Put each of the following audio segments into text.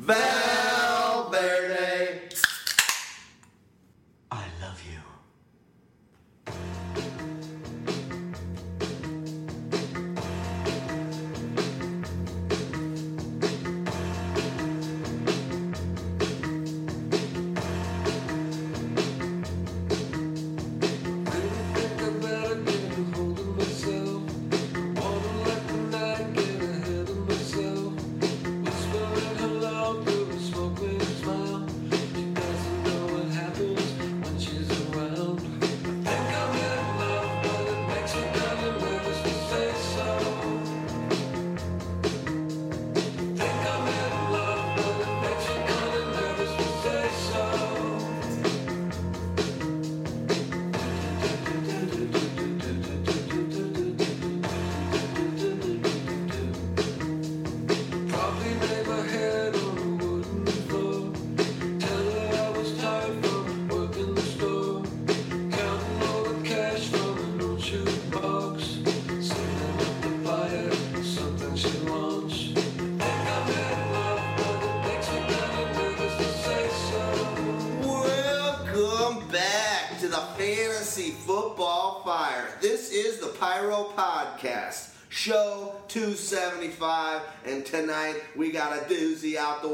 Valverde. 275, and tonight we got a doozy out the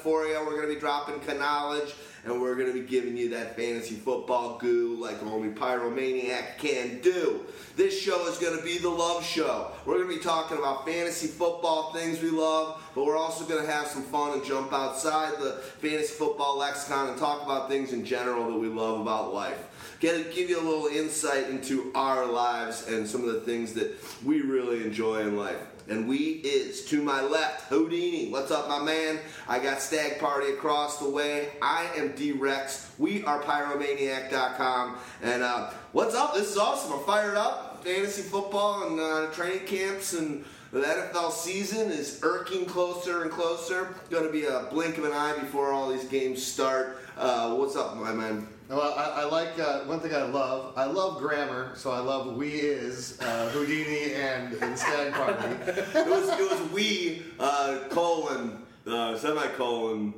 for you. We're going to be dropping knowledge, and we're going to be giving you that fantasy football goo like only Pyromaniac can do. This show is going to be the love show. We're going to be talking about fantasy football things we love, but we're also going to have some fun and jump outside the fantasy football lexicon and talk about things in general that we love about life. Get, give you a little insight into our lives and some of the things that we really enjoy in life. And we is to my left, Houdini. What's up, my man? I got Stag Party across the way. I am D Rex. We are Pyromaniac.com. And uh, what's up? This is awesome. I'm fired up. Fantasy football and uh, training camps and the NFL season is irking closer and closer. Going to be a blink of an eye before all these games start. Uh, what's up, my man? Well, I, I like uh, one thing I love. I love grammar, so I love we is uh, Houdini and, and Stag Party. It was it was we uh, colon uh, semicolon.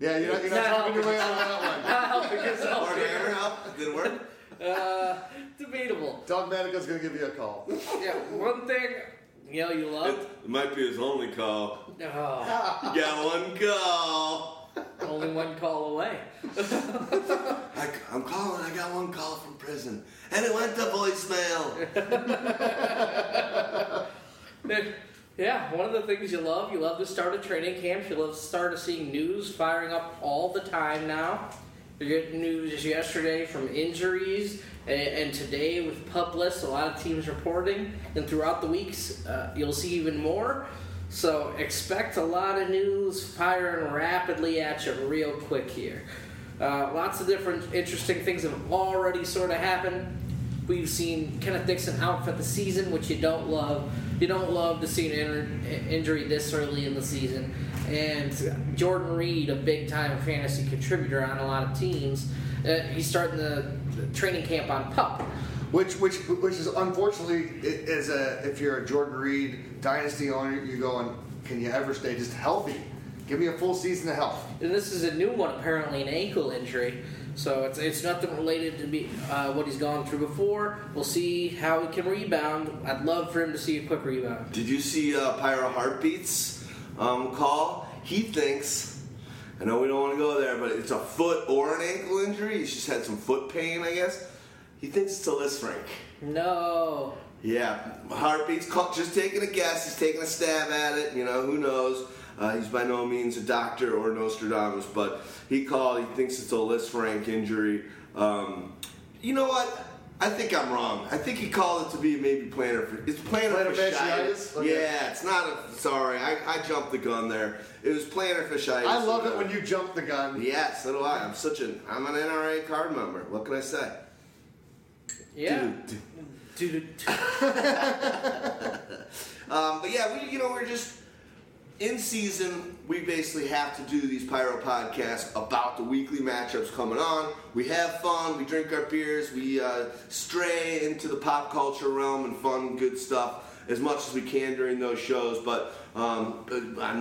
Yeah, you're not, you're not talking your way out of that one. helping yourself. Or hammer help? Didn't work. Uh, debatable. Dogmatica's gonna give you a call. Yeah, one thing, you know, you love. It might be his only call. Oh, got one call. Only one call away. I, I'm calling. I got one call from prison, and it went to voicemail. Yeah, one of the things you love, you love the start of training camps. You love the start of seeing news firing up all the time now. You're getting news yesterday from injuries, and, and today with pup lists, a lot of teams reporting, and throughout the weeks, uh, you'll see even more. So expect a lot of news firing rapidly at you real quick here. Uh, lots of different interesting things have already sort of happened. We've seen Kenneth Dixon out for the season, which you don't love. You don't love to see an in- injury this early in the season. And Jordan Reed, a big time fantasy contributor on a lot of teams, uh, he's starting the training camp on pup. Which, which, which is unfortunately, it, as a if you're a Jordan Reed dynasty owner, you're going, can you ever stay just healthy? Give me a full season of health. And this is a new one, apparently an ankle injury. So it's, it's nothing related to be, uh, what he's gone through before. We'll see how he can rebound. I'd love for him to see a quick rebound. Did you see uh, Pyro Heartbeats um, call? He thinks. I know we don't want to go there, but it's a foot or an ankle injury. He's just had some foot pain, I guess. He thinks it's a Lisfranc. No. Yeah, my heartbeats. Call, just taking a guess. He's taking a stab at it. You know, who knows? Uh, he's by no means a doctor or Nostradamus, but he called. He thinks it's a Lisfranc injury. Um, you know what? I think I'm wrong. I think he called it to be maybe plantar. It's plantar, Plantar fasciitis. fasciitis? Okay. Yeah, it's not a. Sorry, I, I jumped the gun there. It was plantar fasciitis. I love it when you jump the gun. Yes, so do I. I'm such an. I'm an NRA card member. What can I say? Yeah. Dude, Dude. Um, but yeah, we you know we're just in season. We basically have to do these pyro podcasts about the weekly matchups coming on. We have fun. We drink our beers. We uh, stray into the pop culture realm and fun, good stuff. as much as we can during those shows. But um,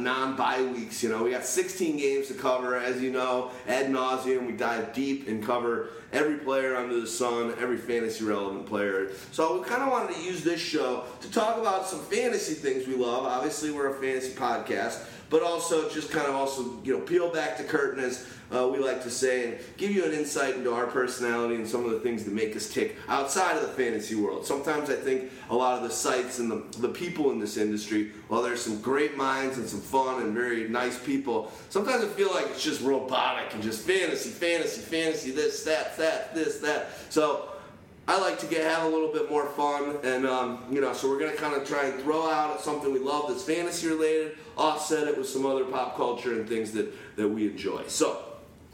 non-bye weeks, you know, we got 16 games to cover, as you know, ad nauseum. We dive deep and cover every player under the sun, every fantasy relevant player. So we kind of wanted to use this show to talk about some fantasy things we love. Obviously, we're a fantasy podcast, but also just kind of also you know peel back the curtain as uh, we like to say and give you an insight into our personality and some of the things that make us tick outside of the fantasy world. Sometimes I think a lot of the sites and the, the people in this industry, while there's some great minds and some fun and very nice people, sometimes I feel like it's just robotic and just fantasy, fantasy, fantasy, this, that, that, this, that. So I like to get have a little bit more fun, and um, you know, so we're gonna kind of try and throw out something we love that's fantasy related, offset it with some other pop culture and things that that we enjoy. So.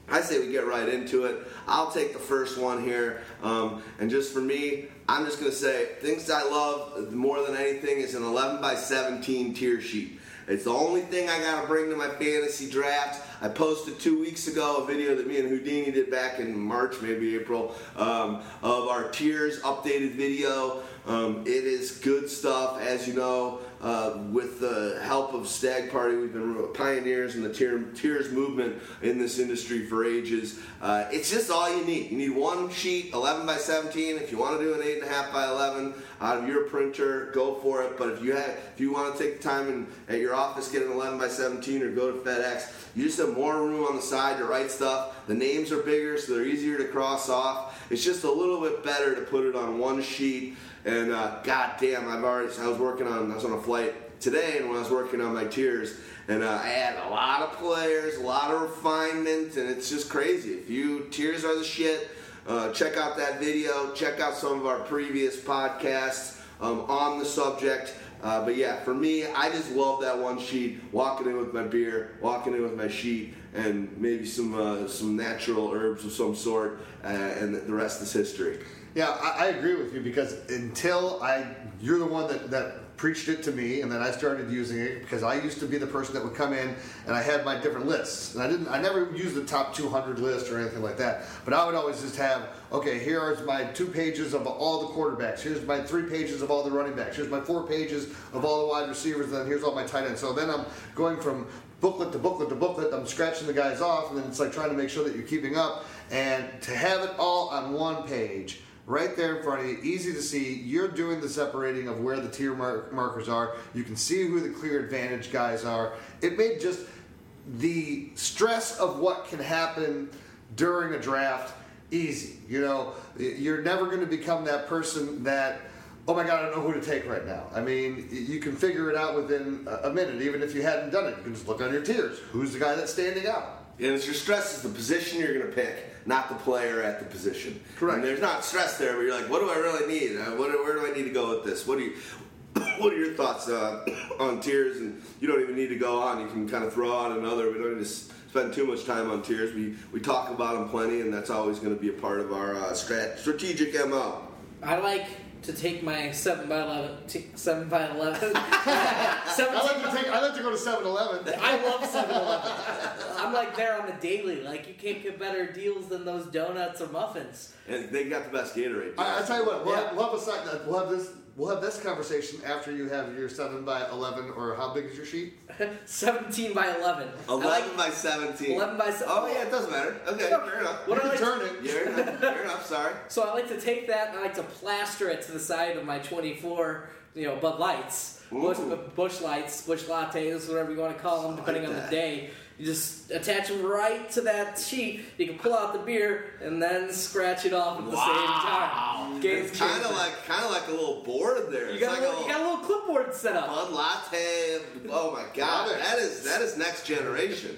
I say we get right into it. I'll take the first one here, um, and just for me, I'm just gonna say things I love more than anything is an 11 by 17 tier sheet. It's the only thing I gotta bring to my fantasy draft. I posted two weeks ago a video that me and Houdini did back in March, maybe April, um, of our tiers updated video. Um, it is good stuff, as you know. Uh, with the help of Stag Party, we've been pioneers in the tier, tiers movement in this industry for ages. Uh, it's just all you need. You need one sheet, 11 by 17. If you want to do an 8.5 by 11 out of your printer, go for it. But if you have, if you want to take the time and at your office get an 11 by 17 or go to FedEx, you just have more room on the side to write stuff. The names are bigger, so they're easier to cross off. It's just a little bit better to put it on one sheet. And uh, god damn, I've already. I was working on. I was on a flight today, and when I was working on my tiers, and uh, I had a lot of players, a lot of refinement, and it's just crazy. If you tiers are the shit, uh, check out that video. Check out some of our previous podcasts um, on the subject. Uh, but yeah, for me, I just love that one sheet. Walking in with my beer, walking in with my sheet, and maybe some uh, some natural herbs of some sort, uh, and the rest is history. Yeah, I, I agree with you because until I, you're the one that, that preached it to me, and then I started using it because I used to be the person that would come in and I had my different lists, and I didn't, I never used the top 200 list or anything like that, but I would always just have, okay, here's my two pages of all the quarterbacks, here's my three pages of all the running backs, here's my four pages of all the wide receivers, and then here's all my tight ends. So then I'm going from booklet to booklet to booklet. I'm scratching the guys off, and then it's like trying to make sure that you're keeping up. And to have it all on one page, right there in front of you, easy to see. You're doing the separating of where the tier mar- markers are. You can see who the clear advantage guys are. It made just the stress of what can happen during a draft easy. You know, you're never going to become that person that. Oh my God, I don't know who to take right now. I mean, you can figure it out within a a minute, even if you hadn't done it. You can just look on your tiers. Who's the guy that's standing out? And it's your stress is the position you're going to pick, not the player at the position. Correct. And there's not stress there, but you're like, what do I really need? Uh, what, where do I need to go with this? What do you? What are your thoughts uh, on tiers? And you don't even need to go on. You can kind of throw out another. We don't need to spend too much time on tiers. We we talk about them plenty, and that's always going to be a part of our uh, strat- strategic mo. I like to take my seven by eleven, t- seven by eleven, I like to take. I like to go to 7-Eleven. I love 7-Eleven. I'm like there on the daily. Like you can't get better deals than those donuts or muffins. And they got the best Gatorade. I, I tell you what, we'll, Yeah. have, we'll have a side, we'll have this we'll have this conversation after you have your seven by eleven or how big is your sheet? 17 by 11. 11 like- by 17. 11 by 17. Oh, yeah, it doesn't matter. Okay, fair enough. What you I can like- turn it. Fair enough. Fair enough. Sorry. So I like to take that and I like to plaster it to the side of my 24, you know, Bud Lights, bush, bush lights, bush lattes, whatever you want to call them, depending like on the day. You just attach them right to that sheet. You can pull out the beer and then scratch it off at the same time. Game It's kind of like kind of like a little board there. you It's got, like a little, you got a little clipboard set up. Bud Latte. Oh my God, that is that is next generation.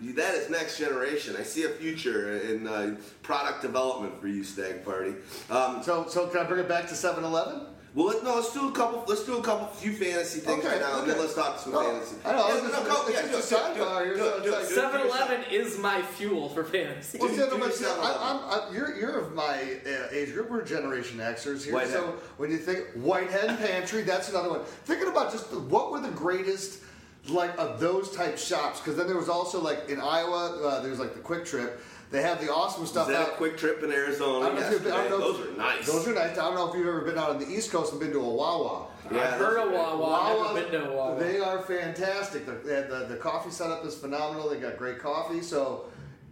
That is next generation. I see a future in uh, product development for you, Stag Party. Um, So so can I bring it back to 7-Eleven? Well, let, no, let's do a couple. Let's do a couple, few fantasy things Okay, right now, and then let's talk some No, fantasy. I know, Yeah, it's no, go, yeah, do a it, do it, do it, so do do do do it. 7-Eleven is my fuel for fantasy. Well, Do- see, no, do but your see, 7-Eleven. I, I'm, I'm, you're, you're of my uh, age group. We're Generation Xers here. White Hen. So when you think White Hen Pantry, that's another one. Thinking about just the, what were the greatest like of those type shops because then there was also like in Iowa uh, was like the Quick Trip. They have the awesome Is stuff that a out. quick trip in Arizona I don't know been- I don't know if- Those are nice. Those are nice. I don't know if you've ever been out on the East Coast and been to a Wawa. Yeah, I've heard of are- Wawa. Never been to a Wawa. They are fantastic. The, they have the, the coffee setup is phenomenal. They got great coffee. So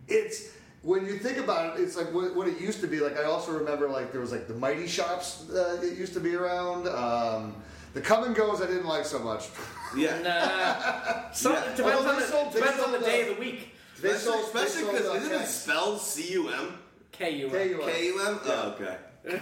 it's when you think about it, it's like what, what it used to be. Like I also remember like there was like the Mighty Shops uh, that used to be around. Um, the come and goes I didn't like so much. Yeah. Nah. Some, Yeah. Depends, on the, depends on the day uh, of the week. They Especially sold- especially because uh, isn't it spelled C U M? KU. KUM. K U M? Oh, okay.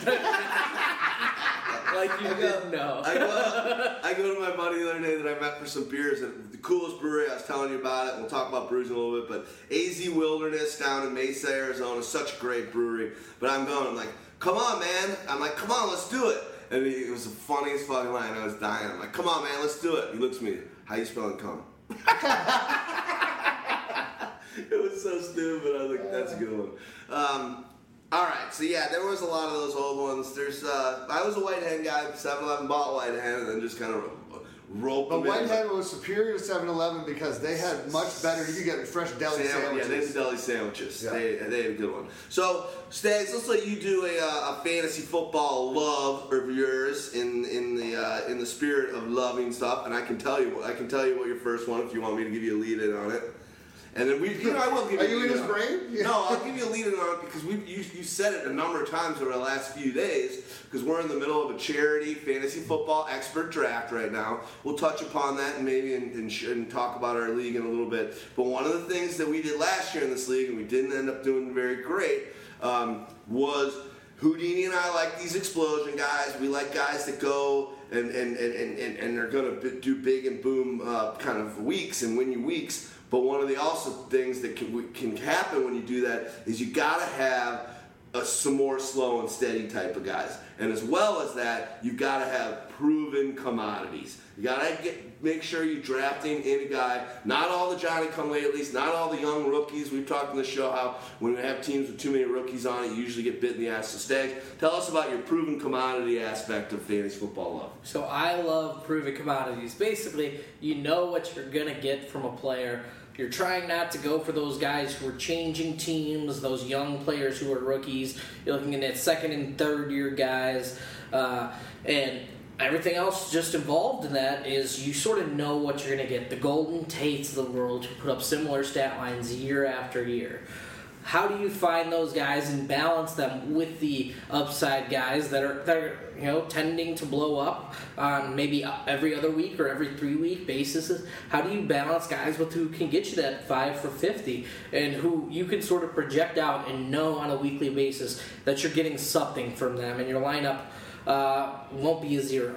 Like you didn't know. I go, I go to my buddy the other day that I met for some beers at the coolest brewery. I was telling you about it. We'll talk about brews in a little bit, but AZ Wilderness down in Mesa, Arizona, such a great brewery. But I'm going. I'm like, come on, man. I'm like, come on, let's do it. And he, it was the funniest fucking line. I was dying. I'm like, come on, man, let's do it. He looks at me. How you spelling cum? it was so stupid. I was like, that's a good one. Um, all right, so yeah, there was a lot of those old ones. There's, uh, I was a white hen guy. 7-Eleven bought white hen and then just kind of roped But them in. White Hen was superior to 7-Eleven because they had much better. You could get fresh deli Sam- yeah, sandwiches. they had deli sandwiches. Yeah. They, they had a good one. So, Stags, let's let you do a, uh, a fantasy football love of yours in in the uh, in the spirit of loving stuff. And I can tell you, I can tell you what your first one if you want me to give you a lead in on it. And then we, you know, I will give Are you. in his on brain? Yeah. No, I'll give you a lead in on it because we you, you said it a number of times over the last few days. Because we're in the middle of a charity fantasy football expert draft right now. We'll touch upon that and maybe and, and, sh- and talk about our league in a little bit. But one of the things that we did last year in this league and we didn't end up doing very great um, was Houdini and I like these explosion guys. We like guys that go and and and and, and, and are going to do big and boom uh, kind of weeks and win you weeks. But one of the also things that can, can happen when you do that is you got to have a, some more slow and steady type of guys. And as well as that, you've got to have proven commodities. You got to get make sure you're drafting in a guy. Not all the Johnny come latelys, not all the young rookies. We've talked in the show how when we have teams with too many rookies on it, you usually get bit in the ass to stags. Tell us about your proven commodity aspect of fantasy football love. So I love proven commodities. Basically, you know what you're gonna get from a player. You're trying not to go for those guys who are changing teams, those young players who are rookies. You're looking at second and third year guys, uh, and everything else just involved in that is you sort of know what you're gonna get. The Golden Tates of the world who put up similar stat lines year after year. How do you find those guys and balance them with the upside guys that are that are you know tending to blow up on maybe every other week or every three week basis? How do you balance guys with who can get you that five for fifty and who you can sort of project out and know on a weekly basis that you're getting something from them and your lineup uh, won't be a zero.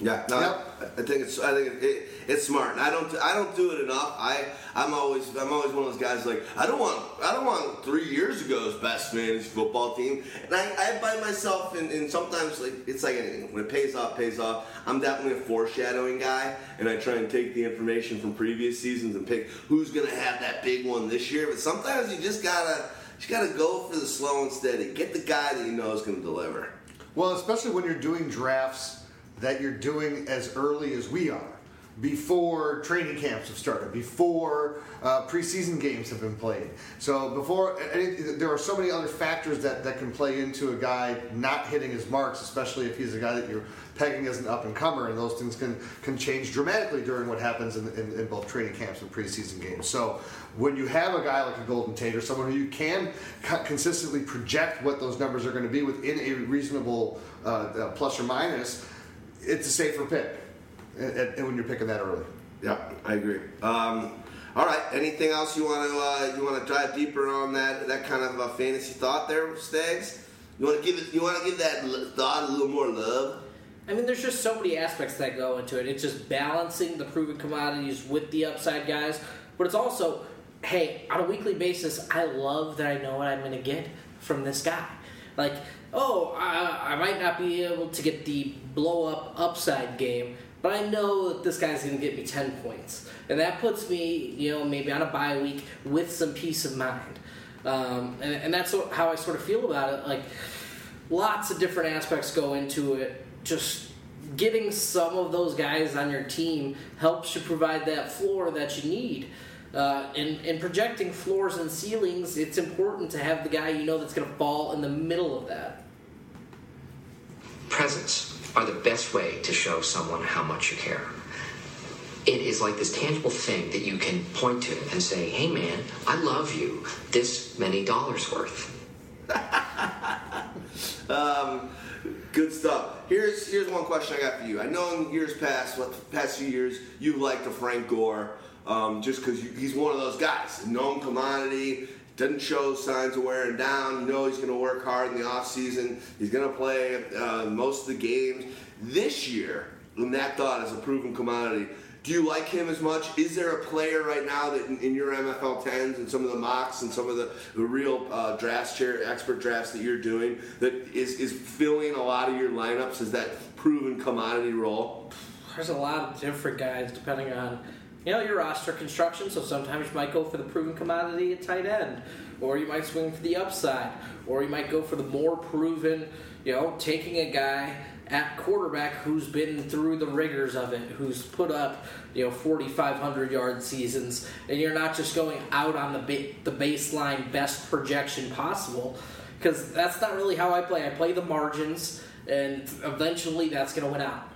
Yeah, no, Yep. I, think it's I think it, it, it's smart, and I don't I don't do it enough. I I'm always I'm always one of those guys like I don't want I don't want three years ago's best fantasy football team, and I, I find myself in, in sometimes like it's like anything when it pays off pays off. I'm definitely a foreshadowing guy, and I try and take the information from previous seasons and pick who's gonna have that big one this year. But sometimes you just gotta you gotta go for the slow and steady. Get the guy that you know is gonna deliver. Well, especially when you're doing drafts that you're doing as early as we are, before training camps have started, before uh, preseason games have been played. So before, there are so many other factors that, that can play into a guy not hitting his marks, especially if he's a guy that you're pegging as an up and comer, and those things can can change dramatically during what happens in, in, in both training camps and preseason games. So when you have a guy like a Golden Tate or someone who you can consistently project what those numbers are going to be within a reasonable uh, uh, plus or minus, it's a safer pick. And, and- and when you're picking that early. Yeah, I agree. Um, all right. Anything else you want to uh, you want to dive deeper on that that kind of uh, fantasy thought there, Stags? You want to give it? You want to give that thought a little more love? I mean, there's just so many aspects that go into it. It's just balancing the proven commodities with the upside guys, but it's also, hey, on a weekly basis, I love that I know what I'm going to get from this guy. Like, oh, I, I might not be able to get the blow up upside game, but I know that this guy's going to get me 10 points. And that puts me, you know, maybe on a bye week with some peace of mind. Um, and, and that's how I sort of feel about it. Like, lots of different aspects go into it. Just getting some of those guys on your team helps you provide that floor that you need. Uh, in, in projecting floors and ceilings, it's important to have the guy you know that's going to fall in the middle of that. Presents are the best way to show someone how much you care. It is like this tangible thing that you can point to and say, hey man, I love you, this many dollars worth. Um, good stuff. Here's here's one question I got for you. I know in years past, what past few years, you liked a Frank Gore, um, just because he's one of those guys, known commodity. Doesn't show signs of wearing down. You know he's going to work hard in the offseason. He's going to play uh, most of the games. This year, and that thought is a proven commodity. Do you like him as much? Is there a player right now that in, in your NFL 10s and some of the mocks and some of the, the real uh, chair, expert drafts that you're doing that is, is filling a lot of your lineups as that proven commodity role? There's a lot of different guys depending on you know your roster construction. So sometimes you might go for the proven commodity at tight end, or you might swing for the upside, or you might go for the more proven. You know, taking a guy at quarterback who's been through the rigors of it, who's put up you know 4,500 yard seasons, and you're not just going out on the ba- the baseline best projection possible, because that's not really how I play. I play the margins, and eventually that's going to win out.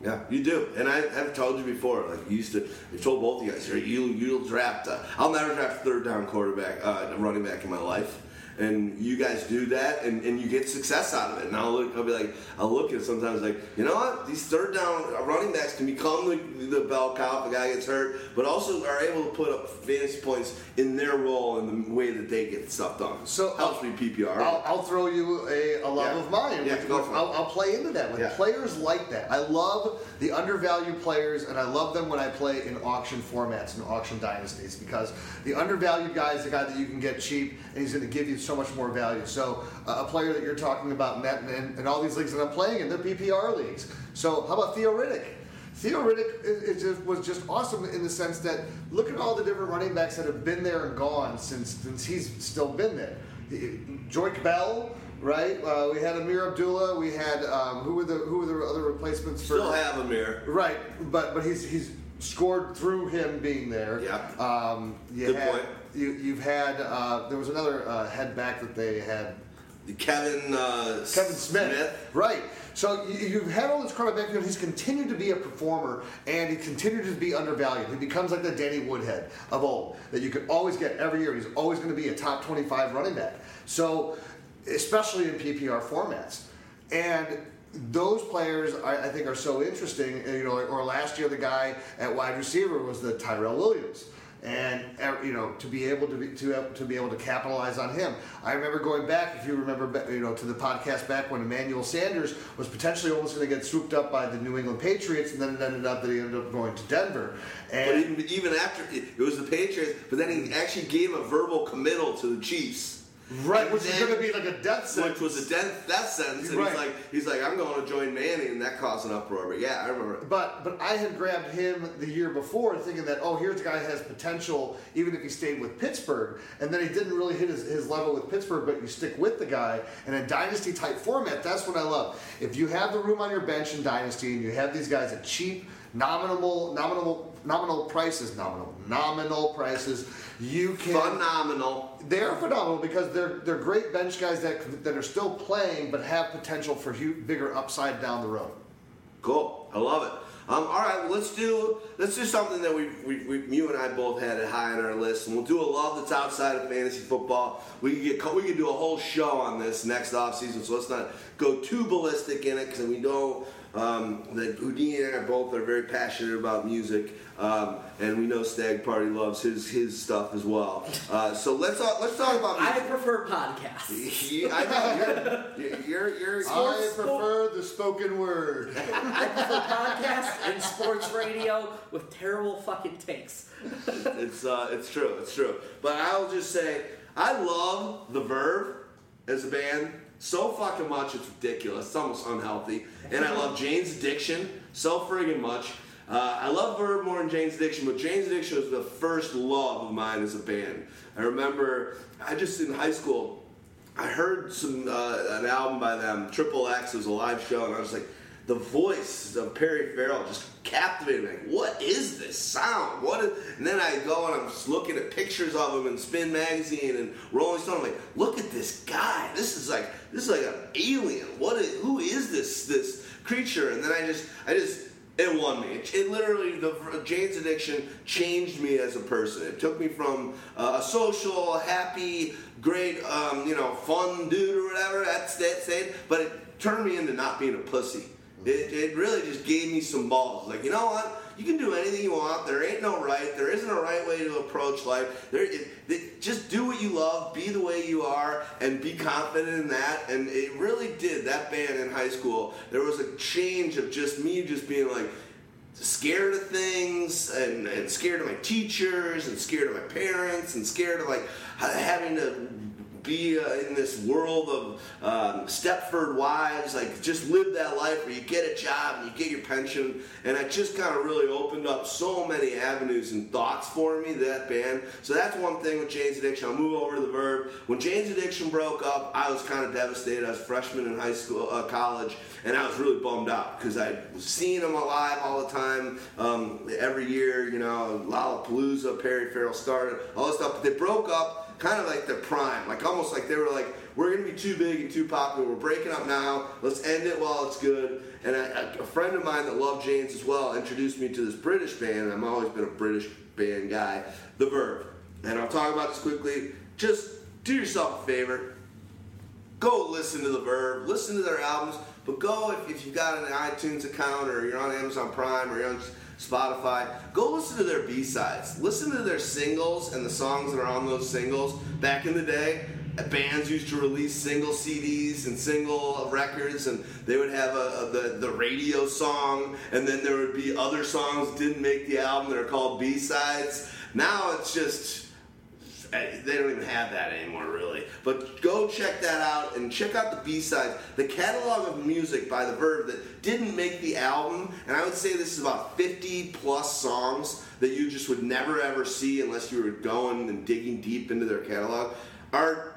Yeah, you do, and I, I've told you before. Like you used to, I told both of you guys, you you'll draft. I'll never draft third down quarterback, uh, running back in my life. And you guys do that, and, and you get success out of it. And I'll look, I'll be like, I'll look at it sometimes like, you know what? These third down running backs can become the, the bell cow if a guy gets hurt, but also are able to put up fantasy points in their role and the way that they get stuff done. So uh, helps me PPR. I'll, I'll throw you a, a love Yeah. of mine. Yeah, which- go for. I'll, I'll play into that with Yeah. players like that. I love the undervalued players, and I love them when I play in auction formats and auction dynasties because the undervalued guy is the guy that you can get cheap, and he's going to give you so much more value. So uh, a player that you're talking about, Matt, and, all these leagues that I'm playing in, they're PPR leagues. So how about Theo Riddick? Theo Riddick is, is just, was just awesome in the sense that look at all the different running backs that have been there and gone since since he's still been there. Joique Bell, right? Uh, we had Ameer Abdullah. We had um, who were the who were the other replacements for? Still have a mirror. Right, but but he's he's scored through him being there. Yeah. Um, Good had, point. You, you've had uh, there was another uh, head back that they had Kevin uh, Kevin Smith. Right. So you- you've had all this quarterback backfield. He's continued to be a performer, and he continued to be undervalued. He becomes like the Danny Woodhead of old that you could always get every year. He's always going to be a top 25 running back. So, especially in PPR formats, and those players I, I think are so interesting. You know, or last year the guy at wide receiver was the Tyrell Williams and uh, you know to be able to be to, to be able to capitalize on him. I remember going back, if you remember, you know, to the podcast back when Emmanuel Sanders was potentially almost going to get swooped up by the New England Patriots, and then it ended up that he ended up going to Denver. But And even, even after it was the Patriots, but then he actually gave a verbal committal to the Chiefs. Right, And which is going to be like a death sentence. Which was a death, death sentence, and Right. he's like, he's like, I'm going to join Manning, and that caused an uproar. But yeah, I remember. But but I had grabbed him the year before, thinking that oh here's a guy has potential, even if he stayed with Pittsburgh, and then he didn't really hit his, his level with Pittsburgh. But you stick with the guy in a dynasty type format. That's what I love. If you have the room on your bench in dynasty, and you have these guys at cheap, nominal nominal nominal prices, nominal nominal prices, you can Phenomenal. They're phenomenal because they're they're great bench guys that that are still playing but have potential for hu- bigger upside down the road. Cool. I love it. Um, all right, let's do let's do something that we, we, we you and I both had it high on our list, and we'll do a love that's outside of fantasy football. We can get we can do a whole show on this next off season, so let's not go too ballistic in it because we know um, that Houdini and I both are very passionate about music, um, and we know Stag Party loves his his stuff as well. Uh, so let's talk, let's talk about I prefer podcasts. Yeah, I know you're you're, you're I prefer the spoken word. I prefer podcasts and sports radio with terrible fucking takes. It's uh, it's true, it's true. But I'll just say I love the Verve as a band so fucking much it's ridiculous. It's almost unhealthy. And I love Jane's Addiction so friggin' much. Uh, I love Verve more than Jane's Addiction, but Jane's Addiction was the first love of mine as a band. I remember I just in high school I heard some uh, an album by them, Triple X, it was a live show, and I was like, the voice of Perry Farrell just captivated me. Like, what is this sound? What is? And then I go and I'm just looking at pictures of him in Spin magazine and Rolling Stone. I'm like, look at this guy. This is like this is like an alien. What? Is, who is this this creature? And then I just I just it won me. It, it literally, the Jane's Addiction changed me as a person. It took me from uh, a social, happy, great, um, you know, fun dude or whatever. That's that's it. But it turned me into not being a pussy. It, it really just gave me some balls. Like you know what? You can do anything you want. There ain't no right. There isn't a right way to approach life. There, it, it, just do what you love. Be the way you are, and be confident in that. And it really did. That band in high school, there was a change of just me just being like scared of things and, and scared of my teachers and scared of my parents and scared of like having to be uh, in this world of um, Stepford wives, like just live that life where you get a job and you get your pension. And it just kind of really opened up so many avenues and thoughts for me, that band. So that's one thing with Jane's Addiction. I'll move over to the Verve. When Jane's Addiction broke up, I was kind of devastated. I was a freshman in high school, uh, college, and I was really bummed out because I was seeing them alive all the time, um, every year, you know, Lollapalooza, Perry Farrell started, all this stuff. But they broke up kind of like their prime, like almost like they were like, we're gonna be too big and too popular. We're breaking up now. Let's end it while it's good. And I, a friend of mine that loved James as well introduced me to this British band. I've always been a British band guy, The Verve. And I'll talk about this quickly. Just do yourself a favor. Go listen to The Verve. Listen to their albums. But go if, if you've got an iTunes account or you're on Amazon Prime or you're on Spotify, go listen to their B-sides. Listen to their singles and the songs that are on those singles. Back in the day, bands used to release single CDs and single records, and they would have a, a- the, the radio song, and then there would be other songs didn't make the album that are called B-sides. Now it's just they don't even have that anymore, really. But go check that out and check out the B sides, the catalog of music by the Verve that didn't make the album. And I would say this is about 50 plus songs that you just would never ever see unless you were going and digging deep into their catalog. Are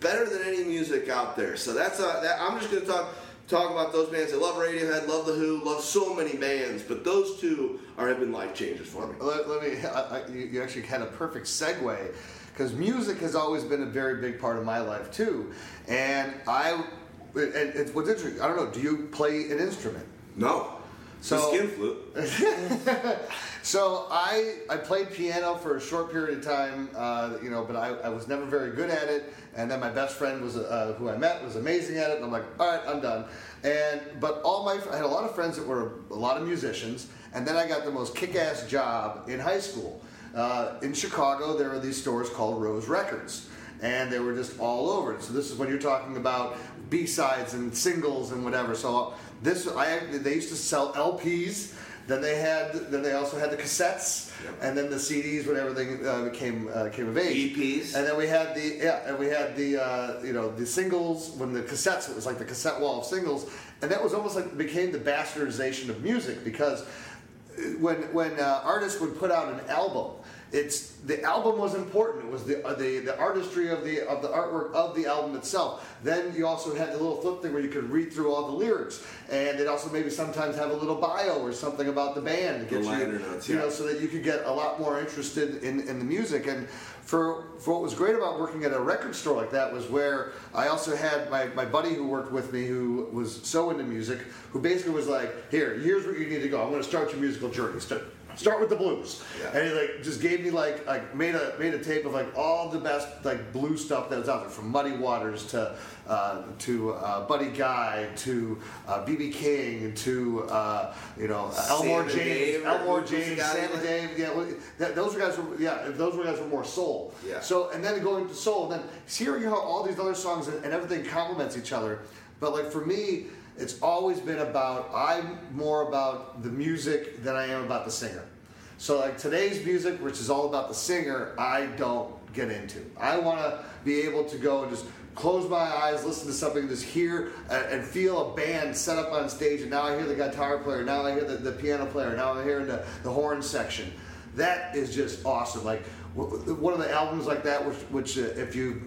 better than any music out there. So that's uh, that, I'm just going to talk talk about those bands. I love Radiohead, love the Who, love so many bands, but those two are have been life changes for me. Let, let me. I, I, you you actually had a perfect segue because music has always been a very big part of my life too, and I. And it's what's interesting. I don't know. Do you play an instrument? No. So- the skin flute. So I I played piano for a short period of time, uh, you know, but I, I was never very good at it. And then my best friend was uh, who I met was amazing at it, and I'm like, all right, I'm done. And but all my I had a lot of friends that were a lot of musicians, and then I got the most kick-ass job in high school. Uh, in Chicago, there are these stores called Rose Records, and they were just all over. So this is when you're talking about B-sides and singles and whatever. So this I they used to sell LPs. Then they had. Then they also had the cassettes, and then the CDs when everything uh, became uh, came of age. EPs. And then we had the yeah, and we had the uh, you know the singles when the cassettes. It was like the cassette wall of singles, and that was almost like became the bastardization of music because when when uh, artists would put out an album, it's the album was important. It was the uh, the the artistry of the of the artwork of the album itself. Then you also had the little flip thing where you could read through all the lyrics, and it also maybe sometimes have a little bio or something about the band to get The you, notes, you yeah. know, so that you could get a lot more interested in, in the music. And for for what was great about working at a record store like that was where I also had my, my buddy who worked with me who was so into music, who basically was like, here, here's where you need to go. I'm going to start your musical journey. Start, start with the blues. Yeah. And he like just gave me like like made a made a tape of like all the best like blues stuff that was out there from Muddy Waters to uh, to uh, Buddy Guy to uh, BB King to uh, you know Elmore James, Dave, Elmore James, and Dave. Yeah, well, that, those were guys were yeah those were guys were more soul. Yeah. So and then going to soul, and then hearing how all these other songs and, and everything complements each other. But like for me, it's always been about I'm more about the music than I am about the singer. So like today's music, which is all about the singer, I don't get into. I want to be able to go and just close my eyes, listen to something, just hear and, feel a band set up on stage, and now I hear the guitar player, now I hear the, the piano player, now I'm hearing the, the horn section. That is just awesome. Like one of the albums like that, which, which uh, if you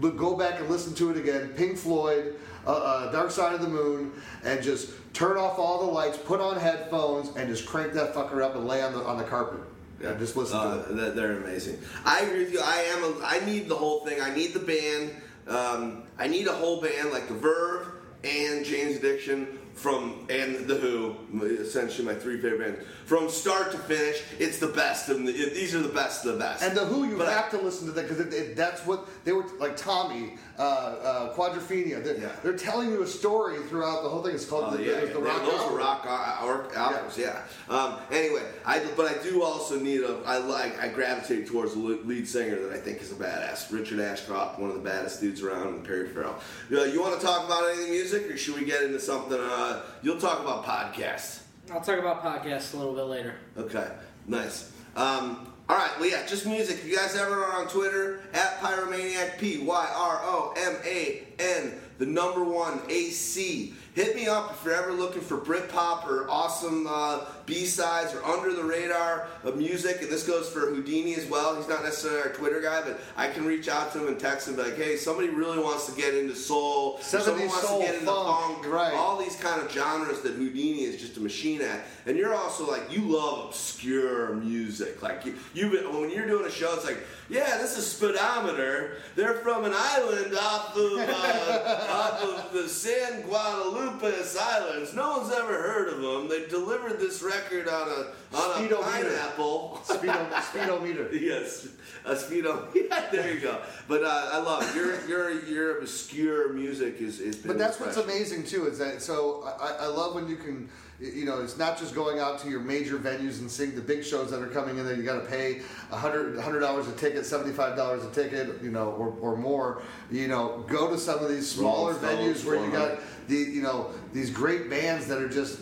go back and listen to it again. Pink Floyd, uh, uh, Dark Side of the Moon, and just turn off all the lights, put on headphones, and just crank that fucker up and lay on the on the carpet. And just listen Uh, to it. they're- amazing. I agree with you. I am. A, I need the whole thing. I need the band. Um, I need a whole band like the Verve and Jane's Addiction from and the Who. Essentially, my three favorite bands from start to finish. It's the best, and the, these are the best of the best. And the Who, you But I- have to listen to that because that's what they were like. Tommy, uh, uh, Quadrophenia, they're, Yeah. they're telling you a story throughout the whole thing. It's called Oh, the, yeah, the, yeah, the Rock those Album. are rock or, albums, yeah. Um, anyway, I but I do also need a. I like I gravitate towards the lead singer that I think is a badass, Richard Ashcroft, one of the baddest dudes around, and Perry Farrell. Uh, you want to talk about any music, or should we get into something? Uh, you'll talk about podcasts. I'll talk about podcasts a little bit later. Okay, nice. Um, all right, well, yeah, just music. If you guys ever are on Twitter, at Pyromaniac, P Y R O M A N, the number one AC. Hit me up if you're ever looking for Britpop or awesome uh, B sides or under the radar of music. And this goes for Houdini as well. He's not necessarily our Twitter guy, but I can reach out to him and text him, like, hey, somebody really wants to get into soul, or 70s someone wants soul, to get into funk, funk, right. all these kind of genres that Houdini is just a machine at. And you're also like you love obscure music. Like you, you when you're doing a show, it's like, yeah, this is Speedometer. They're from an island off of uh, off of the San Guadalupe Islands. No one's ever heard of them. They delivered this record on a on a Speedometer. pineapple. Speedo, speedometer. Yes, a speedo. Yeah, there you go. But uh, I love it. your your your obscure music is is. But that's what's amazing too is that so I, I love when you can you know it's not just going out to your major venues and seeing the big shows that are coming in there. You got to pay a hundred hundred dollars a ticket seventy five dollars a ticket you know or, or more. You know go to some of these smaller venues where you got the you know these great bands that are just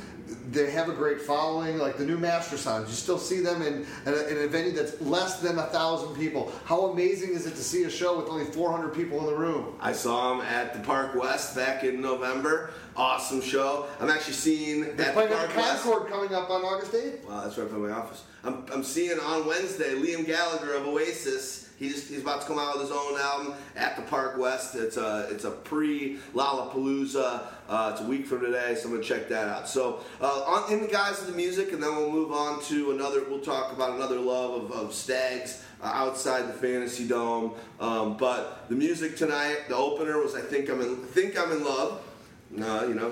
they have a great following, like the new Mastersounds. You still see them in, in, a, in a venue that's less than a thousand people. How amazing is it to see a show with only 400 people in the room? I saw them at the Park West back in November. Awesome show. I'm actually seeing They're at the playing at Park the West. Concord coming up on August 8th. Wow, that's right from my office. I'm, I'm seeing on Wednesday Liam Gallagher of Oasis. He's, he's about to come out with his own album at the Park West. It's a it's a pre Lollapalooza. Uh, it's a week from today, so I'm gonna check that out. So uh, on, in the guise of the music, and then we'll move on to another. We'll talk about another love of, of Stags uh, outside the Fantasy Dome. Um, but the music tonight, the opener was I think I'm in think I'm in love. No, you know,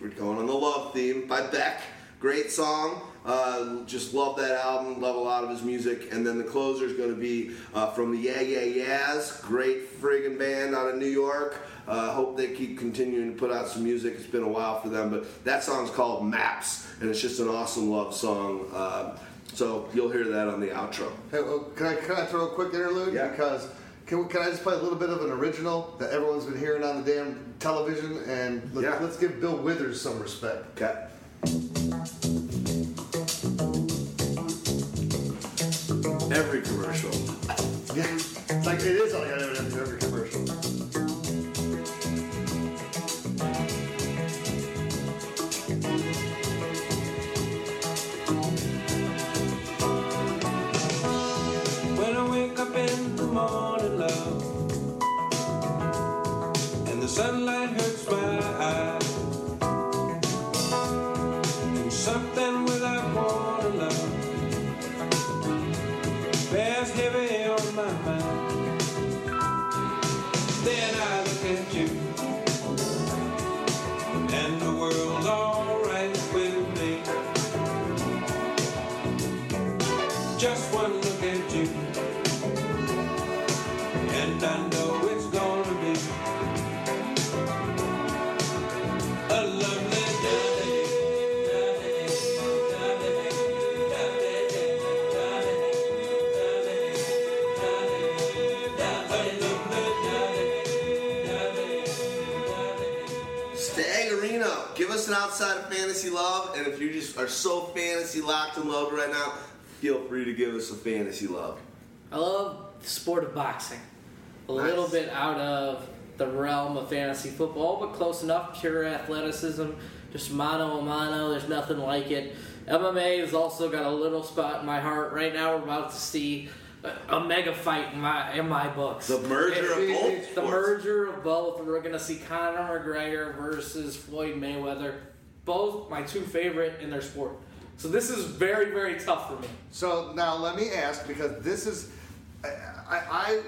we're going on the love theme by Beck. Great song. Uh, just love that album. Love a lot of his music. And then the closer is going to be uh, from the Yeah Yeah Yeahs. Great friggin' band out of New York. Uh, hope they keep continuing to put out some music. It's been a while for them, but that song's called Maps, and it's just an awesome love song. Uh, so you'll hear that on the outro. Hey, well, can I can I throw a quick interlude? Yeah. Because can, can I just play a little bit of an original that everyone's been hearing on the damn television and let, Yeah. let's give Bill Withers some respect. Okay. Every commercial. Yeah, it's like it is all you gotta do every commercial. Morning, love, and the sunlight hurts my eyes, so fantasy locked and loaded right now, feel free to give us a fantasy love. I love the sport of boxing. A Nice. little bit out of the realm of fantasy football, but close enough. Pure athleticism, just mano a mano. There's nothing like it. MMA has also got a little spot in my heart. Right now, we're about to see a, mega fight in my in my books. The merger of both the merger of both. We're gonna see Conor McGregor versus Floyd Mayweather. Both my two favorite in their sport. So this is very very tough for me. So now let me ask because this is, I, I,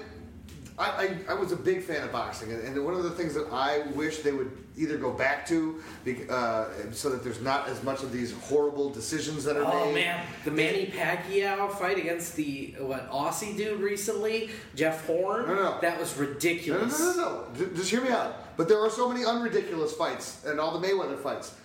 I, I, was a big fan of boxing, and, one of the things that I wish they would either go back to, uh, so that there's not as much of these horrible decisions that are Oh made. Oh man, the Manny Pacquiao fight against the what Aussie dude recently, Jeff Horn. No, no, no. That was No, no, ridiculous. no, no, no. Just hear me out. But there are so many unridiculous fights, and all the Mayweather fights.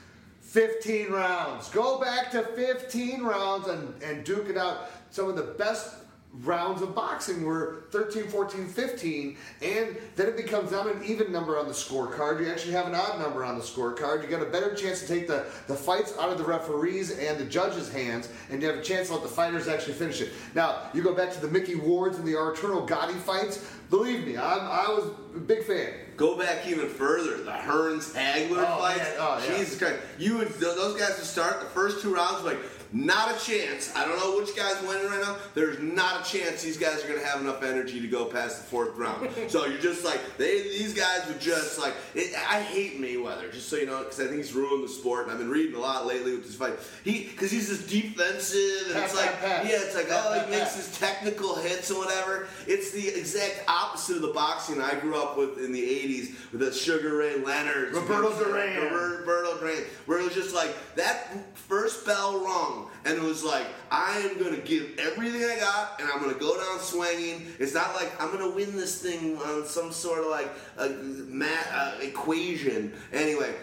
15 rounds. Go back to 15 rounds and, and duke it out. Some of the best rounds of boxing were 13, 14, 15, and then it becomes not an even number on the scorecard. You actually have an odd number on the scorecard. You got a better chance to take the, the fights out of the referees and the judges' hands, and you have a chance to let the fighters actually finish it. Now, you go back to the Mickey Wards and the Arturo Gatti fights. Believe me, I'm, I was a big fan. Go back even further. The Hearns Hagler Oh, fights. Oh, yeah. Jesus Christ. You would those guys would start the first two rounds like not a chance. I don't know which guy's winning right now. There's not a chance these guys are gonna have enough energy to go past the fourth round. so you're just like they these guys would just like it, I hate Mayweather just so you know because I think he's ruined the sport and I've been reading a lot lately with this fight. He because he's just defensive and Pat, it's like pat, yeah it's like oh he makes his technical hits and whatever. It's the exact opposite of the boxing I grew up with in the 80s with the Sugar Ray Leonard, Roberto Duran. Roberto Duran, where it was just like that first bell rung, and it was like, I am going to give everything I got, and I'm going to go down swinging. It's not like I'm going to win this thing on some sort of like a math uh, equation. Anyway.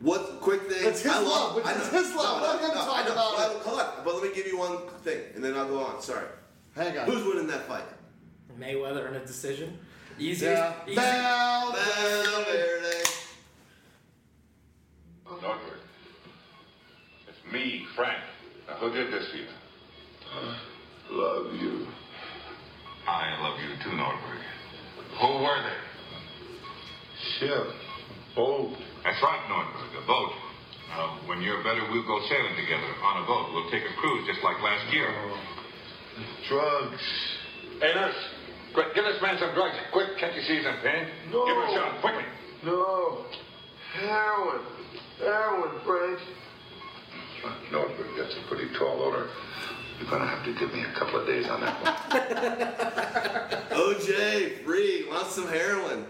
What quick thing? It's his I love, love. which I is know. his love. No, Let him no, talk I know. about Well, it. Hold on, but let me give you one thing, and then I'll go on. Sorry. Hang on. Who's winning that fight? Mayweather in a decision. Easy. Yeah. easy. Bell. Valverde. Nordberg. It's me, Frank. Did this to you? Love you. I love you too, Nordberg. Who were they? Ship. Boat. That's right, Nordberg, a boat. Now, when you're better, we'll go sailing together on a boat. We'll take a cruise just like last year. Oh. Drugs. Hey, nurse. Quick, give this man some drugs. Quick, can't you see he's in pain? No. Give him a shot, quickly. No. Heroin. Heroin, Frank. Nordberg, that's a pretty tall order. You're gonna have to give me a couple of days on that one. OJ, free, wants some heroin.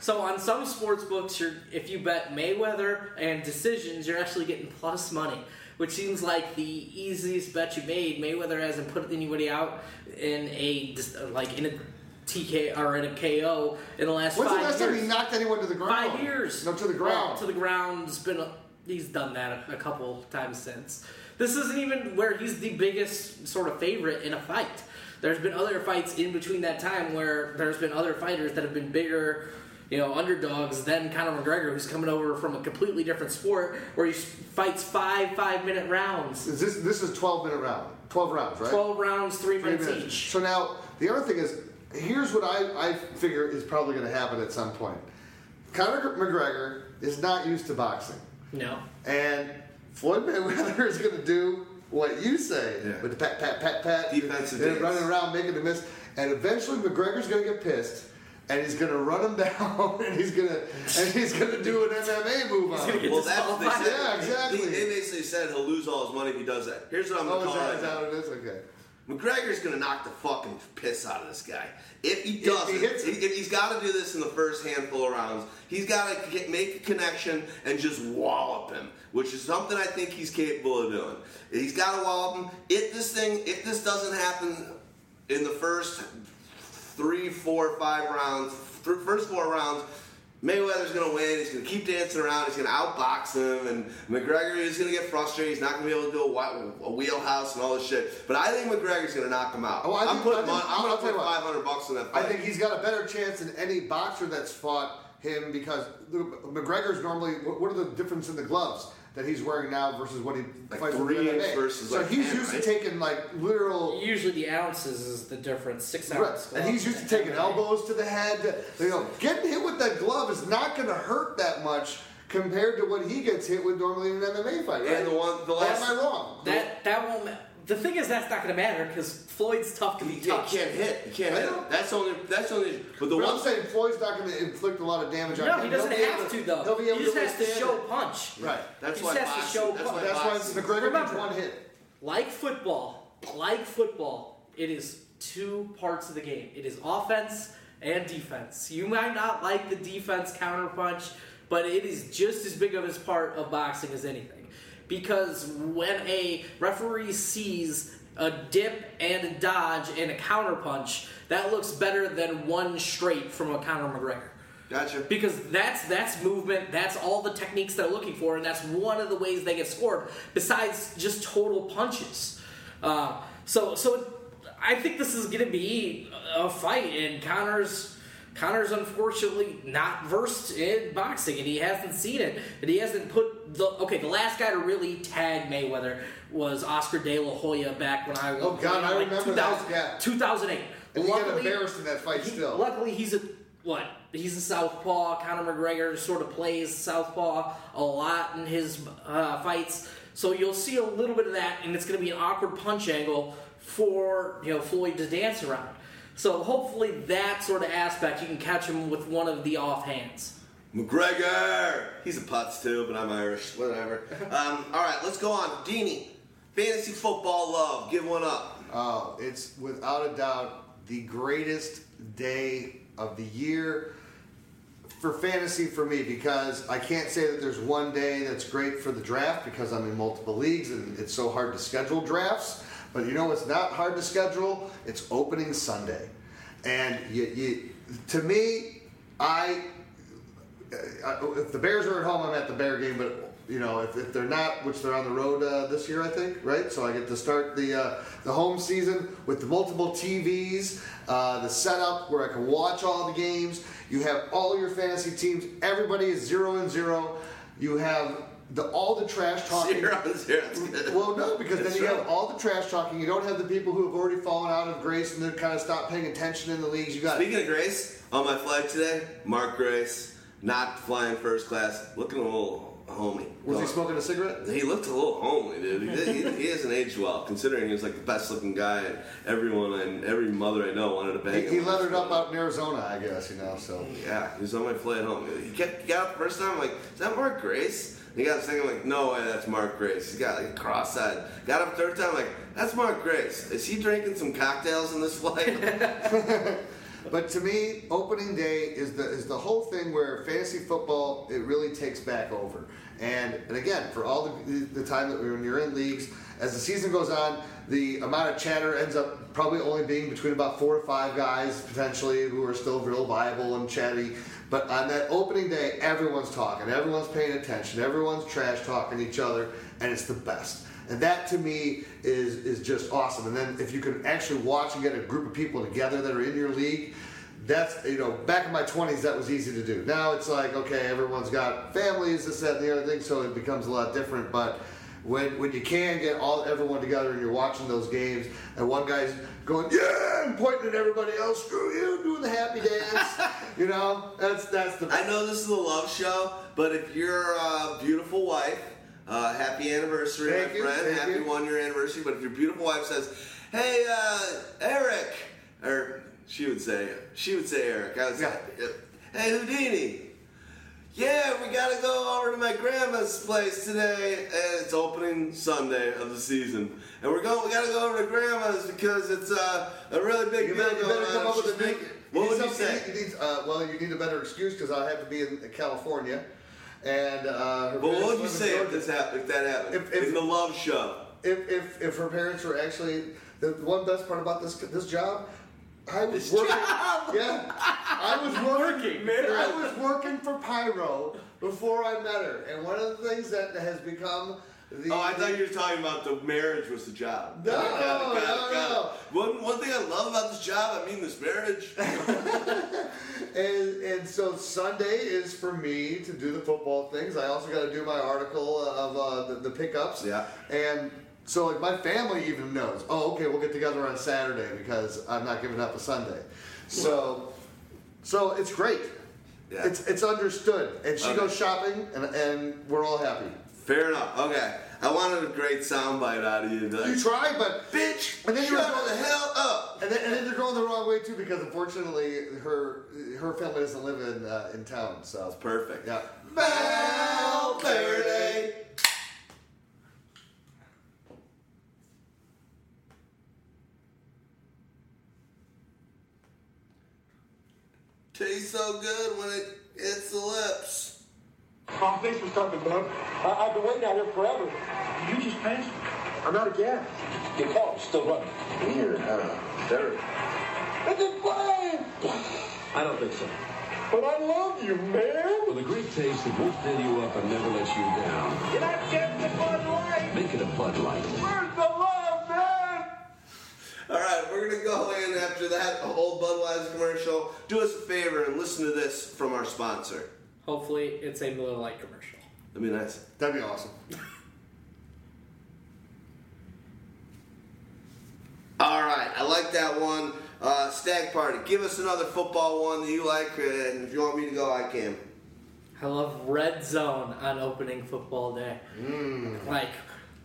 So on some sports books, you're if you bet Mayweather and decisions, you're actually getting plus money, which seems like the easiest bet you made. Mayweather hasn't put anybody out in a dis- like in a TK or in a KO in the last When's the five last years. time he knocked anyone to the ground? Five years. No, to the Well, ground. to the ground's been. A, he's done that a, couple times since. This isn't even where he's the biggest sort of favorite in a fight. There's been other fights in between that time where there's been other fighters that have been bigger, you know, underdogs than Conor McGregor, who's coming over from a completely different sport where he fights five five minute rounds, Is this this is twelve minute round? Twelve rounds, right? twelve rounds, three, Three minutes, minutes. each. So now the other thing is, here's what I, I figure is probably going to happen at some point. Conor McGregor is not used to boxing, No. and Floyd Mayweather is going to do what you say Yeah. with the pat pat pat pat, Defensive and dance. running around making the miss, and eventually McGregor's going to get pissed. And he's gonna run him down, and he's gonna and he's gonna do an MMA move on gonna him. get Well, that's what they said. Yeah, exactly. They, they basically said he'll lose all his money if he does that. Here's what I'm Oh, gonna is call that, it. is that what it is? Okay. McGregor's gonna knock the fucking piss out of this guy. If he he doesn't, hits him. if, if he's got to do this in the first handful of rounds, he's got to get, make a connection and just wallop him, which is something I think he's capable of doing. He's got to wallop him. If this thing, if this doesn't happen in the first three, four, five rounds, first four rounds. Mayweather's gonna win. He's gonna keep dancing around. He's gonna outbox him, and McGregor is gonna get frustrated. He's not gonna be able to do a, a wheelhouse and all this shit. But I think McGregor's gonna knock him out. Oh, I I'm think- putting, I think- mon- I'm I'll gonna tell you put what. 500 bucks on that fight. I think he's got a better chance than any boxer that's fought him because McGregor's normally. What are the difference in the gloves that he's wearing now versus what he Like fights three in MMA? versus so like he's 10, used right? to taking like literal. Usually the ounces is the difference. Six Right. And he's used to taking elbows to the head. You know, getting hit with that glove is not going to hurt that much compared to what he gets hit with normally in an MMA fight. Right? And the one- the Or last- am I wrong? That that won't. Ma- the thing is, that's not going to matter because Floyd's tough to be You can't, touched. can't hit. You can't I hit. know. him. That's only. That's only. But the But one I'm saying Floyd's not going to inflict a lot of damage on No, him. he doesn't have able to though. He'll be able he just to has to show it. punch. Right. That's he why just has to show that's why punch. That's why boxing- McGregor needs Remember. one hit. Like football, like football, it is two parts of the game. It is offense and defense. You might not like the defense counterpunch, but it is just as big of a part of boxing as anything. Because when a referee sees a dip and a dodge and a counterpunch, that looks better than one straight from a Conor McGregor Gotcha. because that's that's movement that's all the techniques they're looking for and that's one of the ways they get scored besides just total punches uh, so so i think this is going to be a fight and connor's connor's unfortunately not versed in boxing and he hasn't seen it and he hasn't put the okay the last guy to really tag mayweather was oscar de la hoya back when i was Oh, God, I like remember that, yeah. 2008 And he got embarrassed in that fight he- still. Luckily, he's a what? He's a southpaw. Conor McGregor sort of plays southpaw a lot in his uh, fights, so you'll see a little bit of that, and it's going to be an awkward punch angle for you know Floyd to dance around. So hopefully, that sort of aspect you can catch him with one of the offhands. McGregor. He's a putz too, but I'm Irish. Whatever. Um, all right, let's go on. Deanie, fantasy football love. Give one up. Oh, it's without a doubt the greatest day of the year for fantasy for me because I can't say that there's one day that's great for the draft because I'm in multiple leagues and it's so hard to schedule drafts. But you know what's not hard to schedule? It's opening Sunday. And you, you to me, I uh, if the Bears are at home, I'm at the Bear game. But you know, if, if they're not, which they're on the road uh, this year, I think, right? So I get to start the uh, the home season with the multiple TVs, uh, the setup where I can watch all the games. You have all your fantasy teams. Everybody is zero and zero. You have the all the trash talking. Zero zero. Well, no, because That's then you right. have all the trash talking. You don't have the people who have already fallen out of grace and they're kind of stopped paying attention in the leagues. You got Speaking of Grace, on my flight today, Mark Grace, not flying first class, looking a little homey. was he smoking a cigarette? He looked a little homely, dude. He, did- he, he hasn't aged well, considering he was like the best looking guy, and everyone and every mother I know wanted to bang He, him. he leathered up out in Arizona, I guess. You know, so. Yeah, he was on my flight home. He, kept, he got up the first time, I'm like, is that Mark Grace? He got thinking, I'm like, no way, that's Mark Grace. He's got like cross-eyed. Got up third time, like, that's Mark Grace. Is he drinking some cocktails in this flight? But to me, opening day is the is the whole thing where fantasy football it really takes back over. And and again, for all the, the time that we, when you're in leagues, as the season goes on, the amount of chatter ends up probably only being between about four to five guys potentially who are still real viable and chatty. But on that opening day, everyone's talking, everyone's paying attention, everyone's trash talking each other, and it's the best. And that to me is is just awesome. And then if you can actually watch and get a group of people together that are in your league, that's you know back in my 20s that was easy to do. Now it's like okay, everyone's got families, this, that, and the other thing, so it becomes a lot different. But when when you can get all everyone together and you're watching those games, and one guy's going yeah and pointing at everybody else, screw you, doing the happy dance, you know, that's that's the I know this is a love show, but if you're a beautiful wife, uh, happy anniversary, Thank my you, friend. happy you. one year anniversary. But if your beautiful wife says, "Hey, uh, Eric," or she would say, she would say Eric. I was Yeah. "Hey, Houdini." Yeah, we gotta go over to my grandma's place today, and it's opening Sunday of the season, and we're going. We gotta go over to grandma's because it's uh, a really big You better, you better come up with a making- What would you say? You need, uh, well, you need a better excuse because I have to be in California, and uh, But what would you say if this happened? If that happened? If- if- in the love show. if, if, if her parents were actually the one best part about this this job, I was This working. job? Yeah, I was working. I was working for Pyro before I met her, and one of the things that has become the Oh, I thought you were talking about the marriage was the job. No, Got it, got it, got no, no. One, one thing I love about this job, I mean this marriage. And, and so Sunday is for me to do the football things. I also got to do my article of uh, the, the pickups. Yeah. And so like my family even knows. Oh, okay, we'll get together on Saturday because I'm not giving up a Sunday. So, so it's great. Yeah. It's it's understood. And she Okay. goes shopping, and and we're all happy. Fair enough. Okay. I wanted a great soundbite out of you. Like, You try, but bitch, And then you shut were- the hell up. and then, and then you're going the wrong way too because unfortunately her her family doesn't live in uh, in town. So that's Perfect. yeah. Valverde. Tastes so good when it hits the lips. My face was starting to burn. I, I've been waiting out here forever. You just passed? I'm out of gas. Your car's still running. Weird, huh? Derek. It's a plane! I don't think so. But I love you, man! With a great taste that won't fill you up and never let you down. You're not getting the Bud Light! Make it a Bud Light. Where's the love, man? All right, we're gonna go in after that whole Budweiser commercial. Do us a favor and listen to this from our sponsor. Hopefully, it's a Miller Lite commercial. That'd be nice. That'd be awesome. All right, I like that one. Uh, Stag Party, give us another football one that you like, and if you want me to go, I can. I love Red Zone on opening football day. Like,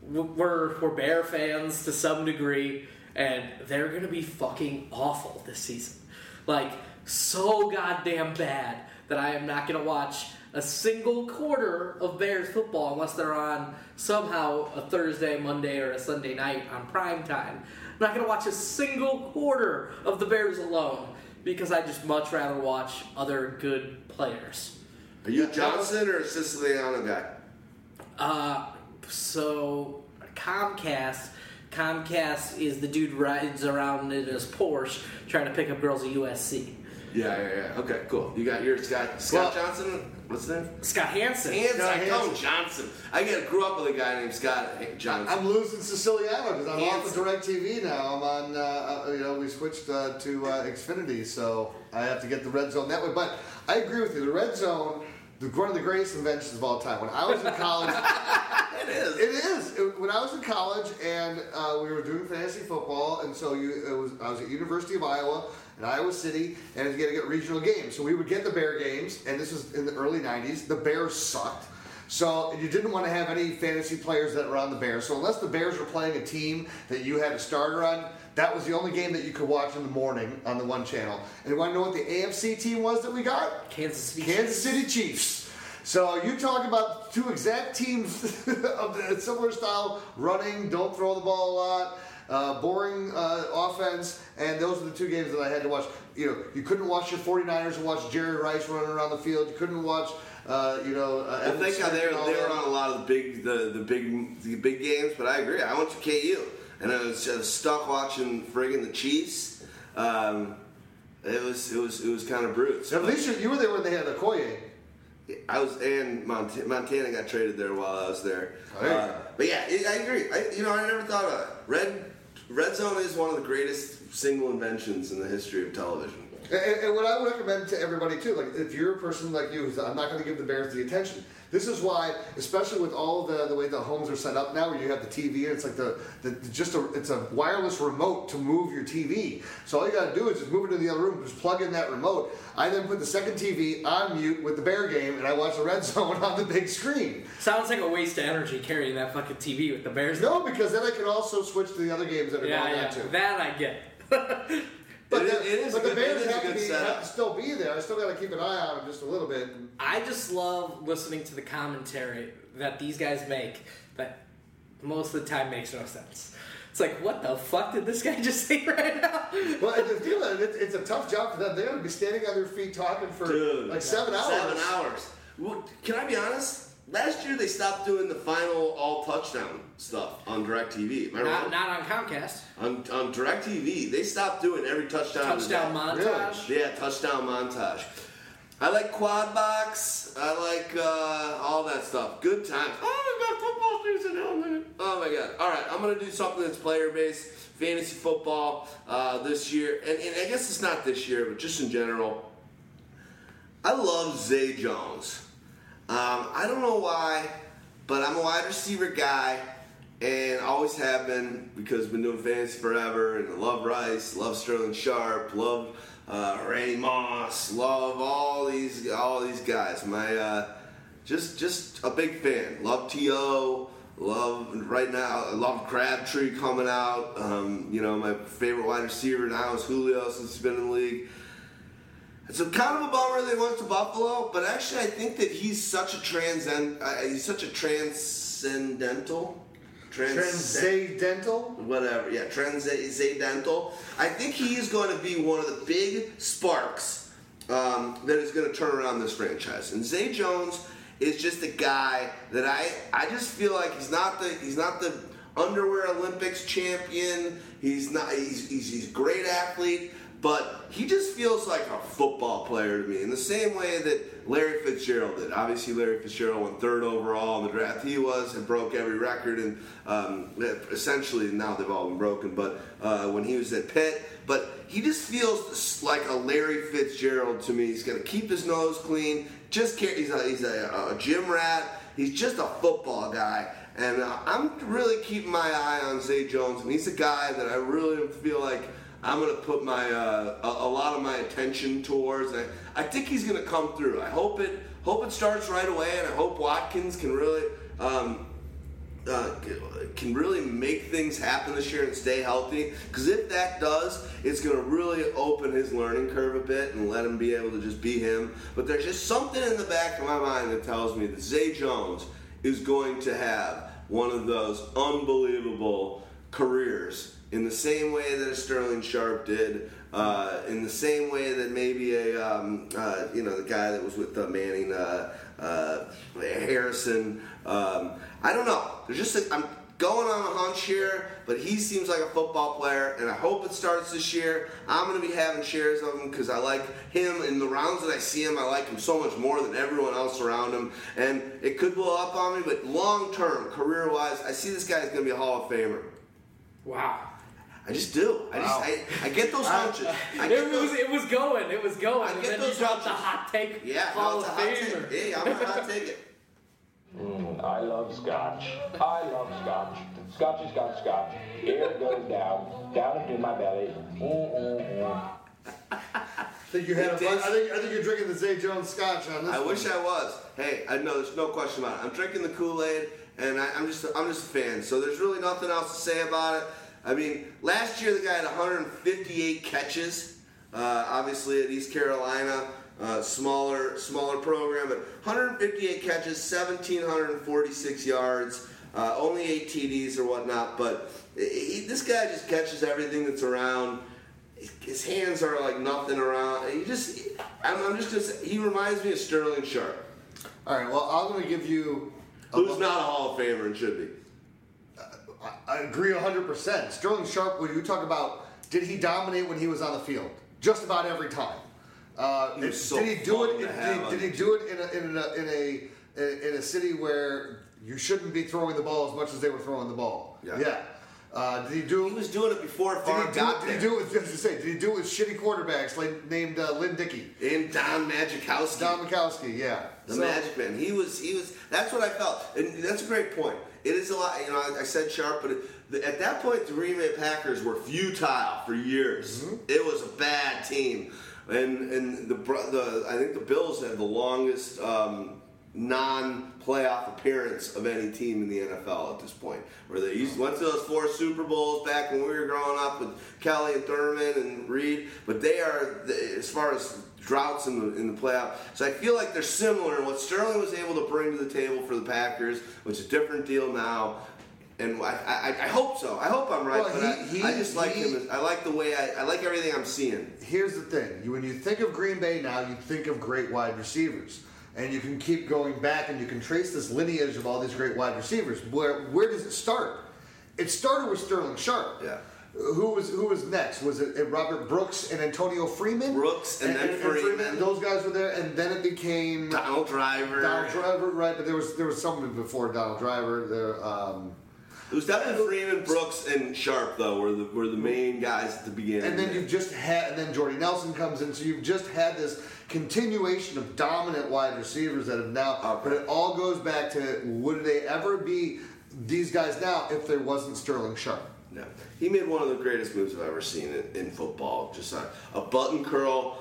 we're we're Bear fans to some degree, and they're gonna be fucking awful this season. Like, so goddamn bad that I am not gonna watch a single quarter of Bears football unless they're on somehow a Thursday, Monday, or a Sunday night on prime time. I'm not gonna watch a single quarter of the Bears alone because I just much rather watch other good players. Are you Johnson or a Siciliano guy? Uh, so Comcast, Comcast is the dude rides around in his Porsche trying to pick up girls at USC. Yeah, yeah, yeah. Okay, cool. You got your Scott Scott Well- Johnson. What's his name? Scott Hansen. Hanson. Scott I call him Johnson. I get grew up with a guy named Scott Johnson. I'm losing Siciliano because I'm off Hanson. of DirecTV now. I'm on, uh, uh, you know, we switched uh, to uh, Xfinity, so I have to get the red zone that way. But I agree with you. The red zone, the, one of the greatest inventions of all time. When I was in college, it is. It is. It- when I was in college and uh, we were doing fantasy football, and so you, it was, I was at University of Iowa in Iowa City, and we had to get regional games. So we would get the Bear games, and this was in the early '90s. The Bears sucked. So you didn't want to have any fantasy players that were on the Bears. So unless the Bears were playing a team that you had a starter on, that was the only game that you could watch in the morning on the one channel. And you want to know what the AFC team was that we got? Kansas City. Kansas City Chiefs. So you talk about two exact teams of the similar style, running, don't throw the ball a lot, uh, boring uh, offense, and those are the two games that I had to watch. You know, you couldn't watch your 49ers and watch Jerry Rice running around the field. You couldn't watch, uh, you know, uh, Well, Evan thank God they were, they were on a lot of the big the, the big the big games, but I agree. I went to KU and I was just stuck watching friggin' the Chiefs. Um, it was it was it was kind of brutes. At least you, you were there when they had Okoye. I was and Mont- Montana got traded there while I was there. Oh, there Uh, but yeah, I I agree. I, you know, I never thought of it. Red Red Zone is one of the greatest single inventions in the history of television. And, and what I would recommend to everybody too, like if you're a person like you, who's I'm not going to give the Bears the attention. This is why, especially with all the the way the homes are set up now, where you have the TV and it's like the, the just a it's a wireless remote to move your TV. So all you got to do is just move it to the other room, just plug in that remote. I then put the second TV on mute with the Bear game, and I watch the Red Zone on the big screen. Sounds like a waste of energy carrying that fucking TV with the Bears. No, because then I can also switch to the other games that are yeah, going yeah, on too. that I get. But, It it is but a the good- Bears have, to be, have to still be there. I still got to keep an eye on them just a little bit. I just love listening to the commentary that these guys make that most of the time makes no sense. It's like, what the fuck did this guy just say right now? Well, and the deal is, it's a tough job for them. They're going to be standing on their feet talking for Dude, like seven hours. Seven hours. Well, can I be honest? Last year they stopped doing the final all touchdown stuff on DirecTV. Am I Not, wrong? not on Comcast. On, on DirecTV, they stopped doing every touchdown. Touchdown of the day. montage. Yeah, touchdown montage. I like quad box. I like uh, all that stuff. Good times. Oh, we got football season now. man. Oh my god. All right, I'm gonna do something that's player based, fantasy football uh, this year, and, and I guess it's not this year, but just in general. I love Zay Jones. Um, I don't know why, but I'm a wide receiver guy, and always have been because been doing fantasy forever, and I love Rice, love Sterling Sharpe, love uh, Randy Moss, love all these all these guys. My uh, just just a big fan. Love To. love right now. I love Crabtree coming out. Um, you know, my favorite wide receiver now is Julio since he's been in the league. It's a kind of a bummer that he went to Buffalo, but actually I think that he's such a transcend. Uh, he's such a transcendental. Transcendental. whatever. Yeah, transcendental. I think he is going to be one of the big sparks um, that is going to turn around this franchise. And Zay Jones is just a guy that I I just feel like he's not the he's not the underwear Olympics champion. He's not he's he's, he's a great athlete. But he just feels like a football player to me, in the same way that Larry Fitzgerald did. Obviously, Larry Fitzgerald went third overall in the draft. He was and broke every record, and um, essentially now they've all been broken. But uh, when he was at Pitt, but he just feels like a Larry Fitzgerald to me. He's going to keep his nose clean. Just care, he's a, he's a, a gym rat. He's just a football guy. And uh, I'm really keeping my eye on Zay Jones, and he's a guy that I really feel like I'm to put my uh, a, a lot of my attention towards. I, I think he's to come through. I hope it hope it starts right away, and I hope Watkins can really um, uh, can really make things happen this year and stay healthy. Because if that does, it's to really open his learning curve a bit and let him be able to just be him. But there's just something in the back of my mind that tells me that Zay Jones is going to have one of those unbelievable careers in the same way that a Sterling Sharpe did, uh, in the same way that maybe a um, uh, you know the guy that was with uh, Manning, uh, uh, Harrison. Um, I don't know. There's just a, I'm going on a hunch here, but he seems like a football player, and I hope it starts this year. I'm going to be having shares of him because I like him in the rounds that I see him. I like him so much more than everyone else around him, and it could blow up on me. But long term, career wise, I see this guy is going to be a Hall of Famer. Wow. I just do. I just I, I get those hunches. I It get was, those, it was going, it was going, I and get then you those dropped the hot take yeah, Hall no, it's a of hot Famer. take. Yeah, I'm a hot take it. Mm, I love scotch. I love scotch. Scotch Scotchy, scotch, scotch. Air goes down, down into my belly. Mm-mm-mm. I mm, mm. think you had. It A, fun- tastes- I think I think you're drinking the Zay Jones Scotch on this. I one. wish I was. Hey, I know there's no question about it. I'm drinking the Kool-Aid, and I, I'm just I'm just a fan. So there's really nothing else to say about it. I mean, last year the guy had 158 catches, uh, obviously at East Carolina, uh, smaller smaller program, but 158 catches, 1,746 yards, uh, only eight TDs or whatnot. But he, this guy just catches everything that's around. His hands are like nothing around. He just, I'm, I'm just gonna say, he reminds me of Sterling Sharpe, All right. Well, I'm going to give you. a who's not a Hall of Famer and should be. I, I agree 100%. Sterling Sharpe, when you talk about, did he dominate when he was on the field? Just about every time. Uh, He it- so did he do it? in- Did, did he do it in a, in a in a in a city where you shouldn't be throwing the ball as much as they were throwing the ball? Yeah. Yeah. Uh, did he do? He was doing it before did Favre he do, got did there. he do it with, as say, did he do it with shitty quarterbacks like named uh, Lynn Dickey? and Don Majkowski. Don Majkowski, yeah. The So- Magic Man. He was. He was. That's what I felt, and that's a great point. It is a lot. You know, I, I said Sharpe, but it, the, at that point, the Green Bay Packers were futile for years. Mm-hmm. It was a bad team, and and the the I think the Bills had the longest. Um, non-playoff appearance of any team in the NFL at this point, where they used, went to those four Super Bowls back when we were growing up with Kelly and Thurman and Reed, but they are as far as droughts in the in the playoff. So I feel like they're similar in what Sterling was able to bring to the table for the Packers, which is a different deal now. And I, I, I hope so. I hope I'm right, Well, but he- he- I, I just like he- him. as- I like the way I, I like everything I'm seeing. here's the thing: you, when you think of Green Bay now, you think of great wide receivers, and you can keep going back and you can trace this lineage of all these great wide receivers. Where where does it start? It started with Sterling Sharpe. Yeah. Who was who was next? Was it Robert Brooks and Antonio Freeman? Brooks and then Freeman. Those guys were there, and then it became Donald Driver. Donald Driver, right? But there was there was someone before Donald Driver. There, um, It was definitely Freeman, Brooks, and Sharpe though were the were the main guys at the beginning. And then you've just had, and then Jordy Nelson comes in, so you've just had this continuation of dominant wide receivers that have now. Okay. But it all goes back to would they ever be these guys now if there wasn't Sterling Sharpe? No. He made one of the greatest moves I've ever seen in, in football. Just a, a button curl,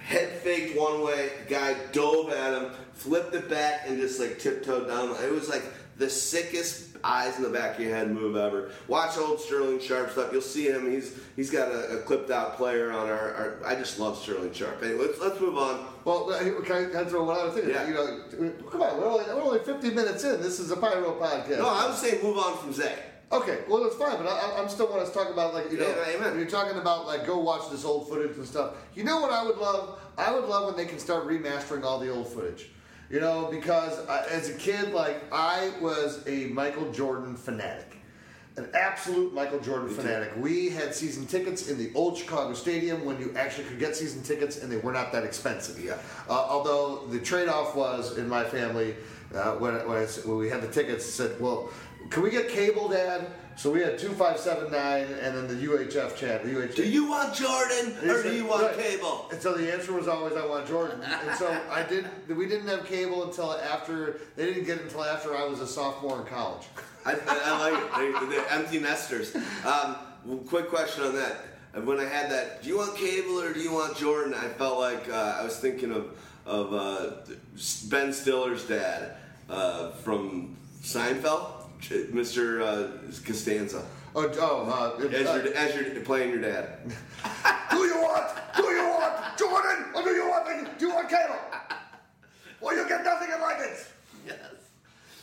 head faked one way, guy dove at him, flipped it back, and just like tiptoed down. It was like the sickest eyes in the back of your head move ever. Watch old Sterling Sharpe stuff. You'll see him. He's he's got a, a clipped out player on our, our. I just love Sterling Sharpe. Anyway, let's let's move on. Well, uh, can I, can throw one other thing? Yeah. You know, come on, we're only, we're only 50 minutes in. This is a Pyro podcast. No, I was saying move on from Zay. Okay, well that's fine, but I, I'm still want to talk about like you know Yeah, amen. you're talking about like go watch this old footage and stuff. You know what I would love? I would love when they can start remastering all the old footage. You know, because I, as a kid, like I was a Michael Jordan fanatic, an absolute Michael Jordan fanatic. We had season tickets in the old Chicago Stadium when you actually could get season tickets, and they were not that expensive. Yeah. Uh, although the trade-off was in my family uh, when, when, I s when we had the tickets, said, "Well, can we get cable, Dad?" So we had two five seven nine, and then the UHF channel. The UHF. Do you want Jordan or do you want Right. cable? And so the answer was always, "I want Jordan." And so I did. We didn't have cable until after. They didn't get it until after I was a sophomore in college. I, I, like it. They, they're empty nesters. Um, well, quick question on that. When I had that, do you want cable or do you want Jordan? I felt like uh, I was thinking of of uh, Ben Stiller's dad uh, from Seinfeld, Mr. Uh, Costanza. Oh, oh, uh, As uh, you're, as you're playing your dad. do you want? Do you want Jordan? Or do you want? Do you want cable? Well, you get nothing like it. Yes.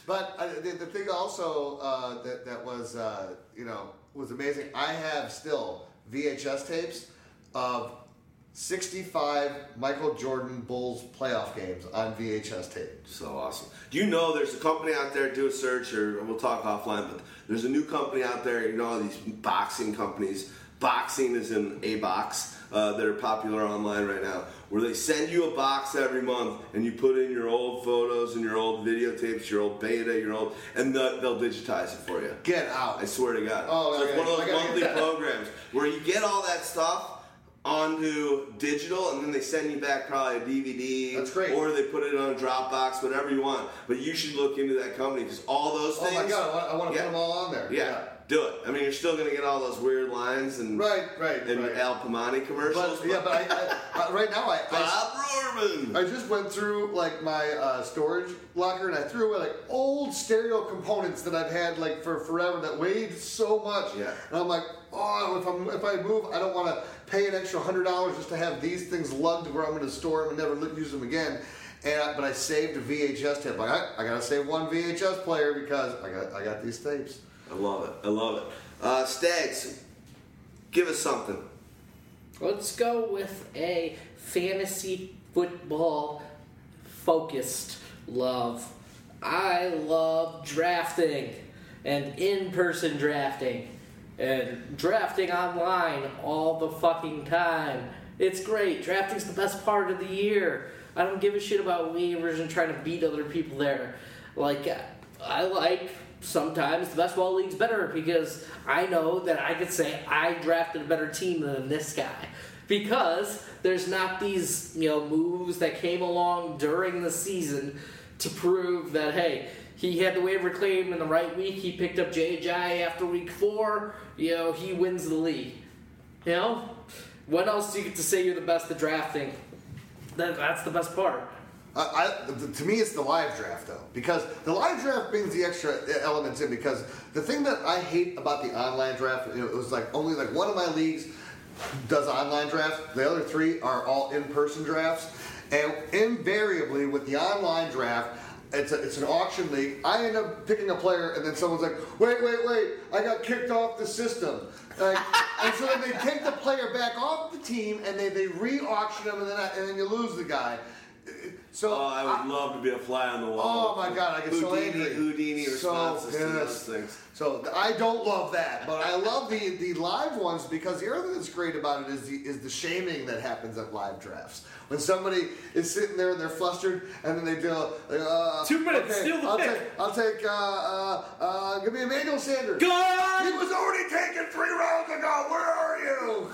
But uh, the, the thing also uh, that that was uh, you know was amazing. I have still VHS tapes of 65 Michael Jordan Bulls playoff games on VHS tape. So awesome. Do you know there's a company out there, do a search, or we'll talk offline, but there's a new company out there, you know, these boxing companies. Boxing is in a box uh, that are popular online right now, where they send you a box every month and you put in your old photos and your old videotapes, your old beta, your old, and the, they'll digitize it for you. Get out. I swear to God. Oh, it's I one of those monthly programs where you get all that stuff onto digital and then they send you back probably a DVD That's great. or they put it on a Dropbox, whatever you want. But you should look into that company because all those Oh things. my god, I want, I want to Yeah. put them all on there. Yeah, do it. I mean, you're still gonna get all those weird lines and Right, right, and right. Al Piemonte commercials. But yeah, but I, I, I, right now I, I Bob Rohrman. I just went through like my uh, storage locker and I threw away like old stereo components that I've had like for forever that weighed so much. Yeah. And I'm like, oh, if I'm if I move, I don't want to pay an extra hundred dollars just to have these things lugged where I'm going to store them and never use them again. And I, but I saved a VHS tape. Like I, I got to save one VHS player because I got I got these tapes. I love it. I love it. Uh, Stags, give us something. Let's go with a fantasy football focused love. I love drafting and in person drafting and drafting online all the fucking time. It's great. Drafting's the best part of the year. I don't give a shit about waivers and trying to beat other people there. Like, I like sometimes the best ball league's better because I know that I could say I drafted a better team than this guy. Because there's not these you know moves that came along during the season to prove that hey he had the waiver claim in the right week. He picked up JJ after week four. You know he wins the league. You know? What else do you get to say you're the best at drafting? That, that's the best part I, I, to me, it's the live draft though, because the live draft brings the extra elements in. Because the thing that I hate about the online draft, you know, it was like only like one of my leagues does online draft. The other three are all in-person drafts, and invariably with the online draft. It's, a, it's an auction league. I end up picking a player, and then someone's like, "Wait, wait, wait! I got kicked off the system." Like, and so then they take the player back off the team, and they, they re-auction him, and then I, and then you lose the guy. So Oh, I would love to be a fly on the wall. Oh my god, I get so Houdini, angry. Houdini so responses to those pissed. things. So I don't love that, but I love the the live ones because the other thing that's great about it is the is the shaming that happens at live drafts. When somebody is sitting there and they're flustered, and then they do uh, Two minutes, okay, steal the I'll pick. take I'll take uh, uh, uh, give me Emmanuel Sanders. God! He was already taken three rounds ago. Where are you?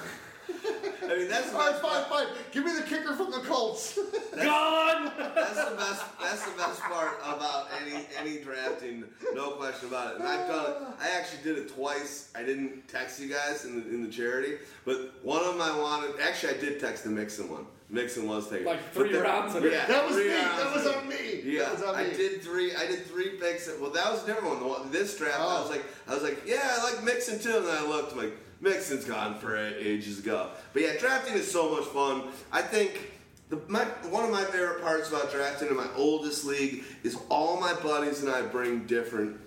I mean, that's the All right, best fine, part. fine. Give me the kicker from the Colts. God! That's the best. That's that's the best part about any any drafting, no question about it. And I've done it. I actually did it twice. I didn't text you guys in the in the charity, but one of them I wanted. Actually, I did text the Mixon one. Mixon was taken. Like three then- rounds in it. Yeah, That was three me. rounds That was in it. on me. Yeah, That was on I me. did three. I did three picks. Well, that was a different one. The one this draft, I oh. was Oh. like, I was like, yeah, I like Mixon too. And then I looked, I'm like, Mixon's gone for ages ago. But yeah, drafting is so much fun. I think. The, my, one of my favorite parts about drafting in my oldest league is all my buddies and I bring different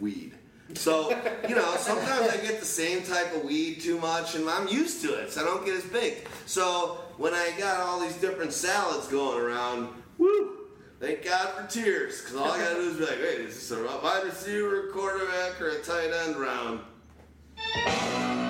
weed. So, you know, sometimes I get the same type of weed too much and I'm used to it, so I don't get as big. So, when I got all these different salads going around, woo, thank God for tiers, because all I gotta do is be like, hey, is this a wide receiver, quarterback, or a tight end round? Thank you.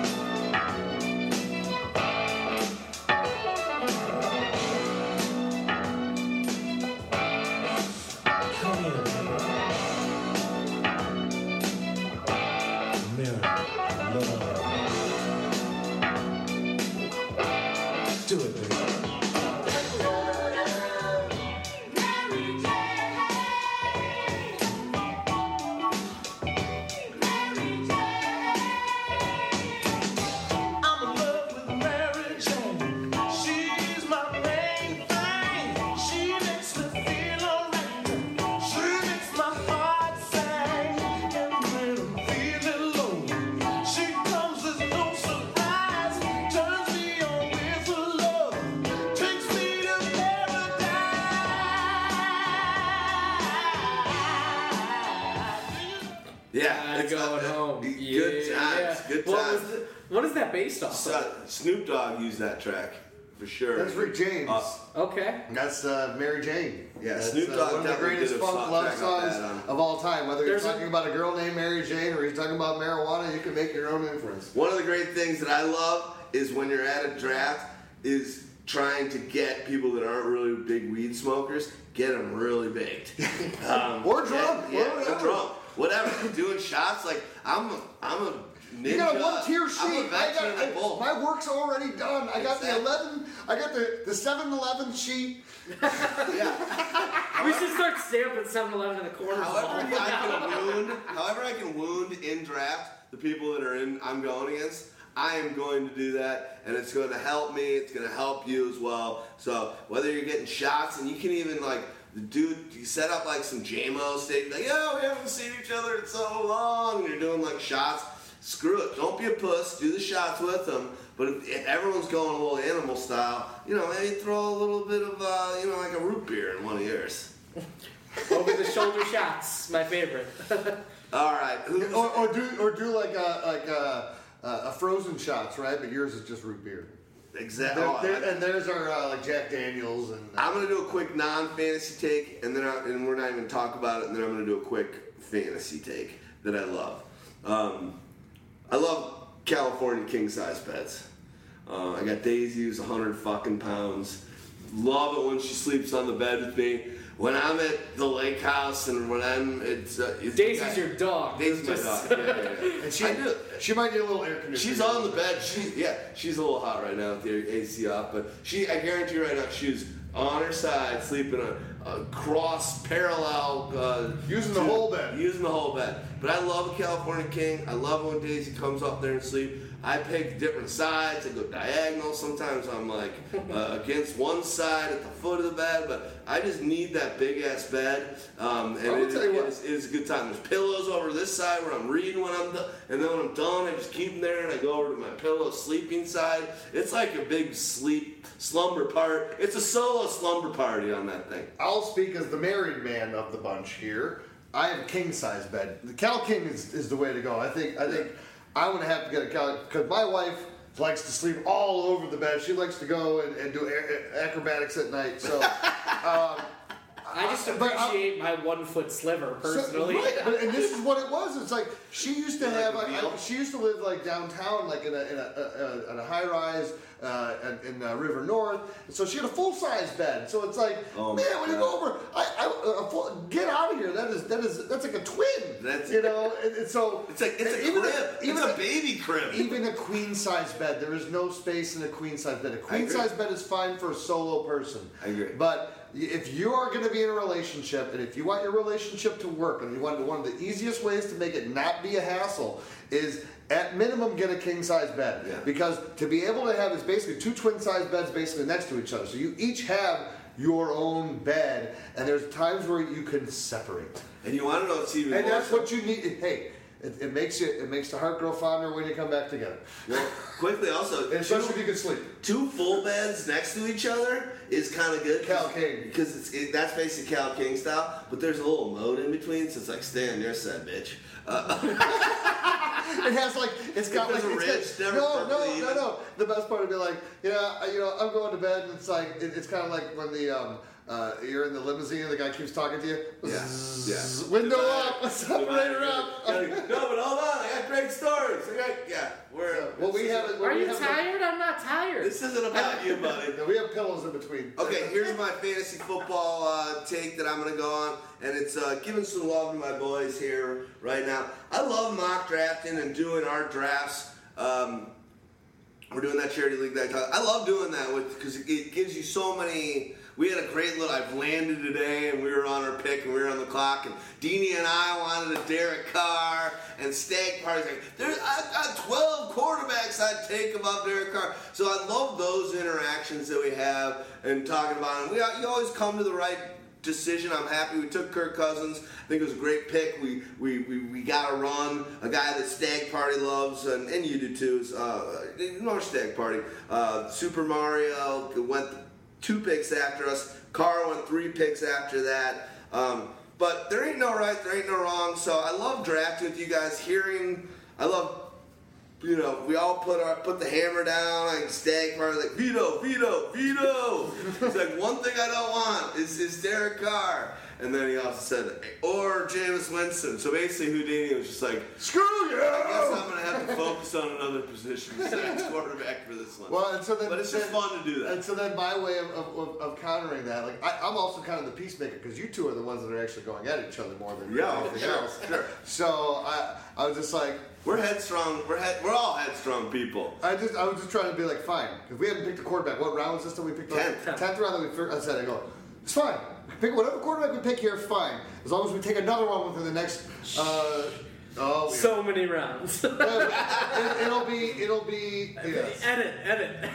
What is that based off? So, Snoop Dogg used that track for sure. That's Rick James. Uh. Okay. That's uh, Mary Jane. Yeah, That's, Snoop uh, Dogg one of the greatest did funk song love songs of all time. Whether There's you're a- talking about a girl named Mary Jane or you're talking about marijuana, you can make your own inference. One of the great things that I love is when you're at a draft is trying to get people that aren't really big weed smokers, get them really baked. Um, Or drunk, Yeah, or yeah, whatever. drunk. Whatever. Doing shots like I'm a, I'm a ninja. You got a one tier I'm a sheet. I got of. I, my work's already done. I got the eleven. I got the the seven eleven sheet. yeah. We should start stamping 7-Eleven in the corners. of However, all- I can wound, however I can wound in draft the people that are in I'm going against. I am going to do that, and it's going to help me. It's going to help you as well. So whether you're getting shots, and you can even like the dude, you set up like some JMO state, like yo, we haven't seen each other in so long. And you're doing like shots. Screw it. Don't be a puss. Do the shots with them. But if, if everyone's going a little animal style, you know, maybe throw a little bit of, uh, you know, like a root beer in one of yours. Over the shoulder shots, my favorite. All right. Or, or do or do like a like a, a frozen shots, right? But yours is just root beer. exactly. There, there, and there's our uh, like Jack Daniels and. uh, I'm gonna do a quick non-fantasy take, and then I, and we're not even talk about it, and then I'm gonna do a quick fantasy take that I love. Um, I love California king size beds. Uh, I got Daisy who's 100 fucking pounds. Love it when she sleeps on the bed with me. When I'm at the lake house and when I'm it's, uh, it's Daisy's your dog. Daisy's my dog. Yeah, yeah, yeah. and she do. she might need a little air conditioning. She's on the bed. She yeah, she's a little hot right now with the AC off, but she I guarantee you right now she's on her side sleeping on a cross parallel uh, Using the whole bed. Using the whole bed. But I love a California King. I love when Daisy comes up there and sleep. I pick different sides. I go diagonal. Sometimes I'm like uh, against one side at the foot of the bed, but I just need that big ass bed. Um, and it, tell you what. it's, it's a good time. There's pillows over this side where I'm reading when I'm done, and then when I'm done, I just keep them there and I go over to my pillow sleeping side. It's like a big sleep slumber part. It's a solo slumber party on that thing. I'll speak as the married man of the bunch here. I have a king size bed. The Cal King is, is the way to go. I think I think I'm gonna have to get a Cal because my wife likes to sleep all over the bed. She likes to go and, and do acrobatics at night. So, um, I just but I- appreciate my one foot sliver so- personally. right, but- and this is what it was. It's like She used to have. like Like, a? I, she used to live like downtown, like in a in a, a, a, in a high rise uh, in, in uh, River North. So she had a full size bed. So it's like, Oh, man, my when you go over, I, I a full, get out of here. That is that is that's like a twin. That's- you know. And, and so It's like it's a even crib. even it's a baby crib. even a queen size bed, there is no space in a queen size bed. A queen agree. size bed is fine for a solo person. I agree. But if you are going to be in a relationship, and if you want your relationship to work, and you want one of the easiest ways to make it not be a hassle is at minimum get a king size bed. Yeah. Because to be able to have is basically two twin size beds basically next to each other. So you each have your own bed, and there's times where you can separate. and you want to know even And that's what you need. Hey, it, it makes you it makes the heart grow fonder when you come back together. Well, quickly also, And especially two- if you can sleep. two full beds next to each other is kind of good. Cal King. Because it's, it, that's basically Cal King style, but there's a little mode in between, so it's like stay on your side, bitch. Uh, It has like it's got like it's ridge, got, no no no no. The best part would be like yeah you know I'm going to bed and it's like it, it's kind of like when the um uh, you're in the limousine and the guy keeps talking to you. yeah, yeah. Window Divide- up, separator divide- up. no, but hold on, I got great stories. I got, yeah, we're. What we have isn't- is Are we you have tired? I'm not tired. This isn't about you, buddy. We have pillows in between. Okay, here's my fantasy football uh, take that I'm going to go on, and it's uh, giving some love to my boys here right now. I love mock drafting and doing our drafts. Um, we're doing that charity league that I talk. I love doing that with because it, it gives you so many. We had a great little. I've landed today, and we were on our pick, and we were on the clock, and Deanie and I wanted a Derek Carr, and Stag Party's like, "There's I've got 12 quarterbacks I'd take above Derek Carr." So I love those interactions that we have and talking about. And we you always come to the right decision. I'm happy we took Kirk Cousins. I think it was a great pick. We we, we, we got a run. A guy that Stag Party loves, and, and you do too. Is, uh, no Stag Party. Uh, Super Mario went two picks after us. Carr went three picks after that. Um, but there ain't no right, there ain't no wrong. So I love drafting with you guys. Hearing, I love you know, we all put our put the hammer down, like stag party, like veto, veto, veto. it's like one thing I don't want is is Derek Carr, and then he also said or Jameis Winston. So basically, Houdini was just like, Screw you! I guess I'm gonna have to focus on another position besides quarterback for this one. Well, and so then, but it's just fun to do that. And so then my way of, of, of, of countering that, like I, I'm also kind of the peacemaker because you two are the ones that are actually going at each other more than Yeah, oh, anything sure, else. sure. So I, I was just like, We're headstrong. We're head, we're all headstrong people. I just, I was just trying to be like, fine, if we hadn't picked a quarterback, what round was this that we picked? Tenth. Tenth round that we first. I said, I go, it's fine. Pick whatever quarterback we pick here, fine, as long as we take another one within the next. Uh, oh, yeah. So many rounds. it, will be, it'll be. Yes. edit, edit.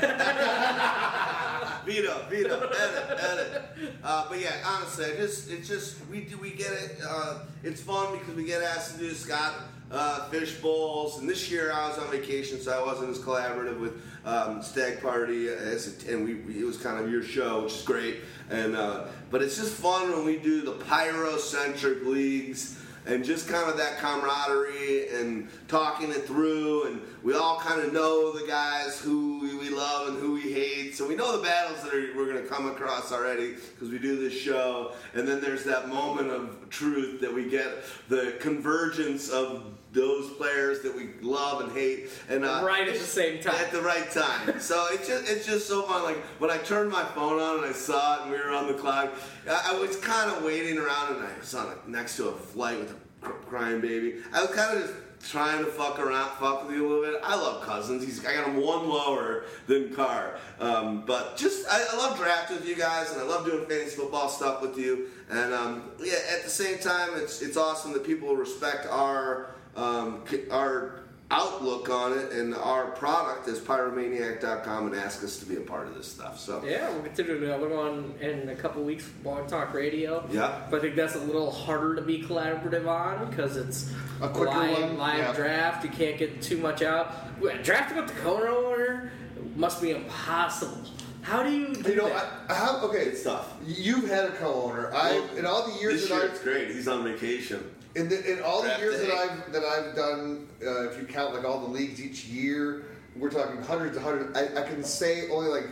Veto, veto, edit, edit. Uh, but yeah, honestly, I just it's just we do we get it. Uh, it's fun because we get asked to do Scott uh, fish bowls, and this year I was on vacation, so I wasn't as collaborative with um, Stag Party as and we, we- it was kind of your show, which is great. And uh, but it's just fun when we do the pyrocentric leagues and just kind of that camaraderie and talking it through and we all kind of know the guys who we- love and who we hate so we know the battles that are, we're going to come across already because we do this show. And then there's that moment of truth that we get the convergence of those players that we love and hate and uh, Right at the same time. at the right time. So it's just it's just so fun. Like when I turned my phone on and I saw it and we were on the clock, I, I was kind of waiting around and I was on a, next to a flight with a cr- crying baby. I was kind of just trying to fuck around, fuck with you a little bit. I love Cousins. He's I got him one lower than Carr. Um, but just I, I love drafting with you guys and I love doing fantasy football stuff with you. And um, yeah, at the same time, it's it's awesome that people respect our um, our outlook on it and our product is pyromaniac.com and ask us to be a part of this stuff. So yeah, we'll continue to do another one in a couple weeks. Blog Talk Radio. Yeah. But I think that's a little harder to be collaborative on because it's A quicker live, one, live yeah. draft. You can't get too much out. Well, Drafting with the co-owner must be impossible. How do you do You know, that? I, I have okay. it's tough. You've had a co-owner. I Well, in all the years This that year I've it's great. He's on vacation. In, the, in all the Draft years that. I've that I've done, uh, if you count like all the leagues each year, we're talking hundreds and hundreds. I, I can say only like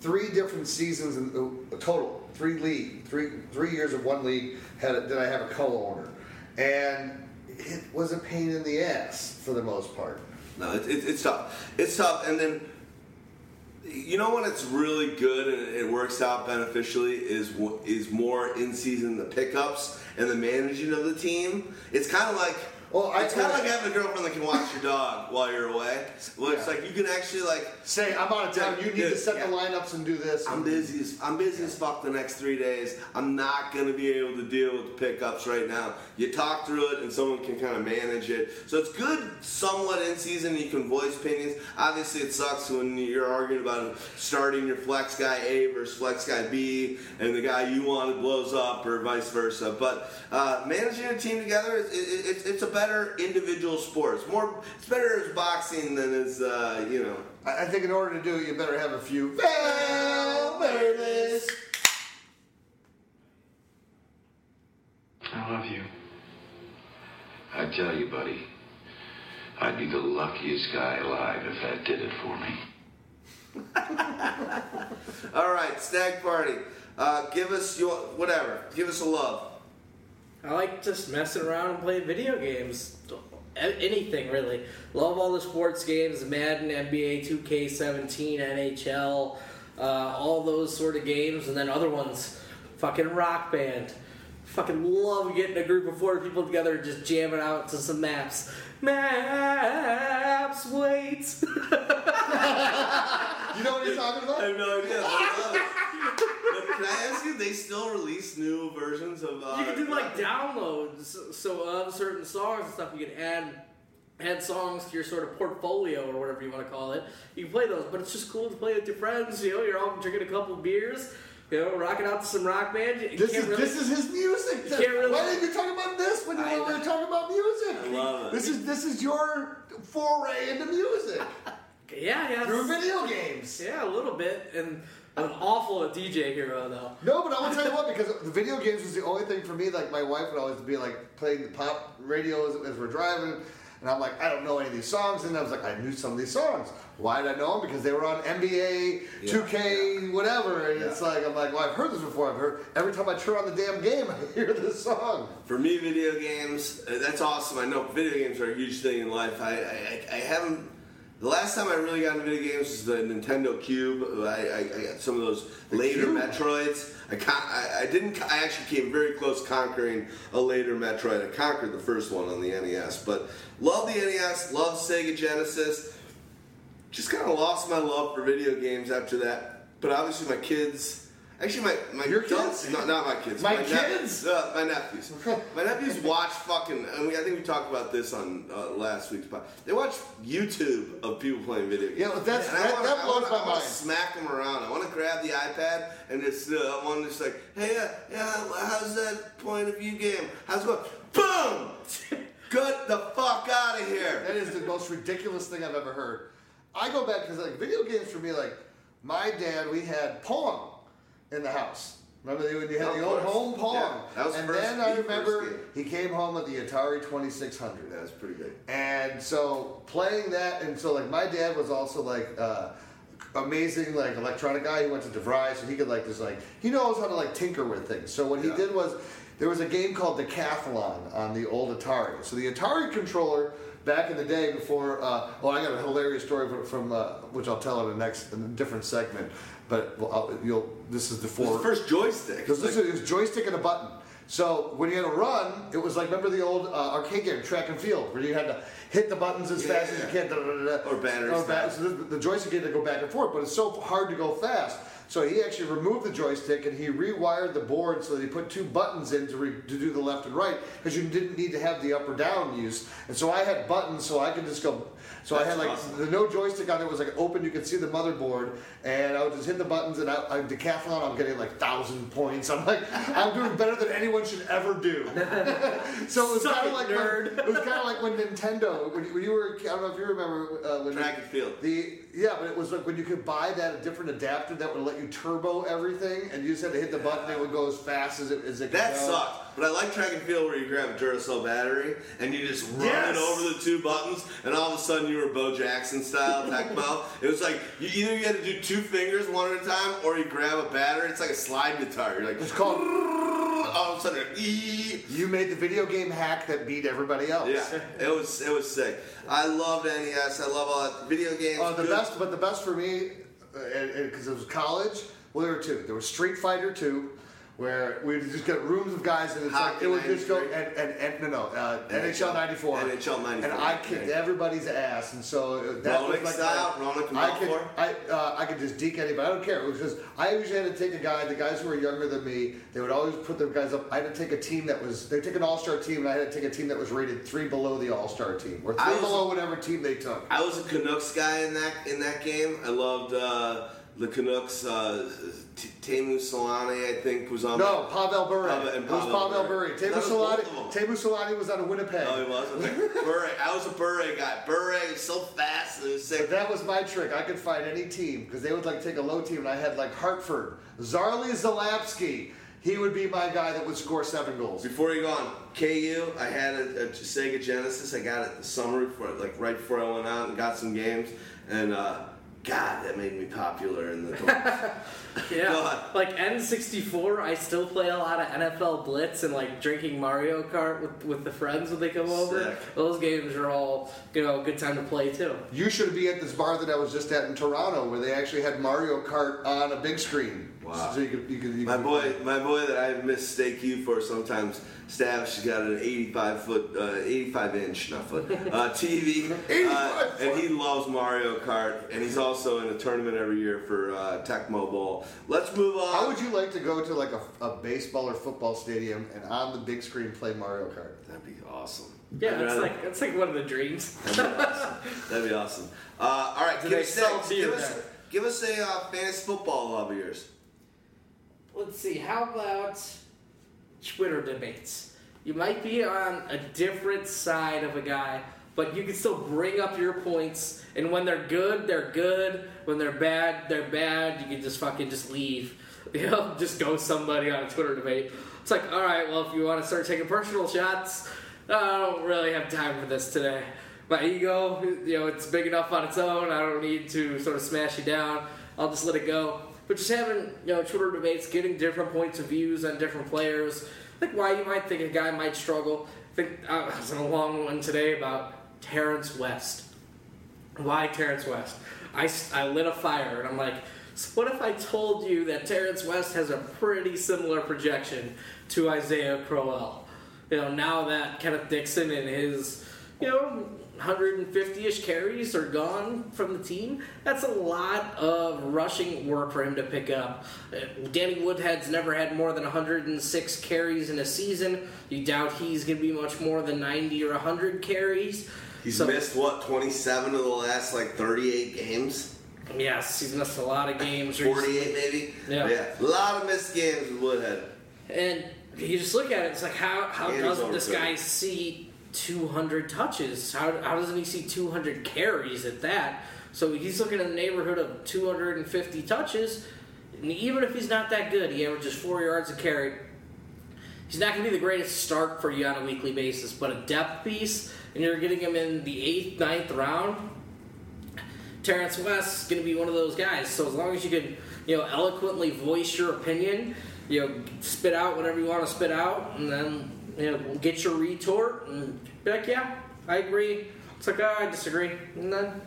three different seasons in uh, total, three league, three three years of one league had a, did I have a co-owner, and it was a pain in the ass for the most part. No, it, it, it's tough. It's tough, and then you know when it's really good and it works out beneficially is is more in season the pickups and the managing of the team. It's kind of like. Well, I it's kind of like having a girlfriend that can watch your dog while you're away. Well, it's Yeah. like you can actually like Say, I'm out of town. You need to set the lineups and do this. I'm busy. As, I'm busy as fuck the next three days. I'm not gonna be able to deal with the pickups right now. You talk through it, and someone can kind of manage it. So it's good, somewhat in season. You can voice opinions. Obviously, it sucks when you're arguing about starting your flex guy A versus flex guy B, and the guy you wanted blows up, or vice versa. But uh, managing a team together, is, it, it, it's a better individual sports. More. It's better as boxing than as uh, you know. I I think in order to do it, you better have a few. Well, there. I love you. I tell you, buddy, I'd be the luckiest guy alive if that did it for me. All right, stag party. Uh, give us your whatever. Give us a love. I like just messing around and playing video games. Anything really. Love all the sports games: Madden, NBA, 2K17, NHL, uh, all those sort of games, and then other ones. Fucking Rock Band. Fucking love getting a group of four people together and just jamming out to some maps. Maps, wait. You know what you're talking about? I have no idea. I love it. But can I ask you? They still release new versions of. Uh, You can do like downloads, so of certain songs and stuff. You can add add songs to your sort of portfolio or whatever you want to call it. You can play those, but it's just cool to play with your friends. You know, you're all drinking a couple beers, you know, rocking out to some rock band. You This can't is really- this is his music. can't really- Why didn't you talk about this when you I were talking about music? I love it. This is this is your foray into music yeah, yeah, through video games. yeah, a little bit. And I'm awful at DJ Hero though. No, but I want to tell you what, because the video games was the only thing for me. Like my wife would always be like playing the pop radio as, as we're driving, and I'm like, I don't know any of these songs, and I was like, I knew some of these songs. Why did I know them? Because they were on NBA, Yeah, 2K, whatever, and it's like I'm like, well, I've heard this before. I've heard every time I turn on the damn game, I hear this song. For me, video games, uh, that's awesome. I know video games are a huge thing in life. I, I, I- I haven't. The last time I really got into video games was the Nintendo Cube. I, I, I got some of those later Cube? Metroids. I, con- I, I didn't. I actually came very close conquering a later Metroid. I conquered the first one on the NES, but love the NES. Love Sega Genesis. Just kind of lost my love for video games after that. But obviously, my kids. Actually, my, my Your kids? No, not my kids. My nep- kids? uh, my nephews. my nephews watch fucking. I mean, I think we talked about this on uh, last week's pod. They watch YouTube of people playing video games. Yeah, but that's- And I that- wanna- that I blows wanna- my I wanna mind. Smack them around. I want to grab the iPad and just. Uh, I want to just like, hey, uh, yeah, how's that point of view game? How's it going? Boom! Get the fuck out of here. That is the most ridiculous thing I've ever heard. I go back because like video games for me, like my dad, we had Pong in the house. Remember when you had Of the old course. home Pong? Yeah, that was and first- then I the first remember game. he came home with the Atari 2600. That was pretty good. And so playing that, and so like my dad was also like uh, amazing like electronic guy. He went to DeVry, so he could like just like he knows how to like tinker with things. So what Yeah. he did was there was a game called Decathlon on the old Atari. So the Atari controller back in the day before. Uh, well, I got a hilarious story from, from uh, which I'll tell in the next in a different segment. But well, you'll this is the four. first joystick. This Like- is joystick and a button. So when you had to run, it was like remember the old uh, arcade game, track and field, where you had to hit the buttons as fast as you can. Da, da, da. Or battery Or ba- style. so the, the joystick had to go back and forth, but it's so hard to go fast. So he actually removed the joystick and he rewired the board so that he put two buttons in to, re, to do the left and right because you didn't need to have the up or down use. And so I had buttons so I could just go. So I had like awesome. the no joystick on it was like open. You could see the motherboard, and I would just hit the buttons. And I, I decathlon, I'm getting like thousand points. I'm like, I'm doing better than anyone should ever do. so it was kind of like nerd. When, it was kind of like when Nintendo, when, you- when you were, I don't know if you remember uh, when Track and field. The yeah, but it was like when you could buy that a different adapter that would let you turbo everything, and you just had to hit the button. It would go as fast as it as it. That sucked. But I like track and field where you grab a Duracell battery and you just run Yes. it over the two buttons, and all of a sudden you were Bo Jackson style Tecmo. it was like you either you had to do two fingers one at a time, or you grab a battery. It's like a slide guitar. You're like, It's called all of a sudden, ee. You made the video game hack that beat everybody else. Yeah, it was it was sick. I loved NES. I love all that video games. Uh, the good- best, but the best for me, because it was college. Well, there were two. There was Street Fighter Two, where we just get rooms of guys, and it's like it would just go and, and, and no no uh, NHL '94. NHL 94, And I kicked yeah. everybody's ass, and so uh, that Roenick was like style? Roenick I could? I uh, I could just deke anybody. I don't care. It was just I usually had to take a guy. The guys who were younger than me, they would always put their guys up. I had to take a team that was they take an All Star team, and I had to take a team that was rated three below the All Star team, or three was- below whatever team they took. I was a Canucks guy in that in that game. I loved uh, the Canucks. Uh, T- Teemu Selanne, I think, was on. No, Pavel Bure. Pavel- and it was Pavel Pavel Bure. Bure. That Teemu was Selanne. Teemu Selanne was out of Winnipeg. Oh, he was. I was Bure. I was a Bure guy. Bure was so fast and was But that was my trick. I could find any team because they would like take a low team, and I had like Hartford, Zarley Zalapski. He would be my guy that would score seven goals. Before you go on, KU, I had a, a Sega Genesis. I got it the summer before, like right before I went out and got some games. And uh, God, that made me popular in the. Yeah, God. like N64, I still play a lot of NFL Blitz and like drinking Mario Kart with, with the friends when they come over. Sick. Those games are all you know a good time to play too. You should be at this bar that I was just at in Toronto, where they actually had Mario Kart on a big screen. Wow. So you could, you could, you My could- boy, my boy that I mistake you for sometimes. Stav, she's got an 85 foot, uh, 85 inch, not foot, uh, TV, 85 uh, and he loves Mario Kart, and he's also in a tournament every year for uh, Tecmo Bowl. Let's move on. How would you like to go to like a, a baseball or football stadium and on the big screen play Mario Kart? That'd be awesome. Yeah, I'd it's like it's like one of the dreams. That'd be awesome. That'd be awesome. Uh, all right, Do give us, sell a, beer give, us, give us a uh, fantasy football love of yours. Let's see. How about Twitter debates? You might be on a different side of a guy, but you can still bring up your points. And when they're good, they're good. When they're bad, they're bad. You can just fucking just leave. You know, just go somebody on a Twitter debate. It's like, all right, well, if you want to start taking personal shots, I don't really have time for this today. My ego, you know, it's big enough on its own. I don't need to sort of smash you down. I'll just let it go. But just having, you know, Twitter debates, getting different points of views on different players, like why you might think a guy might struggle. I think uh, I was in a long one today about Terrence West. Why Terrence West? I, I lit a fire and I'm like, so what if I told you that Terrence West has a pretty similar projection to Isaiah Crowell? You know, now that Kenneth Dixon and his, you know, 150-ish carries are gone from the team, that's a lot of rushing work for him to pick up. Uh, Danny Woodhead's never had more than 106 carries in a season. You doubt he's going to be much more than 90 or 100 carries. He's So- missed what 27 of the last like 38 games, Yes, he's missed a lot of games. 48 maybe. Yeah. yeah, a lot of missed games with Woodhead. And you just look at it, it's like, how, how And doesn't this guy see 200 touches? How, how doesn't he see 200 carries at that? So he's looking in the neighborhood of 250 touches. And even if he's not that good, he averages four yards a carry. He's not going to be the greatest start for you on a weekly basis, but a depth piece, and you're getting him in the eighth, ninth round. Terrence West is going to be one of those guys. So as long as you can, you know, eloquently voice your opinion, you know, spit out whatever you want to spit out, and then you know, get your retort and be like, yeah, I agree. It's like, oh, I disagree, and then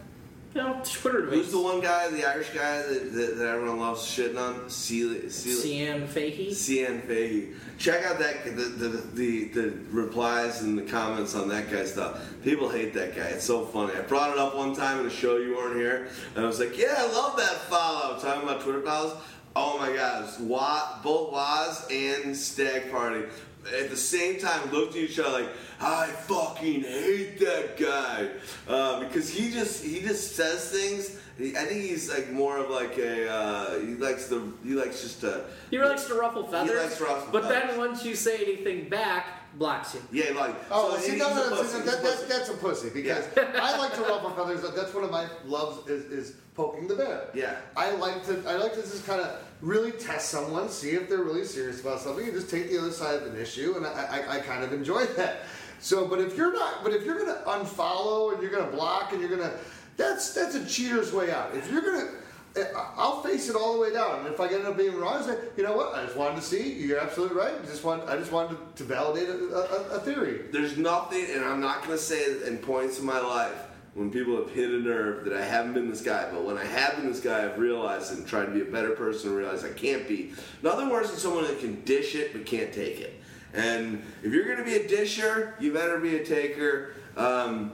you know, Twitter debates. Who's the one guy, the Irish guy that, that, that everyone loves shitting on? Sealy, Sealy, Cian Fahey. Cian Fahey. Check out that the, the the the replies and the comments on that guy's stuff. People hate that guy. It's so funny. I brought it up one time in a show you weren't here, and I was like, "Yeah, I love that follow." Talking about Twitter follows. Oh my God! It was Wa, both Waz and Stag Party at the same time looked at each other like, "I fucking hate that guy," uh, because he just he just says things. He, I think he's like more of like a uh, he likes the he likes just to He likes to ruffle feathers, likes to ruffle but feathers. then once you say anything back, blocks you. Yeah, like Oh, so see, he's no, a no, no, pussy, see, that, that's, that's a pussy because I like to ruffle feathers. That's one of my loves is, is poking the bear. Yeah. I like to I like to just kind of really test someone, see if they're really serious about something, and just take the other side of an issue, and I, I, I kind of enjoy that. So, but if you're not, but if you're gonna unfollow and you're gonna block and you're gonna, that's that's a cheater's way out. If you're gonna, I- I'll face it all the way down. And if I end up being wrong, I say, you know what? I just wanted to see. You're absolutely right. I just want. I just wanted to validate a, a, a theory. There's nothing, and I'm not going to say it in points in my life when people have hit a nerve that I haven't been this guy. But when I have been this guy, I've realized and tried to be a better person and realized I can't be. Nothing worse than someone that can dish it but can't take it. And if you're going to be a disher, you better be a taker. Um,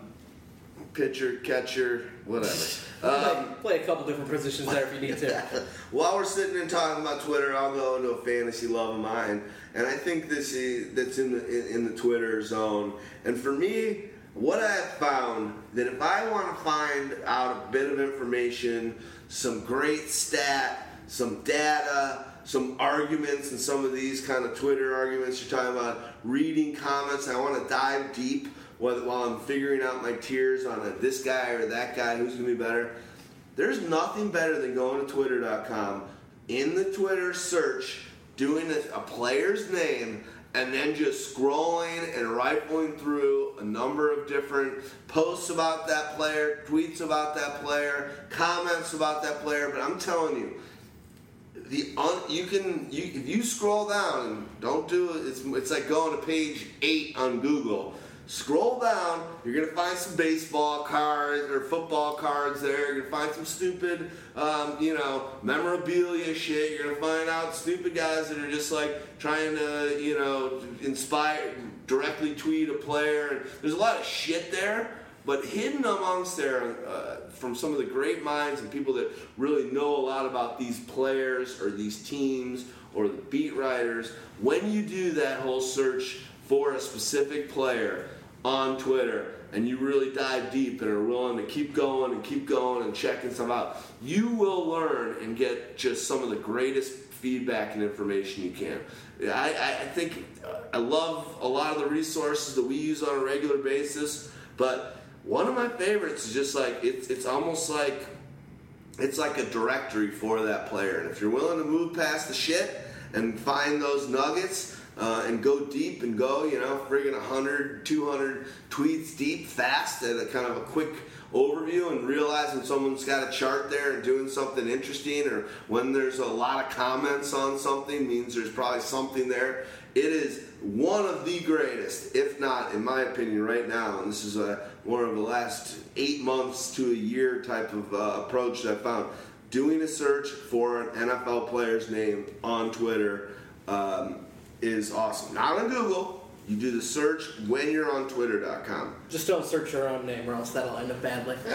pitcher, catcher, whatever. Um, play, play a couple different positions there if you need to. While we're sitting and talking about Twitter, I'll go into a fantasy love of mine, and I think this is that's in the in, in the Twitter zone. And for me, what I have found that if I want to find out a bit of information, some great stat, some data, some arguments, and some of these kind of Twitter arguments you're talking about, reading comments, I want to dive deep while, I'm figuring out my tiers on a, this guy or that guy who's going to be better. There's nothing better than going to twitter.com in the Twitter search, doing a, a player's name, and then just scrolling and rifling through a number of different posts about that player, tweets about that player, comments about that player. But I'm telling you, the un, you can you if you scroll down and don't do it, it's it's like going to page eight on Google. Scroll down, you're gonna find some baseball cards or football cards there. You're gonna find some stupid, um, you know, memorabilia shit. You're gonna find out stupid guys that are just like trying to, you know, inspire, directly tweet a player. There's a lot of shit there. But hidden amongst there, uh, from some of the great minds and people that really know a lot about these players or these teams or the beat writers, when you do that whole search for a specific player on Twitter and you really dive deep and are willing to keep going and keep going and checking stuff out, you will learn and get just some of the greatest feedback and information you can. I, I think uh, I love a lot of the resources that we use on a regular basis, but one of my favorites is just like it's it's almost like it's like a directory for that player. And if you're willing to move past the shit and find those nuggets uh, and go deep and go, you know, friggin' 100, 200 tweets deep fast at a kind of a quick overview and realize when someone's got a chart there and doing something interesting or when there's a lot of comments on something means there's probably something there. It is one of the greatest, if not, in my opinion, right now. And this is a, one of the last eight months to a year type of uh, approach that I found. Doing a search for an NFL player's name on Twitter um, is awesome. Not on Google. You do the search when you're on Twitter.com. Just don't search your own name, or else that'll end up badly.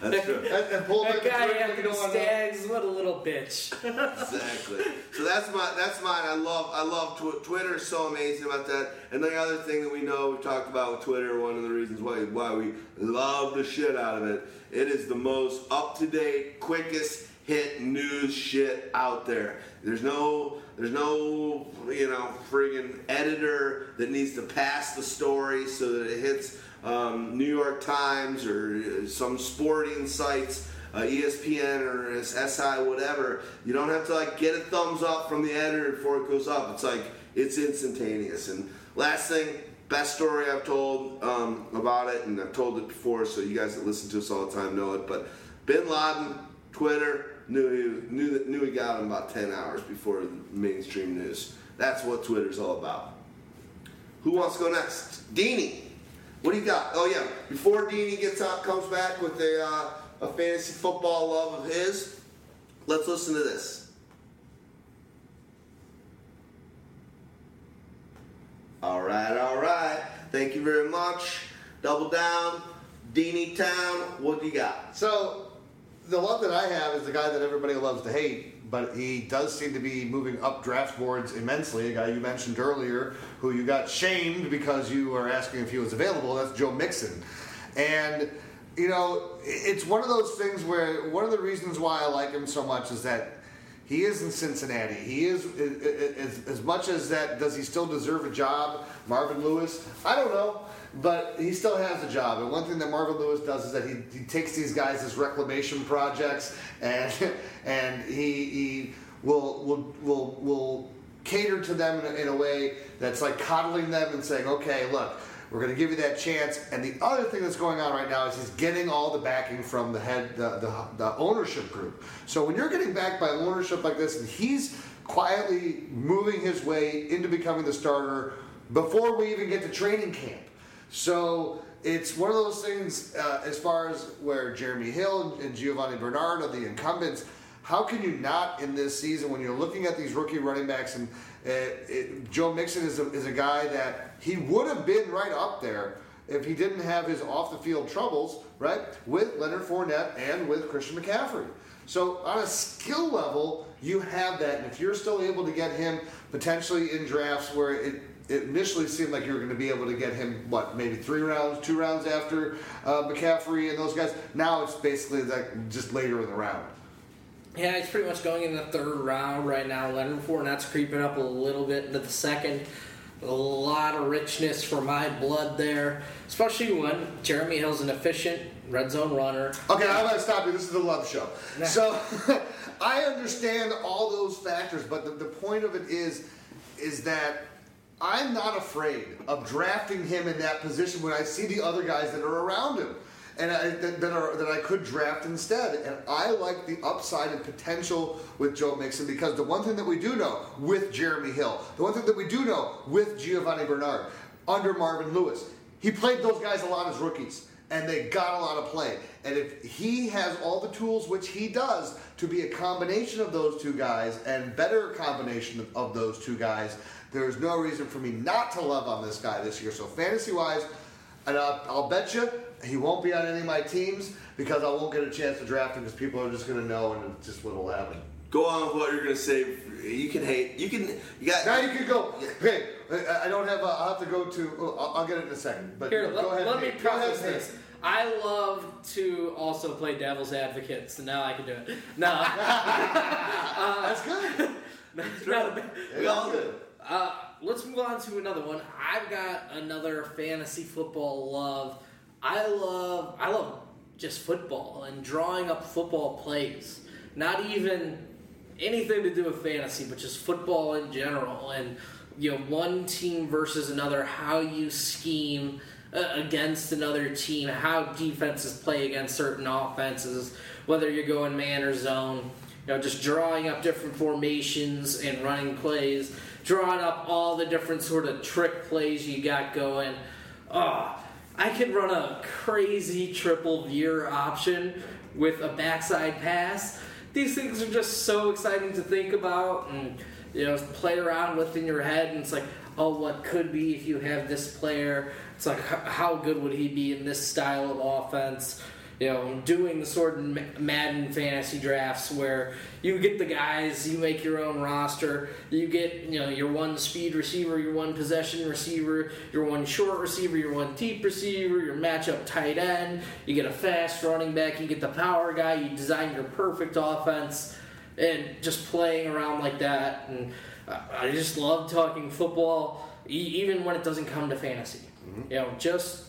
That's true. And, and pull that guy curtain, after the don't want to know. Stags, what a little bitch. exactly. So that's my that's mine. I love I love tw- Twitter is so amazing about that. And the other thing that we know we talked about with Twitter, one of the reasons why why we love the shit out of it, it is the most up to date, quickest hit news shit out there. There's no there's no you know friggin' editor that needs to pass the story so that it hits um, New York Times or some sporting sites uh, ESPN or SI, whatever, you don't have to like get a thumbs up from the editor before it goes up. It's like it's instantaneous. And last thing, best story I've told um, about it, and I've told it before, so you guys that listen to us all the time know it. But Bin Laden, Twitter knew he knew that knew he got him about ten hours before mainstream news. That's what Twitter's all about. Who wants to go next? Deanie. What do you got? Oh yeah, before Deanie gets out, comes back with a uh, a fantasy football love of his. Let's listen to this. All right, all right. Thank you very much. Double down, Deanie Town. What do you got? So, the love that I have is the guy that everybody loves to hate, but he does seem to be moving up draft boards immensely. A guy you mentioned earlier, who you got shamed because you were asking if he was available. That's Joe Mixon, and you know it's one of those things where one of the reasons why I like him so much is that. He is in Cincinnati. He is as, as much as that. Does he still deserve a job, Marvin Lewis? I don't know, but he still has a job. And one thing that Marvin Lewis does is that he, he takes these guys as reclamation projects, and and he, he will will will will cater to them in a, in a way that's like coddling them and saying, okay, look, We're going to give you that chance. And the other thing that's going on right now is he's getting all the backing from the head, the, the, the ownership group. So when you're getting backed by ownership like this, and he's quietly moving his way into becoming the starter before we even get to training camp. So it's one of those things uh, as far as where Jeremy Hill and Giovani Bernard are the incumbents. How can you not in this season when you're looking at these rookie running backs and uh, it, Joe Mixon is a, is a guy that he would have been right up there if he didn't have his off the field troubles, right, with Leonard Fournette and with Christian McCaffrey. So on a skill level, you have that, and if you're still able to get him potentially in drafts where it, it initially seemed like you were going to be able to get him what maybe three rounds, two rounds after uh, McCaffrey and those guys. Now it's basically like just later in the round. Yeah, it's pretty much going in the third round right now. Leonard Fournette's creeping up a little bit into the second. A lot of richness for my blood there, especially when Jeremy Hill's an efficient red zone runner. Okay, I'm gonna stop you. This is a love show. Nah. So I understand all those factors, but the, the point of it is, is that I'm not afraid of drafting him in that position when I see the other guys that are around him. And I, that, that are that I could draft instead, and I like the upside and potential with Joe Mixon because the one thing that we do know with Jeremy Hill, the one thing that we do know with Giovani Bernard, under Marvin Lewis, he played those guys a lot as rookies and they got a lot of play. And if he has all the tools, which he does, to be a combination of those two guys and better combination of, of those two guys, there is no reason for me not to love on this guy this year. So fantasy wise, and I'll, I'll bet you he won't be on any of my teams because I won't get a chance to draft him because people are just going to know and it's just what will happen. Go on with what you're gonna say. You can hate. You can. You got. Now you can go. Okay, I don't have. A, I'll have to go to. oh, I'll, I'll get it in a second. But Here, go let, ahead. let me. Go preface this. I love to also play devil's advocate, so now I can do it. No, That's good. a bad- We all do. Uh, let's move on to another one. I've got another fantasy football love. I love I love just football and drawing up football plays. Not even anything to do with fantasy, but just football in general and you know one team versus another, how you scheme uh, against another team, how defenses play against certain offenses, whether you're going man or zone. You know, just drawing up different formations and running plays, drawing up all the different sort of trick plays you got going. Oh, I could run a crazy triple veer option with a backside pass. These things are just so exciting to think about and you know play around with in your head. And it's like, oh, what could be if you have this player? It's like, how good would he be in this style of offense? You know, doing the sort of Madden fantasy drafts where you get the guys, you make your own roster, you get you know your one speed receiver, your one possession receiver, your one short receiver, your one deep receiver, your matchup tight end. You get a fast running back, you get the power guy. You design your perfect offense, and just playing around like that. And I I just love talking football, e- even when it doesn't come to fantasy. You know, just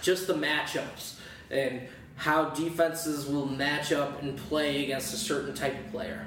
just the matchups and how defenses will match up and play against a certain type of player.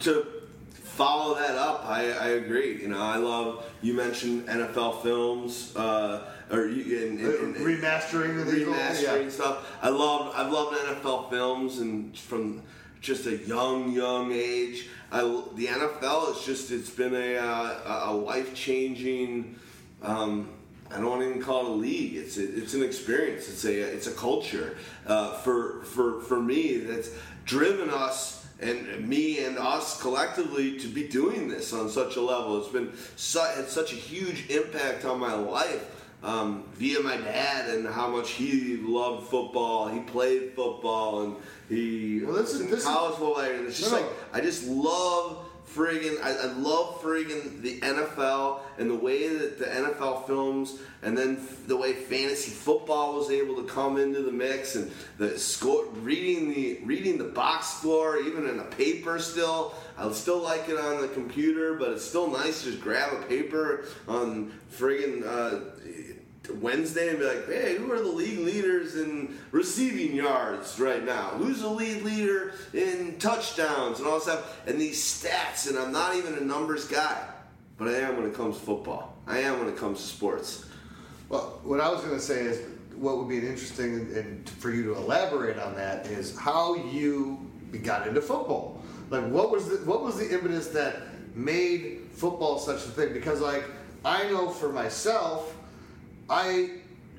to follow that up, I, I agree. You know, I love you mentioned NFL films, uh, or you and, and, and- remastering of these remastering yeah. stuff. I love I've loved NFL films and from just a young young age. I, the NFL is just it's been a uh, a life changing. Um, I don't want to even call it a league. It's a, it's an experience. It's a it's a culture. Uh, for for for me, that's driven us and me and us collectively to be doing this on such a level. It's been su- such a huge impact on my life um, via my dad and how much he loved football. He played football and he Well, this was is- in this is- college football. And it's just No. like I just love friggin' I, I love friggin' the NFL and the way that the NFL films and then f- the way fantasy football was able to come into the mix and the score reading the reading the box score even in a paper still I still like it on the computer but it's still nice to just grab a paper on friggin' uh, Wednesday and be like, hey, who are the league leaders in receiving yards right now? Who's the lead leader in touchdowns and all that stuff? And these stats, and I'm not even a numbers guy, but I am when it comes to football. I am when it comes to sports. Well, what I was going to say is what would be interesting and for you to elaborate on that is how you got into football. Like, what was the what was the impetus that made football such a thing? Because like I know for myself, I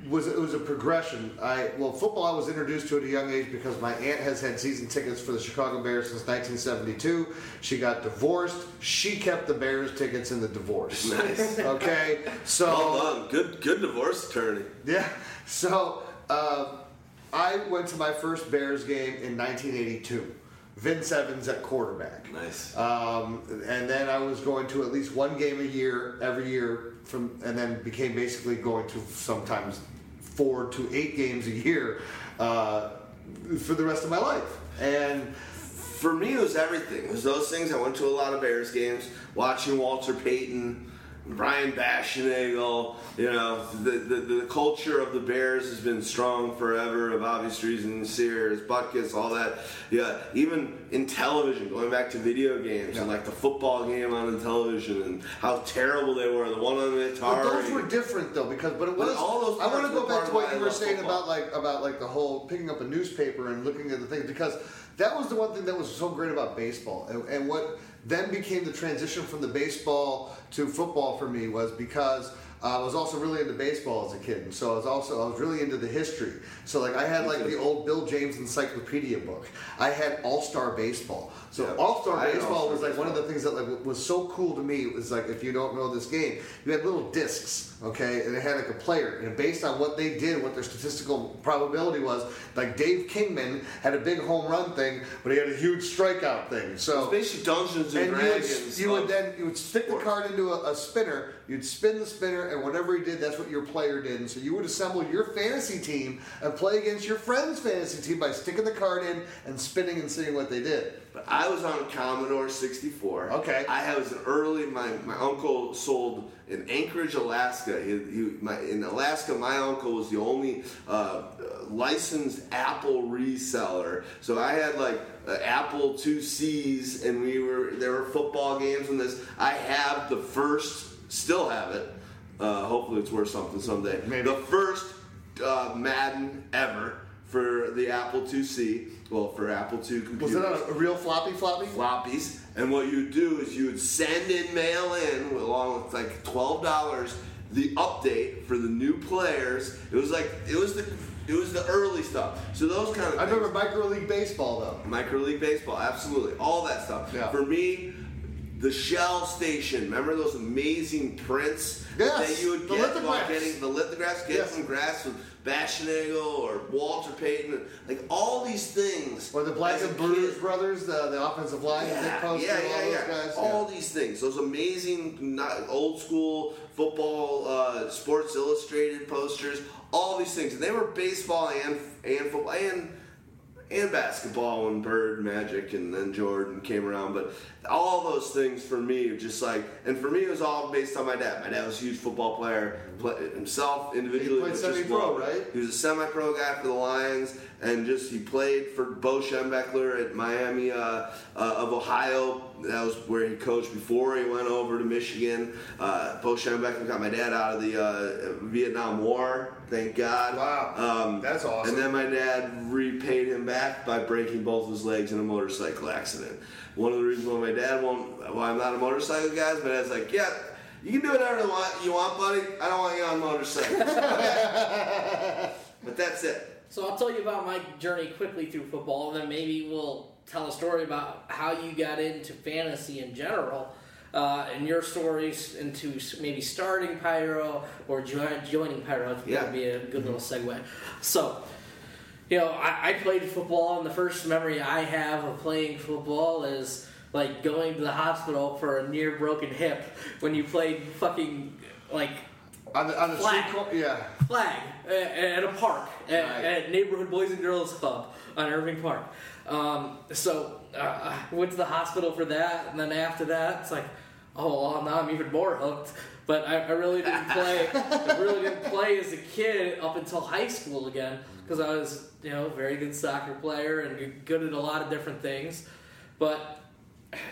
was it was a progression. I well, football I was introduced to at a young age because my aunt has had season tickets for the Chicago Bears since 1972. She got divorced. She kept the Bears tickets in the divorce. Nice. Okay, so Well. Good, good divorce attorney. yeah. So uh, I went to my first Bears game in 1982. Vince Evans at quarterback. Nice. Um, and then I was going to at least one game a year every year from, and then became basically going to sometimes four to eight games a year uh, for the rest of my life. And For me, it was everything. It was those things. I went to a lot of Bears games, watching Walter Payton, Brian Baschnagel. You know, the, the the culture of the Bears has been strong forever, of obvious reasons. Sayers, Butkus, all that. Yeah, even in television, going back to video games and like the football game on the television and how terrible they were. The one on the But Atari. those were different though because but it was all those I want to go back to what you were saying football. about like about like the whole picking up a newspaper and looking at the things because that was the one thing that was so great about baseball and, and what then became the transition from the baseball to football for me was because uh, I was also really into baseball as a kid, and so I was also I was really into the history. So like I had like the old Bill James Encyclopedia book. I had All Star Baseball. So Yeah. All Star Baseball was like one of the things that like was so cool to me. Was like if you don't know this game, you had little discs, okay, and it had like a player, and based on what they did, what their statistical probability was, like Dave Kingman had a big home run thing, but he had a huge strikeout thing. So It's basically Dungeons and, and you would, you would then you would stick the card into a, a spinner. You'd spin the spinner, and whatever he did, that's what your player did. And so you would assemble your fantasy team and play against your friend's fantasy team by sticking the card in and spinning and seeing what they did. But I was on Commodore 64. Okay. I was an early. My my uncle sold in Anchorage, Alaska. He, he, my, in Alaska, my uncle was the only uh, licensed Apple reseller. So I had like uh, Apple two Cs, and we were there were football games and this. I have the first, still have it. Uh, hopefully, it's worth something someday. Maybe. The first uh, Madden ever for the Apple IIc. Well, for Apple II computers Was it a, a real floppy floppy? floppies, and what you do is you would send in mail in along with like twelve dollars the update for the new players. It was like it was the it was the early stuff. So those kind of I things. remember micro league baseball though. Micro League Baseball, absolutely, all that stuff. Yeah. For me, the Shell Station. Remember those amazing prints Yes, that you would the get while getting the lithographs, getting Yes. some grass with Baschnagel or Walter Payton, like all these things. Or the Black and Bruce brothers, the, the offensive line, yeah, Dick Poster, yeah, all yeah, those guys. All these things, those amazing, old school football, uh, Sports Illustrated posters, all these things, and they were baseball and and football and and basketball when Bird, Magic, and then Jordan came around. But all those things for me just like, and for me it was all based on my dad. My dad was a huge football player play, himself individually. played but just semi-pro, right? He was a semi-pro guy for the Lions, and just he played for Bo Schembechler at Miami uh, uh, of Ohio. That was where he coached before he went over to Michigan. Uh, Bo Schembechler got my dad out of the uh, Vietnam War. Thank God. Wow. Um, That's awesome. And then my dad repaid him back by breaking both his legs in a motorcycle accident. One of the reasons why my dad won't, why I'm not a motorcycle guy, is my dad's like, yeah. You can do whatever you want, you want, buddy. I don't want you on motorcycles. but that's it. So I'll tell you about my journey quickly through football, and then maybe we'll tell a story about how you got into fantasy in general, uh, and your stories into maybe starting Pyro or jo- joining Pyro. Think Yeah. that would be a good little segue. So, you know, I, I played football, and the first memory I have of playing football is like going to the hospital for a near broken hip when you played fucking like On the, on the Flag. street yeah. flag at, at a park at, Right. at neighborhood boys and girls club on Irving Park. Um, so uh, I went to the hospital for that, and then after that, it's like, oh, well, now I'm even more hooked. But I, I really didn't play. I really didn't play as a kid up until high school again because I was, you know, very good soccer player and good- at a lot of different things. But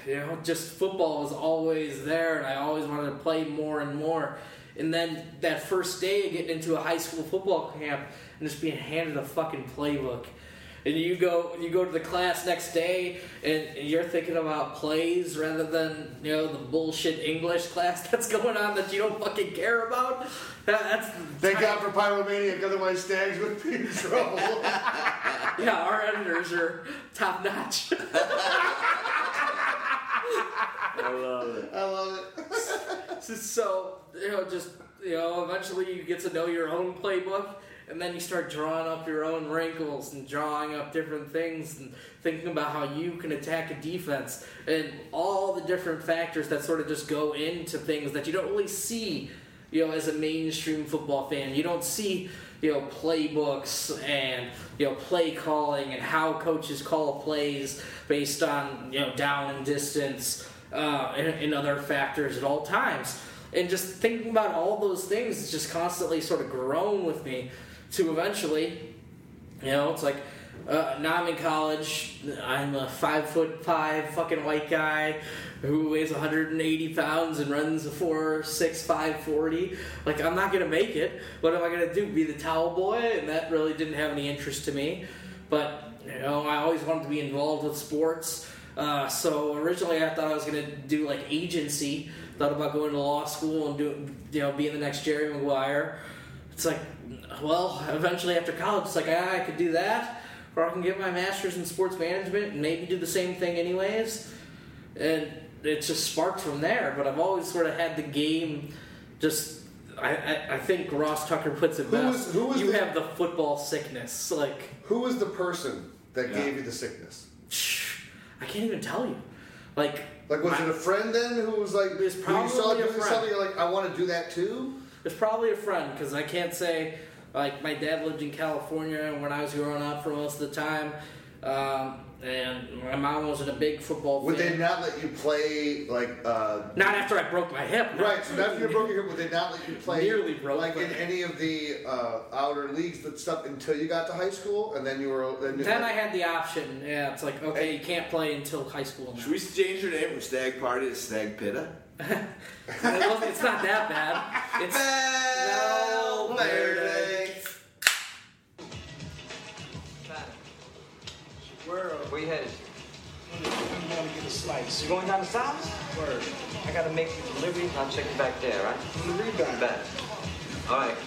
you know, just football was always there, and I always wanted to play more and more. And then that first day of getting into a high school football camp and just being handed a fucking playbook. And you go you go to the class next day and you're thinking about plays rather than, you know, the bullshit English class that's going on that you don't fucking care about. That- That's Thank God for Pyromaniac, otherwise Stags would be in trouble. Yeah, our editors are top notch. I love it. I love it. so you know, just you know, eventually you get to know your own playbook, and then you start drawing up your own wrinkles and drawing up different things and thinking about how you can attack a defense and all the different factors that sort of just go into things that you don't really see, you know, as a mainstream football fan. You don't see. You know, playbooks and you know play calling and how coaches call plays based on you know down and distance uh, and, and other factors at all times. And just thinking about all those things has just constantly sort of grown with me to eventually, you know, it's like uh, now I'm in college. I'm a five foot five fucking white guy who weighs 180 pounds and runs a four six five forty. Like I'm not gonna make it. What am I gonna do? Be the towel boy? And that really didn't have any interest to me. But you know, I always wanted to be involved with sports. Uh, so originally, I thought I was gonna do like agency. Thought about going to law school and doing, you know, being the next Jerry Maguire. It's like, well, eventually after college, it's like ah, I could do that, or I can get my master's in sports management and maybe do the same thing anyways. And it just sparked from there. But I've always sort of had the game. Just, I, I, I think Ross Tucker puts it Who best. was- who was you the- have the football sickness, like. Who was the person that Yeah. gave you the sickness? I can't even tell you. Like, Like, was my- it a friend then who was like, It was who you saw a doing friend. something, you're like, I want to do that too? It's probably a friend because I can't say like my dad lived in California when I was growing up for most of the time, um, and my mom wasn't a big football Would fan. they not let you play, like, uh, Not after I broke my hip. no. Right, so after you broke your hip, would they not let you play Nearly broke like in any of the uh, outer leagues but stuff until you got to high school, and then you were then, you- Then I had the option. Yeah, it's like okay, you can't play until high school. Now. Should we change your name from Stag Party to Stag Pitta? It wasn't- it's not that bad. It's Bell Verde. Where, Where you headed? I'm going to get a slice. You going down to South? Word. I gotta make the delivery. I'll check you back there, right? Delivery back. Back. All right.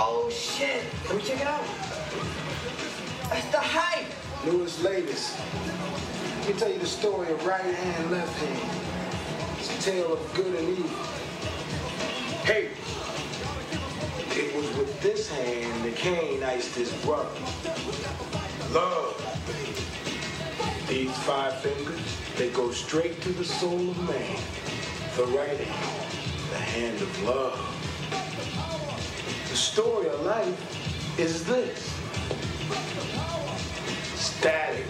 Oh shit! Let me check it out. That's the hype. Newest, latest. Let me tell you the story of right hand, left hand. Tale of good and evil. Hey, it was with this hand that Cain iced his brother. Love. These five fingers, they go straight to the soul of man. The right hand, the hand of love. The story of life is this static.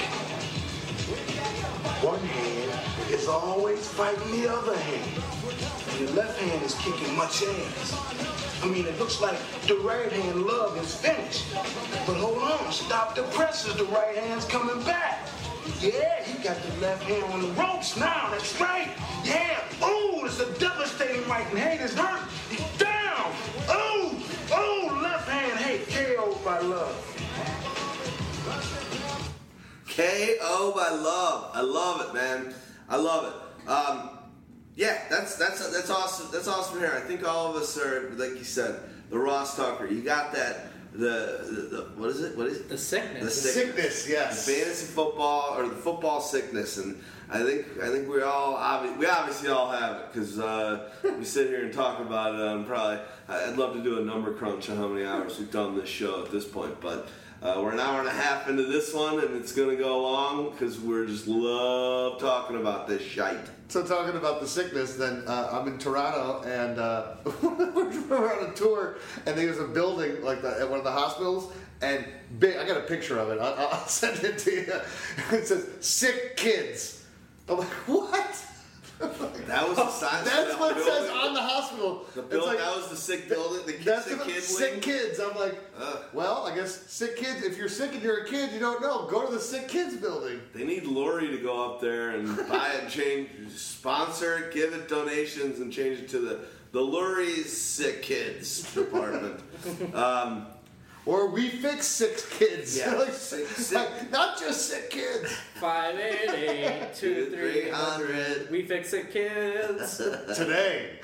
Always fighting the other hand. And the left hand is kicking much ass. I mean, it looks like the right hand love is finished. But hold on, stop the presses. The right hand's coming back. Yeah, he got the left hand on the ropes now. That's right. Yeah. Oh, it's a devastating right hand. It's hurt. He's down. Oh, oh, left hand. Hey, KO by love. KO by love. I love it, man. I love it. Um, yeah, that's that's that's awesome. That's awesome here. I think all of us are, like you said, the Ross Tucker. You got that. The, the, the what is it? What is it? the sickness. The sickness, yes. The fantasy football or the football sickness, and I think I think we all obvi- we obviously all have it because uh, we sit here and talk about it. I'm probably I'd love to do a number crunch on how many hours we've done this show at this point, but. Uh, we're an hour and a half into this one, and it's going to go long because we're just love talking about this shite. So talking about the sickness, then uh, I'm in Toronto and uh, we're on a tour, and there's a building like that at one of the hospitals, and big. I got a picture of it. I'll, I'll send it to you. It says "sick kids." I'm like, what? That was the sign. That's what it says on the hospital. The like- that was the sick building. The That's sick the kid sick wing. kids. I'm like, Ugh. well, I guess sick kids. If you're sick and you're a kid, you don't know. Go to the sick kids building. They need Lurie to go up there and buy it, change, sponsor it, give it donations, and change it to the the Lurie's Sick Kids department. um, Or we fix six kids. Yeah. like, Sick- sick, sick- like, not just sick kids. Five eight eight two three Three hundred. We fix it, kids. Today.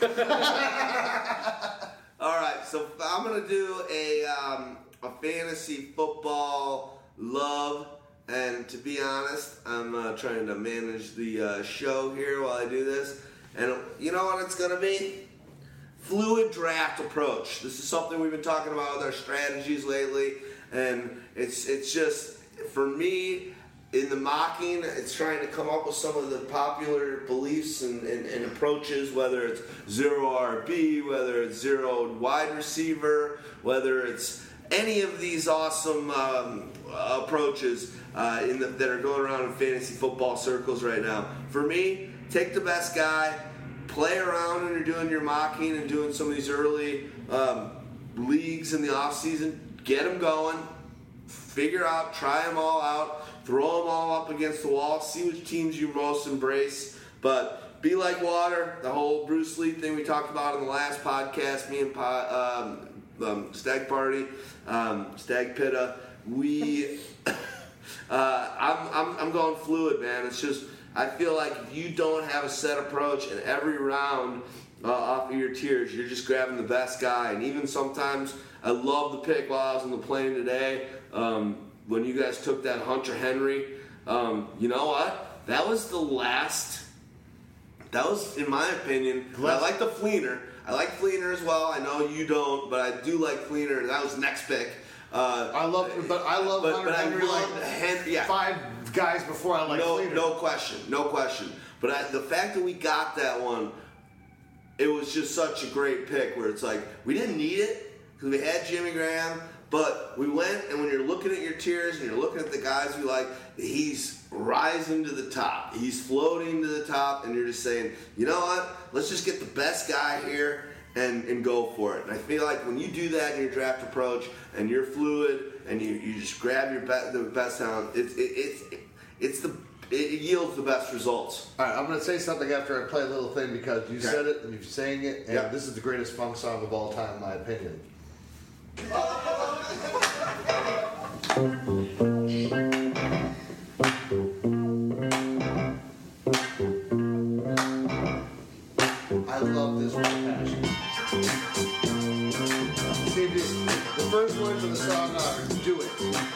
All right, so I'm gonna do a um, a fantasy football love, and to be honest, I'm uh, trying to manage the uh, show here while I do this, and you know what it's gonna be? Fluid draft approach. This is something we've been talking about with our strategies lately, and it's it's just for me in the mocking, it's trying to come up with some of the popular beliefs and, and, and approaches, whether it's zero RB, whether it's zero wide receiver, whether it's any of these awesome um, approaches uh, in the, that are going around in fantasy football circles right now. For me, take the best guy, play around when you're doing your mocking and doing some of these early um, leagues in the offseason. Get them going figure out, try them all out, throw them all up against the wall, see which teams you most embrace. But be like water, the whole Bruce Lee thing we talked about in the last podcast, me and pa, um, um, Stag Party, um, Stag Pitta, we, uh, I'm, I'm, I'm going fluid, man. It's just, I feel like if you don't have a set approach in every round, uh, off of your tiers. You're just grabbing the best guy. And even sometimes, I love the pick while I was on the plane today. Um, when you guys took that Hunter Henry, um, you know what? That was the last. That was, in my opinion, I like the Fleener. I like Fleener as well. I know you don't, but I do like Fleener. That was next pick. Uh, I love, but I love but, Hunter but I Henry love like yeah. five guys before I like no, Fleener. no question, no question. But I, the fact that we got that one, it was just such a great pick. Where it's like we didn't need it because we had Jimmy Graham, but we went and when you're looking at your tiers and you're looking at the guys we like, he's rising to the top. He's floating to the top, and you're just saying, you know what? Let's just get the best guy here. And, and go for it. And I feel like when you do that in your draft approach and you're fluid and you, you just grab your be- the best talent, it's it, it's it's the it yields the best results. All right, I'm going to say something after I play a little thing because you Okay. said it and you're saying it, and Yeah. this is the greatest funk song of all time, in my opinion. I first words of the song are "Do it."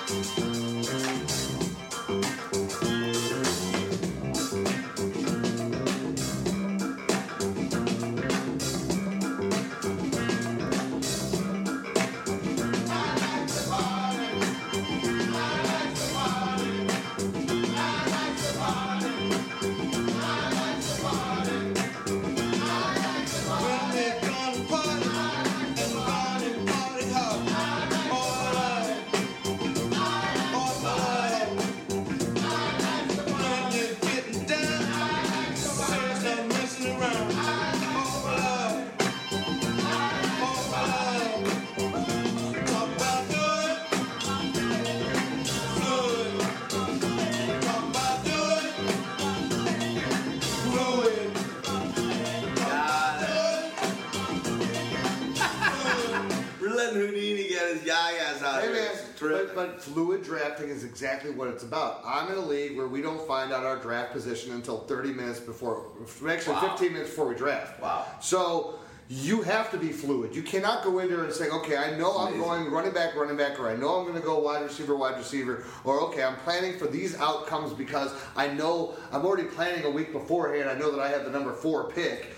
But, but fluid drafting is exactly what it's about. I'm in a league where we don't find out our draft position until 30 minutes before, actually Wow. 15 minutes before we draft. Wow. So you have to be fluid. You cannot go in there and say, okay, I know I'm going running back, running back, or I know I'm going to go wide receiver, wide receiver, or okay, I'm planning for these outcomes because I know I'm already planning a week beforehand. I know that I have the number four pick.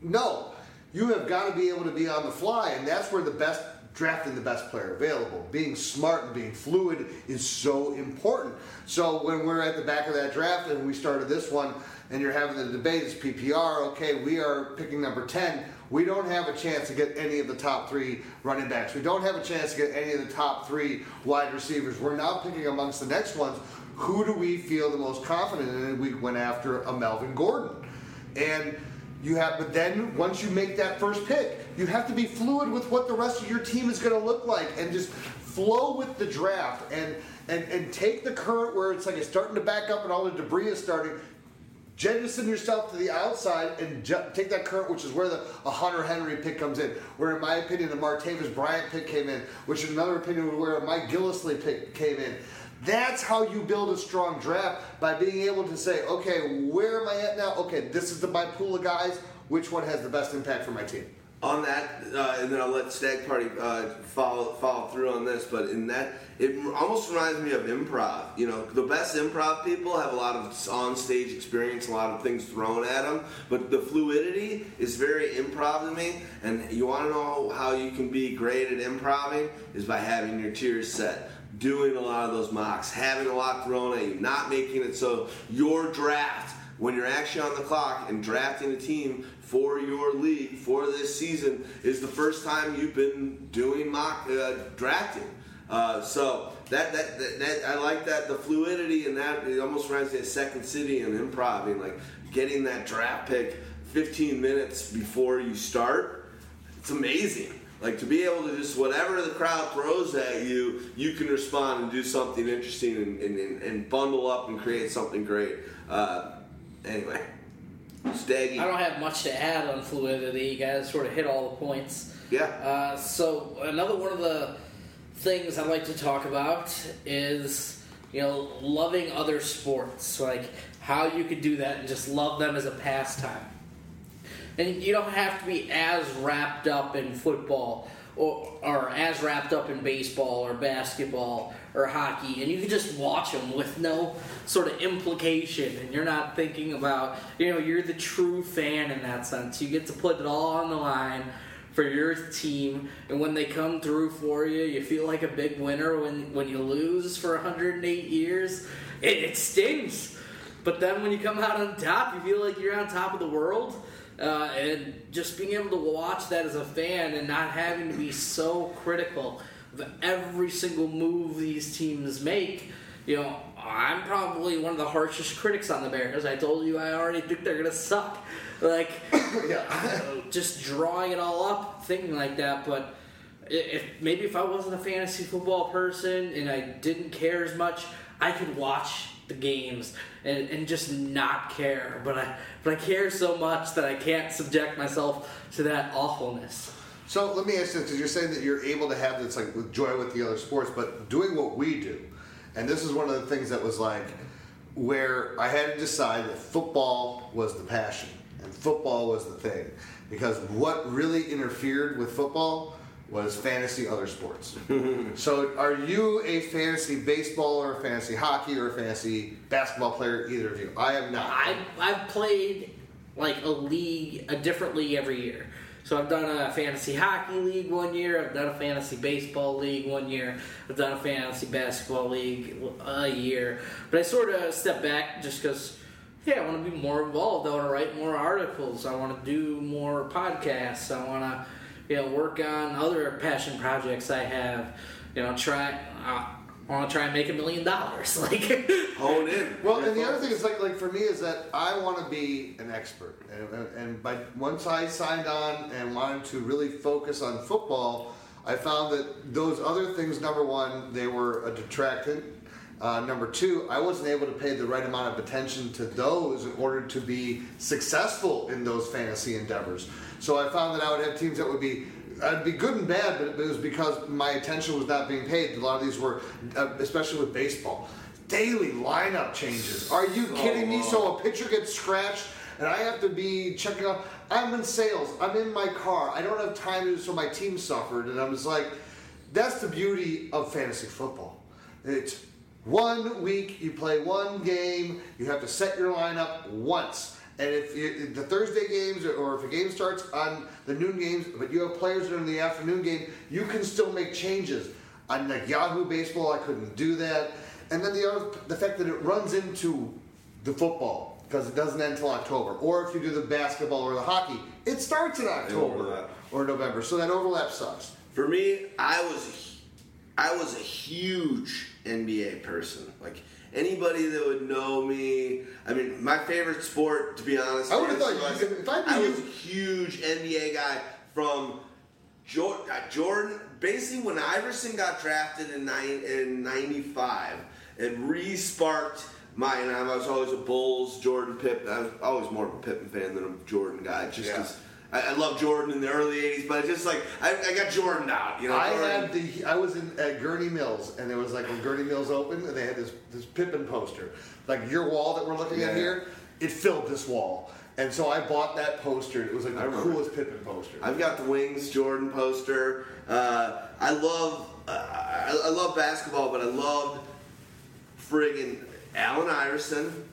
No, you have got to be able to be on the fly, and that's where the best drafting the best player available. Being smart and being fluid is so important. So when we're at the back of that draft and we started this one, and you're having the debate, it's PPR. Okay, we are picking number ten. We don't have a chance to get any of the top three running backs. We don't have a chance to get any of the top three wide receivers. We're now picking amongst the next ones. Who do we feel the most confident in? And we went after a Melvin Gordon. And You have, but then once you make that first pick, you have to be fluid with what the rest of your team is going to look like, and just flow with the draft, and and and take the current where it's like it's starting to back up and all the debris is starting. Jettison yourself to the outside and ju- take that current, which is where the a Hunter Henry pick comes in. Where, in my opinion, the Martavis Bryant pick came in, which in another opinion, where Mike Gillislee pick came in. That's how you build a strong draft by being able to say, okay, where am I at now? Okay, this is the my pool of guys. Which one has the best impact for my team? on that, uh, and then I'll let Stag Party uh, follow follow through on this. But in that, it almost reminds me of improv. You know, the best improv people have a lot of on-stage experience, a lot of things thrown at them. But the fluidity is very improv to me. And you want to know how you can be great at improving is by having your tiers set. Doing a lot of those mocks, having a lot thrown at you, not making it so your draft when you're actually on the clock and drafting a team for your league for this season is the first time you've been doing mock uh, drafting. Uh, so that, that, that that I like that the fluidity and that it almost reminds me of Second City and improv like getting that draft pick 15 minutes before you start. It's amazing. Like to be able to just whatever the crowd throws at you, you can respond and do something interesting and, and, and, bundle up and create something great. Uh, anyway, Staggy. I don't have much to add on fluidity. You guys sort of hit all the points. Yeah. Uh, so another one of the things I like to talk about is you know loving other sports, like how you could do that and just love them as a pastime. And you don't have to be as wrapped up in football or, or as wrapped up in baseball or basketball or hockey, and you can just watch them with no sort of implication, and you're not thinking about, you know, you're the true fan in that sense. You get to put it all on the line for your team, and when they come through for you, you feel like a big winner. When when you lose for 108 years, it, it stings. But then when you come out on top, you feel like you're on top of the world. Uh, and just being able to watch that as a fan and not having to be so critical of every single move these teams make, you know, I'm probably one of the harshest critics on the Bears. I told you I already think they're gonna suck. Like, just drawing it all up, thinking like that. But if maybe if I wasn't a fantasy football person and I didn't care as much, I could watch the games and, and just not care. But I but I care so much that I can't subject myself to that awfulness. So let me ask you, because you're saying that you're able to have this like with joy with the other sports, but doing what we do, and this is one of the things that was like where I had to decide that football was the passion and football was the thing, because what really interfered with football was fantasy other sports. so are you a fantasy baseball or a fantasy hockey or a fantasy basketball player? Either of you? I am not. I I've played like a league, uh, a different league every year. So I've done a fantasy hockey league one year. I've done a fantasy baseball league one year. I've done a fantasy basketball league a year. But I sort of step back just because, yeah, I want to be more involved. I want to write more articles. I want to do more podcasts. I want to, you know, work on other passion projects I have. You know, try. Uh, I want to try and make a million dollars. Like, hone in. Well, and the other thing is like like for me is that I want to be an expert, and, and- and by once I signed on and wanted to really focus on football, I found that those other things. Number one, they were a detractant. Uh, number two, I wasn't able to pay the right amount of attention to those in order to be successful in those fantasy endeavors. So I found that I would have teams that would be I'd be good and bad, but it was because my attention was not being paid. A lot of these were, uh, especially with baseball, daily lineup changes. Are you kidding me? So a pitcher gets scratched, and I have to be checking out. I'm in sales. I'm in my car. I don't have time to. So my team suffered, and I was like, that's the beauty of fantasy football. It's one week you play one game. You have to set your lineup once. And if you, the Thursday games, or- or if a game starts on the noon games, but you have players that are in the afternoon game, you can still make changes. On like Yahoo Baseball, I couldn't do that. And then the other, the fact that it runs into the football because it doesn't end until October. Or if you do the basketball or the hockey, it starts in October or November. So that overlap sucks. For me, I was I was a huge NBA person. Like anybody that would know me. I mean, my favorite sport, to be honest, I would've thought you- wise, if I I was a huge NBA guy from Jordan. Uh, Jordan basically, when Iverson got drafted in nine, in '95, it re-sparked my. And I was always a Bulls, Jordan, Pippen. I was always more of a Pippen fan than a Jordan guy, just Yeah. I, I love Jordan in the early '80s, but just like I, I got Jordan out, you know. I Jordan- had the. I was in at Gurnee Mills, and there was like when Gurnee Mills opened, and they had this this Pippen poster, like your wall that we're looking at here. It filled this wall, and so I bought that poster. It was like the coolest Pippen poster. I've got the Wings Jordan poster. Uh, I love uh, I, I love basketball, but I loved friggin' Allen Iverson.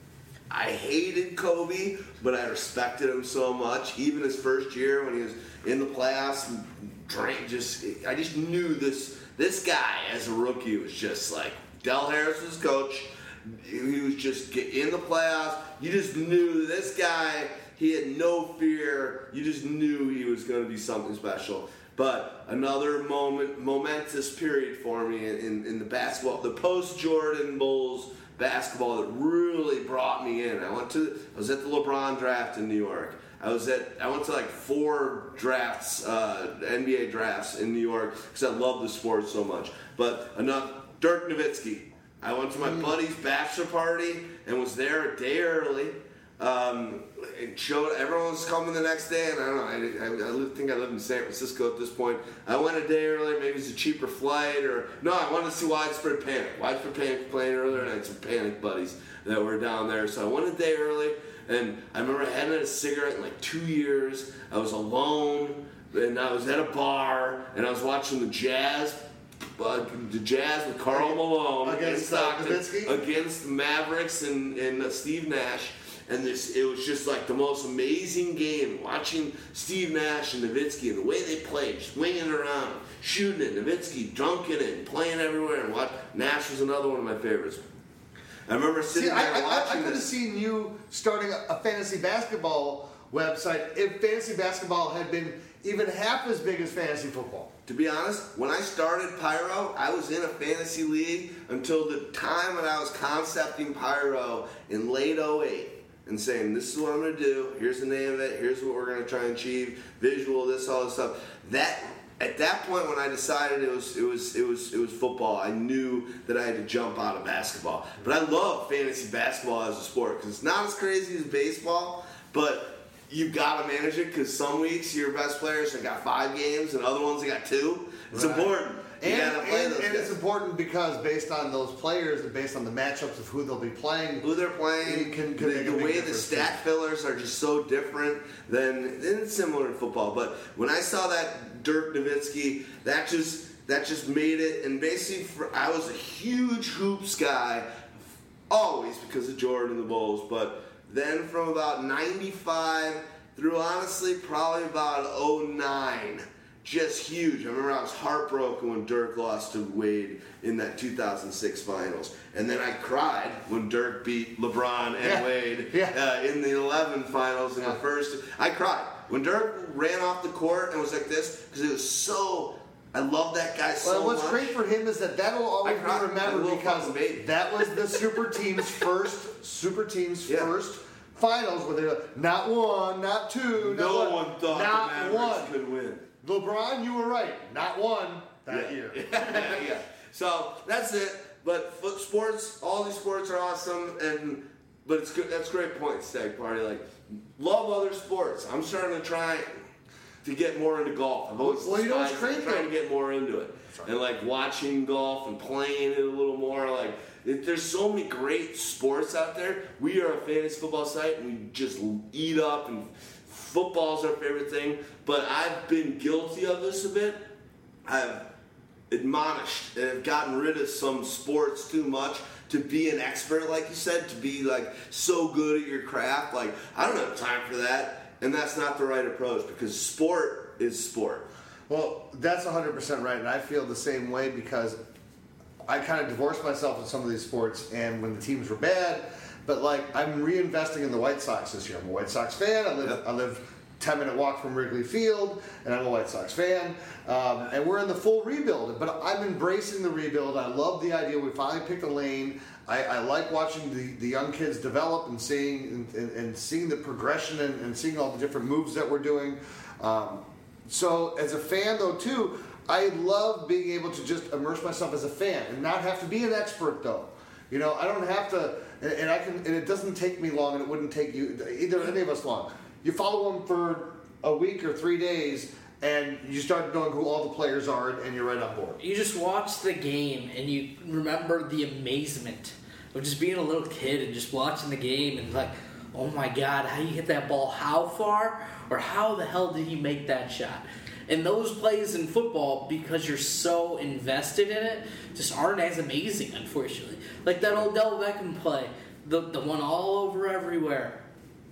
I hated Kobe, but I respected him so much. Even his first year when he was in the playoffs, drank just I just knew this this guy as a rookie was just like Del Harris was coach. He was just in the playoffs. You just knew this guy. He had no fear. You just knew he was going to be something special. But another moment, momentous period for me in, in, in the basketball, the post Jordan Bulls basketball that really brought me in. I went to, I was at the LeBron draft in New York. I was at, I went to like four drafts, uh, NBA drafts in New York because I love the sport so much. But enough, Dirk Nowitzki. I went to my buddy's bachelor party and was there a day early. Um, and showed everyone was coming the next day, and I don't know. I, I, I think I live in San Francisco at this point. I went a day early, maybe it's a cheaper flight, or no, I wanted to see Widespread Panic. Widespread Panic playing earlier, and I had some Panic buddies that were down there, so I went a day early. And I remember I hadn't had a cigarette in like two years. I was alone, and I was at a bar, and I was watching the Jazz uh, the Jazz with Karl Malone Against, in Stockton, against the Mavericks and, and uh, Steve Nash. And this, it was just like the most amazing game. Watching Steve Nash and Nowitzki and the way they played, swinging around, shooting it, Nowitzki dunking it, playing everywhere. And what Nash was another one of my favorites. I remember sitting See, there I, I, I, I could have seen you starting a, a fantasy basketball website if fantasy basketball had been even half as big as fantasy football. To be honest, when I started Pyro, I was in a fantasy league until the time when I was concepting Pyro in late 08 and saying, this is what I'm going to do, here's the name of it, here's what we're going to try and achieve, visual, this, all this stuff. That at that point when I decided it was it was it was it was football, I knew that I had to jump out of basketball. But I love fantasy basketball as a sport because it's not as crazy as baseball, but you gotta manage it because some weeks your best players have got five games and other ones they got two. It's Right. important. And, and, and it's important because based on those players and based on the matchups of who they'll be playing, who they're playing, can- can the, the way the stat fillers are just so different than it's similar in football. But when I saw that Dirk Nowitzki, that just that just made it. And basically, for, I was a huge hoops guy, always because of Jordan and the Bulls. But then from about '95 through honestly probably about '09 just huge. I remember I was heartbroken when Dirk lost to Wade in that 2006 finals, and then I cried when Dirk beat LeBron and Yeah. Wade Yeah. uh, in the 11 finals in the first. I cried when Dirk ran off the court and was like this because it was so. I love that guy so well, what's great for him is that that will always be remembered because that was the super team's first super team's Yeah. first finals where like, not one, not two, no not one thought not the Mavericks one. could win. LeBron, you were right, not one that yeah. year. yeah. So that's it. But foot sports, all these sports are awesome, and but it's good. That's great point, Stag Party. Like, love other sports. I'm starting to try to get more into golf. I've always Well, you know what's great, trying to get more into it, and like watching golf and playing it a little more. Like, it, there's so many great sports out there. We are a fantasy football site, and we just eat up and. Football's our favorite thing, but I've been guilty of this a bit. I've admonished and have gotten rid of some sports too much to be an expert, like you said, to be like so good at your craft. Like, I don't have time for that. And that's not the right approach because sport is sport. Well, that's 100% right, and I feel the same way because I kind of divorced myself in some of these sports, and when the teams were bad, but like I'm reinvesting in the White Sox this year. I'm a White Sox fan. I live, Yep. I live 10 minute walk from Wrigley Field, and I'm a White Sox fan. Um, and we're in the full rebuild, but I'm embracing the rebuild. I love the idea. We finally picked a lane. I, I like watching the, the young kids develop and seeing and, and, seeing the progression and, and seeing all the different moves that we're doing. Um, so as a fan though too, I love being able to just immerse myself as a fan and not have to be an expert though. You know, I don't have to, and, I can, and it doesn't take me long, and it wouldn't take you either any of us long. You follow them for a week or three days, and you start knowing who all the players are, and you're right on board. You just watch the game and you remember the amazement of just being a little kid and just watching the game and like, oh my god, how you hit that ball? How far? Or how the hell did he make that shot? And those plays in football, because you're so invested in it, just aren't as amazing, unfortunately. Like that Odell Beckham play, the the one all over everywhere.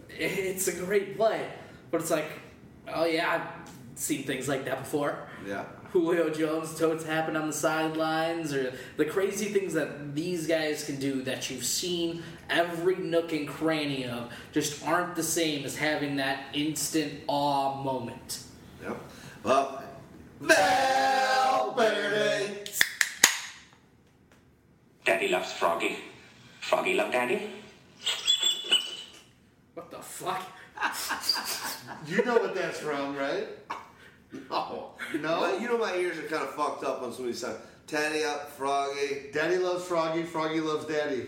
It's a great play, but it's like, oh yeah, I've seen things like that before. Yeah. Julio Jones totes happen on the sidelines, or the crazy things that these guys can do that you've seen every nook and cranny of just aren't the same as having that instant awe moment. Yep. Well, Valverde. Daddy loves Froggy. Froggy love Daddy. What the fuck? You know what that's from, right? No. No? Well, you know my ears are kind of fucked up on some of these songs. Teddy up, Froggy. Daddy loves Froggy, Froggy loves Daddy.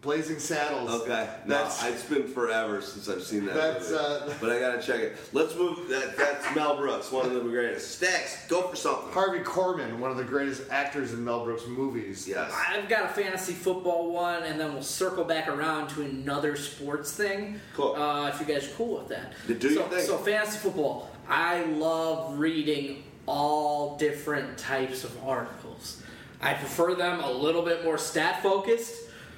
Blazing Saddles. Okay. No, it's been forever since I've seen that. That's, movie. uh, but I gotta check it. Let's move. That, that's Mel Brooks, one of the greatest. Stacks, go for something. Harvey Korman, one of the greatest actors in Mel Brooks movies. Yes. I've got a fantasy football one, and then we'll circle back around to another sports thing. Cool. Uh, if you guys are cool with that. Do so, your thing. So fantasy football. I love reading all different types of articles. I prefer them a little bit more stat focused.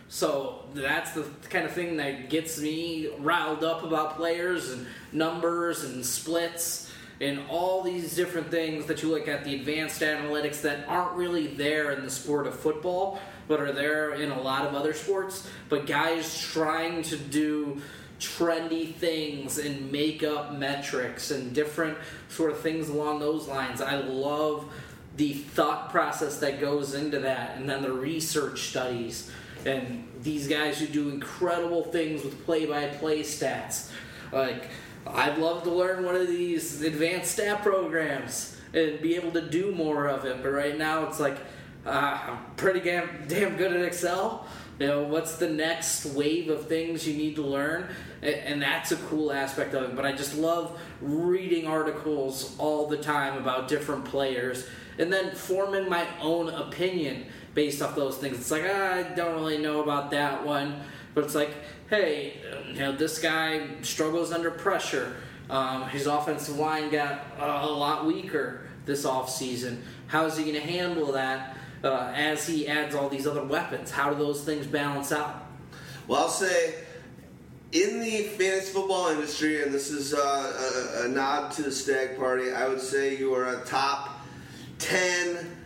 So that's the kind of thing that gets me riled up about players and numbers and splits and all these different things that you look at the advanced analytics that aren't really there in the sport of football but are there in a lot of other sports but guys trying to do trendy things and make up metrics and different sort of things along those lines. I love the thought process that goes into that and then the research studies and these guys who do incredible things with play-by-play stats. Like i'd love to learn one of these advanced stat programs and be able to do more of it but right now it's like uh, i'm pretty damn, damn good at excel you know what's the next wave of things you need to learn? And that's a cool aspect of it but i just love reading articles all the time about different players. And then forming my own opinion based off those things. It's like ah, i don't really know about that one. But it's like hey you know this guy struggles under pressure. Um, his offensive line got a lot weaker this offseason. How's he going to handle that uh, as he adds all these other weapons how do those things balance out Well, I'll say in the fantasy football industry, and this is uh, a, a nod to the stag party, I would say you are a top 10,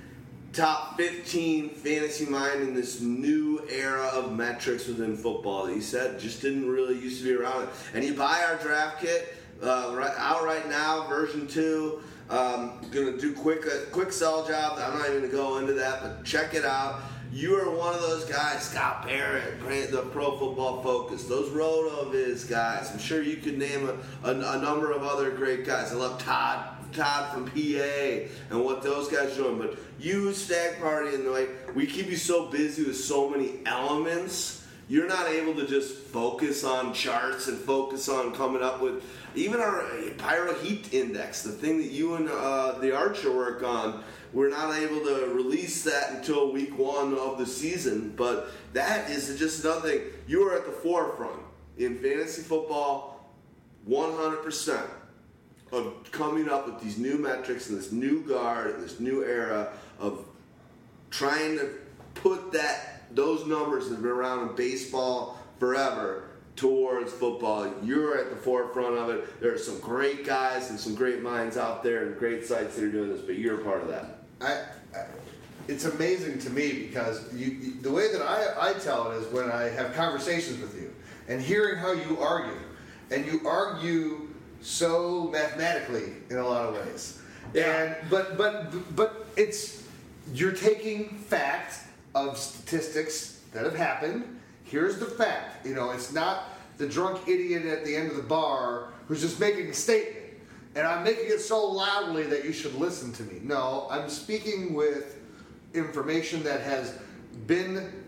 top 15 fantasy mind in this new era of metrics within football that you said just didn't really used to be around. And you buy our draft kit uh, right, out right now, version 2. Um, gonna do quick a quick sell job. I'm not even gonna go into that, but check it out. You are one of those guys, Scott Barrett, the Pro Football Focus, those RotoViz guys. I'm sure you could name a, a, a number of other great guys. I love Todd Todd from PA and what those guys are doing. But you, Stag Party, and we keep you so busy with so many elements, you're not able to just focus on charts and focus on coming up with even our Pyro Heat Index, the thing that you and uh, the Archer work on. We're not able to release that until week one of the season, but that is just another thing. You are at the forefront in fantasy football, 100% of coming up with these new metrics and this new guard and this new era of trying to put that those numbers that have been around in baseball forever towards football. You're at the forefront of it. There are some great guys and some great minds out there and great sites that are doing this, but you're a part of that. I, I, it's amazing to me because you, you, the way that I, I tell it is when I have conversations with you and hearing how you argue, and you argue so mathematically in a lot of ways. Yeah. And but but but it's you're taking fact of statistics that have happened. Here's the fact. You know, it's not the drunk idiot at the end of the bar who's just making a statement. And I'm making it so loudly that you should listen to me. No, I'm speaking with information that has been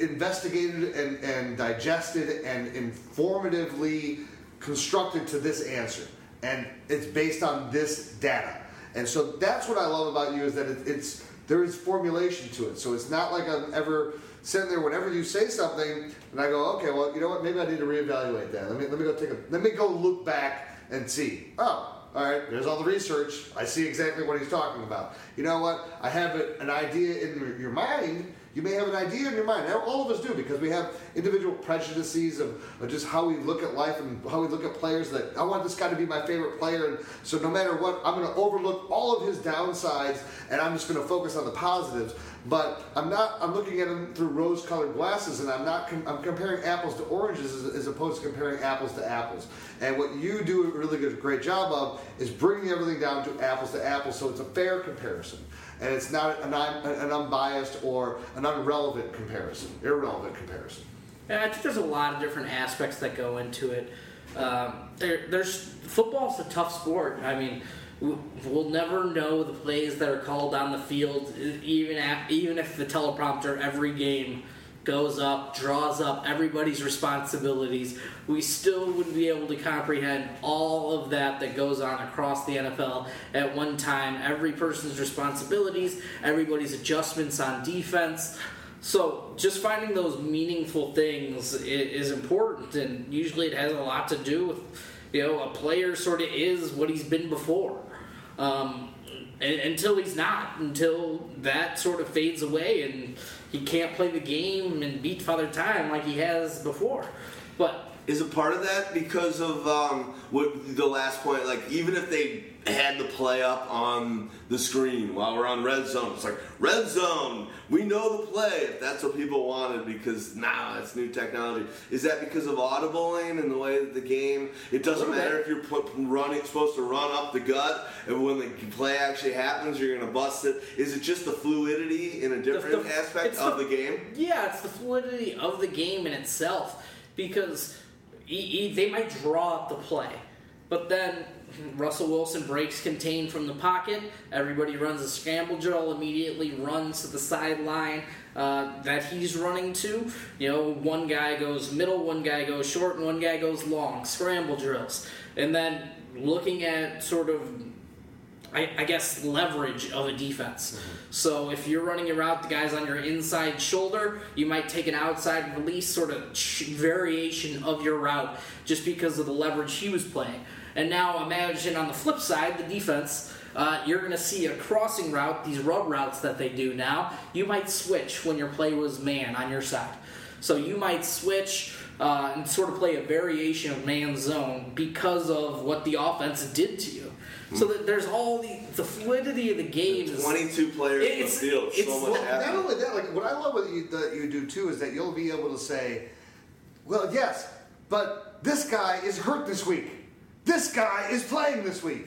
investigated and, and digested and informatively constructed to this answer. And it's based on this data. And so that's what I love about you is that it, it's there is formulation to it. So it's not like I'm ever sitting there whenever you say something and I go, okay, well, you know what? Maybe I need to reevaluate that. Let me let me go take a let me go look back and see. Oh, all right, there's all the research. I see exactly what he's talking about. You know what? I have a, an idea in your- mind. You may have an idea in your mind. All of us do because we have individual prejudices of, of just how we look at life and how we look at players. That I want this guy to be my favorite player, and so no matter what, I'm going to overlook all of his downsides, and I'm just going to focus on the positives. But I'm not. I'm looking at them through rose-colored glasses, and I'm not. Com- I'm comparing apples to oranges as, as opposed to comparing apples to apples. And what you do a really good, great job of is bringing everything down to apples to apples, so it's a fair comparison, and it's not an, an unbiased or an irrelevant comparison, irrelevant comparison. And I think there's a lot of different aspects that go into it. Um, there, there's football's a tough sport. I mean, we'll never know the plays that are called on the field, even even if the teleprompter every game goes up, draws up everybody's responsibilities. We still wouldn't be able to comprehend all of that that goes on across the NFL at one time. Every person's responsibilities, everybody's adjustments on defense. So just finding those meaningful things is important, and usually it has a lot to do with, you know, a player sort of is what he's been before, um, until he's not, until that sort of fades away and he can't play the game and beat Father Time like he has before. But Is it part of that because of um, what the last point? Like, even if they had the play up on the screen while we're on red zone, it's like red zone. We know the play if that's what people wanted because now it's new technology. Is that because of audibling and the way that the game? It doesn't matter if you're put, running supposed to run up the gut, and when the play actually happens, you're going to bust it. Is it just the fluidity in a different the- aspect of the- the game? Yeah, it's the fluidity of the game in itself because he, he, they might draw up the play, but then Russell Wilson breaks contain from the pocket. Everybody runs a scramble drill, immediately runs to the sideline uh, that he's running to. You know, one guy goes middle, one guy goes short, and one guy goes long. Scramble drills. And then looking at sort of I, I guess leverage of a defense. So if you're running a route, the guy's on your inside shoulder, you might take an outside release sort of variation of your route just because of the leverage he was playing. And now imagine on the flip side, the defense. Uh, you're going to see a crossing route, these rub routes that they do now. You might switch when your play was man on your side. So you might switch uh, and sort of play a variation of man zone because of what the offense did to you. So that there's all the the fluidity of the game. is- 22 players in the It's- field, so much well, Not happening. only that, like what I love what you, that you do too is that you'll be able to say, "Well, yes, but this guy is hurt this week. This guy is playing this week.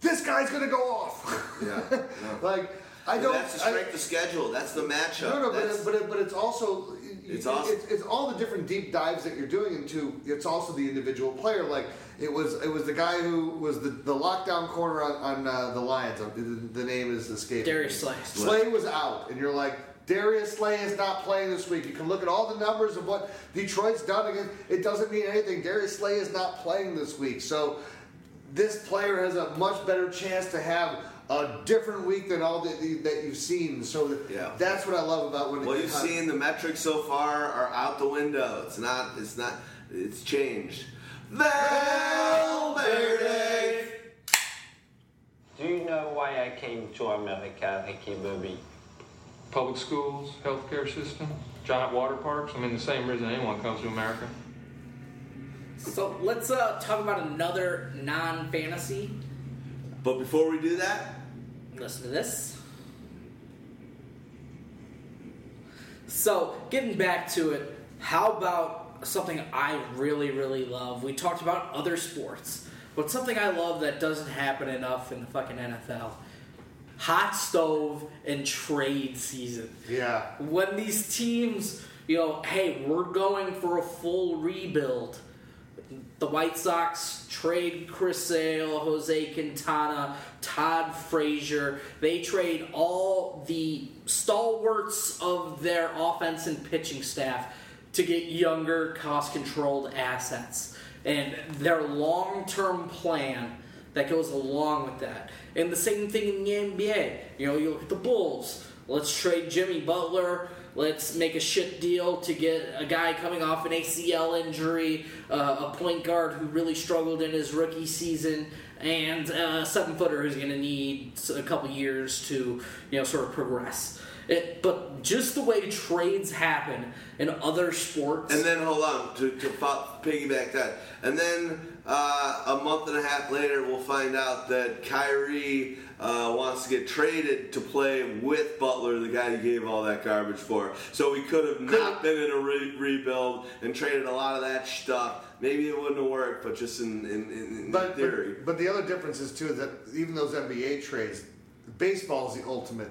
This guy's gonna go off." Yeah. like I And don't. that's the I- strength of schedule. That's the matchup. no, no, but, it, but, it, but it's also It's awesome. It's, it's all the different deep dives that you're doing into. It's also the individual player. Like it was, it was the guy who was the, the lockdown corner on, on uh, the Lions. The, the name is escaping. me. Darius Slay. Slay was out, and you're like. Darius Slay is not playing this week. You can look at all the numbers of what Detroit's done against. It doesn't mean anything. Darius Slay is not playing this week. So this player has a much better chance to have a different week than all that, that you've seen. So Yeah. that's what I love about when What you've comes- seen, the metrics so far are out the window. It's not. It's not. It's changed. Valverde. Do you know why I came to America, Ricky Bobby? Public schools, healthcare system, giant water parks. I mean, the same reason anyone comes to America. So let's uh, talk about another non-fantasy. But before we do that, Listen to this. So, getting back to it, how about something I really, really love? We talked about other sports, but something I love that doesn't happen enough in the fucking NFL hot stove and trade season. Yeah. When these teams, you know, hey, we're going for a full rebuild. The White Sox trade Chris Sale, Jose Quintana, Todd Frazier. They trade all the stalwarts of their offense and pitching staff to get younger, cost controlled assets. And their long term plan that goes along with that. And the same thing in the NBA. You know, you look at the Bulls. Let's trade Jimmy Butler. Let's make a shit deal to get a guy coming off an ACL injury, uh, a point guard who really struggled in his rookie season, and a seven footer who's going to need a couple years to, you know, sort of progress. It, but just the way trades happen in other sports. And then hold on to, to fo- piggyback that. And then uh, a month and a half later, we'll find out that Kyrie uh, wants to get traded to play with Butler, the guy he gave all that garbage for. So we could have not been in a re- rebuild and traded a lot of that stuff. Maybe it wouldn't have worked, but just in, in, in, But, theory. but but the other difference is too that even those NBA trades, baseball is the ultimate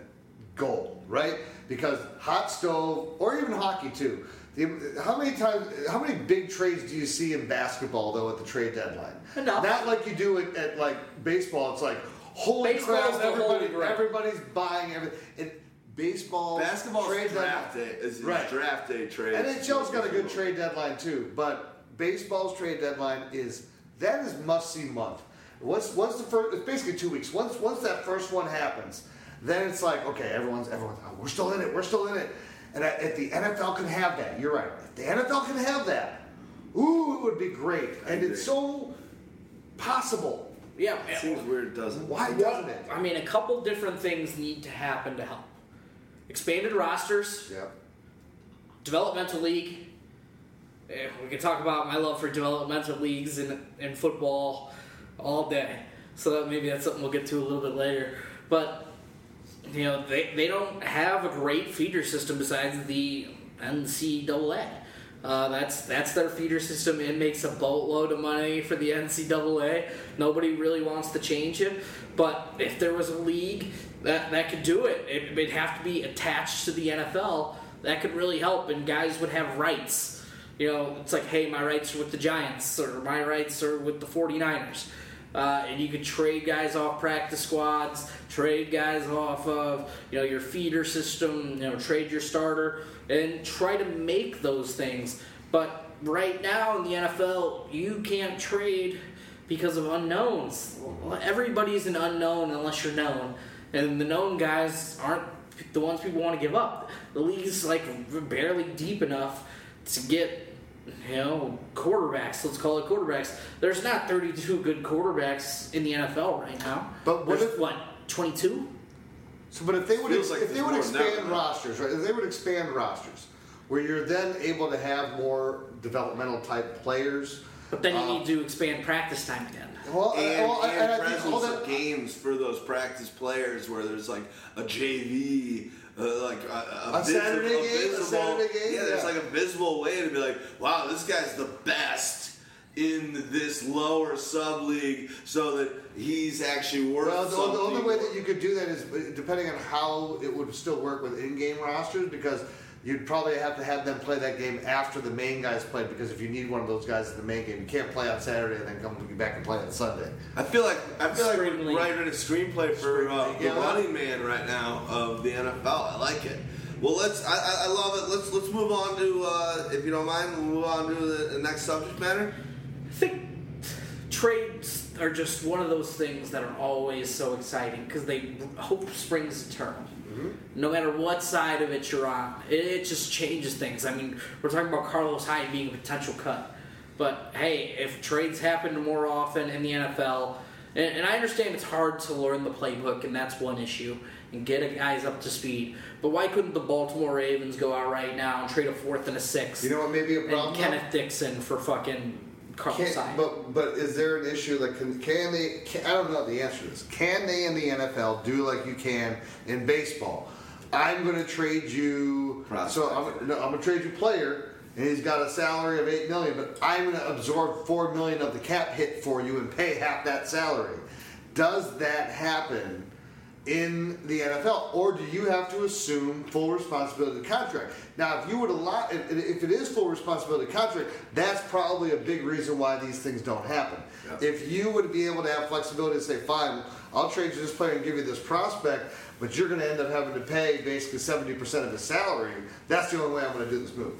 goal, right? Because hot stove or even hockey too. The, how many times? How many big trades do you see in basketball though at the trade deadline? Enough. Not like you do it at like baseball. It's like holy Baseball's crap! the Everybody, holy grail. everybody's buying everything. And baseball, Basketball's trade draft deadline- day is Right. draft day trade. And NHL's got a good trade deadline too, but baseball's trade deadline is that is must see month. Once once the first, it's basically two weeks. Once once that first one happens, then it's like okay, everyone's everyone's oh, we're still in it, we're still in it, and if the NFL can have that, you're right. If the NFL can have that, ooh, it would be great, and it's so possible. Yeah, It seems weird, doesn't. it? Why doesn't it? I mean, a couple different things need to happen to help. Expanded rosters, Yep. developmental league. Eh, we can talk about my love for developmental leagues in, in football all day. So that maybe that's something we'll get to a little bit later. But you know, they, they don't have a great feeder system besides the NCAA. Uh, that's that's their feeder system. It makes a boatload of money for the NCAA. Nobody really wants to change it. But if there was a league that, that could do it, it, it'd have to be attached to the NFL. That could really help, and guys would have rights. You know, it's like, hey, my rights are with the Giants, or my rights are with the 49ers. Uh, and you could trade guys off practice squads, trade guys off of you know your feeder system, you know trade your starter, and try to make those things. But right now in the NFL, you can't trade because of unknowns. Everybody's an unknown unless you're known, and the known guys aren't the ones people want to give up. The league's like barely deep enough to get you know, quarterbacks. Let's call it quarterbacks. There's not 32 good quarterbacks in the NFL right now. But what There's, if- what 22? So, but if they would, Feels like if they would more than that, expand right? rosters, right? If they would expand rosters, where you're then able to have more developmental type players. But then you um, need to expand practice time again. Well, and, well, and and I think all presence that, of games for those practice players where there's like a JV, uh, like a, a, A Saturday visible- game? A Saturday game? Yeah, there's Yeah. like a visible way to be like, wow, this guy's the best in this lower sub league, so that he's actually worth well, the, the only way that you could do that is uh, depending on how it would still work with in-game rosters, because you'd probably have to have them play that game after the main guys played. Because if you need one of those guys in the main game, you can't play on Saturday and then come back and play on Sunday. I feel like I feel like Screen we're league. writing a screenplay for uh, league, the yeah. running man right now of the NFL. I like it. Well, let's. I, I- I love it. Let's let's move on to, uh, if you don't mind, we'll move on to the, the next subject matter. I think trades are just one of those things that are always so exciting because they hope springs eternal. Mm-hmm. No matter what side of it you're on, it, it just changes things. I mean, we're talking about Carlos Hyde being a potential cut, but hey, if trades happen more often in the NFL, and, and I understand it's hard to learn the playbook, and that's one issue, and get guys up to speed. But why couldn't the Baltimore Ravens go out right now and trade a fourth and a sixth? You know what? Maybe a problem. and Kenneth Dixon for fucking Carlos Can, but but is there an issue like can, can they? Can, I don't know the answer to this. Can they in the NFL do like you can in baseball? I'm going to trade you. So I'm, no, I'm going to trade you player, and he's got a salary of eight million, but I'm going to absorb four million of the cap hit for you and pay half that salary. Does that happen in the NFL, or do you have to assume full responsibility of the contract? Now, if you would allow, if, if it is full responsibility contract, that's probably a big reason why these things don't happen. If you would be able to have flexibility to say, fine, I'll trade you this player and give you this prospect, but you're going to end up having to pay basically 70% of his salary, that's the only way I'm going to do this move.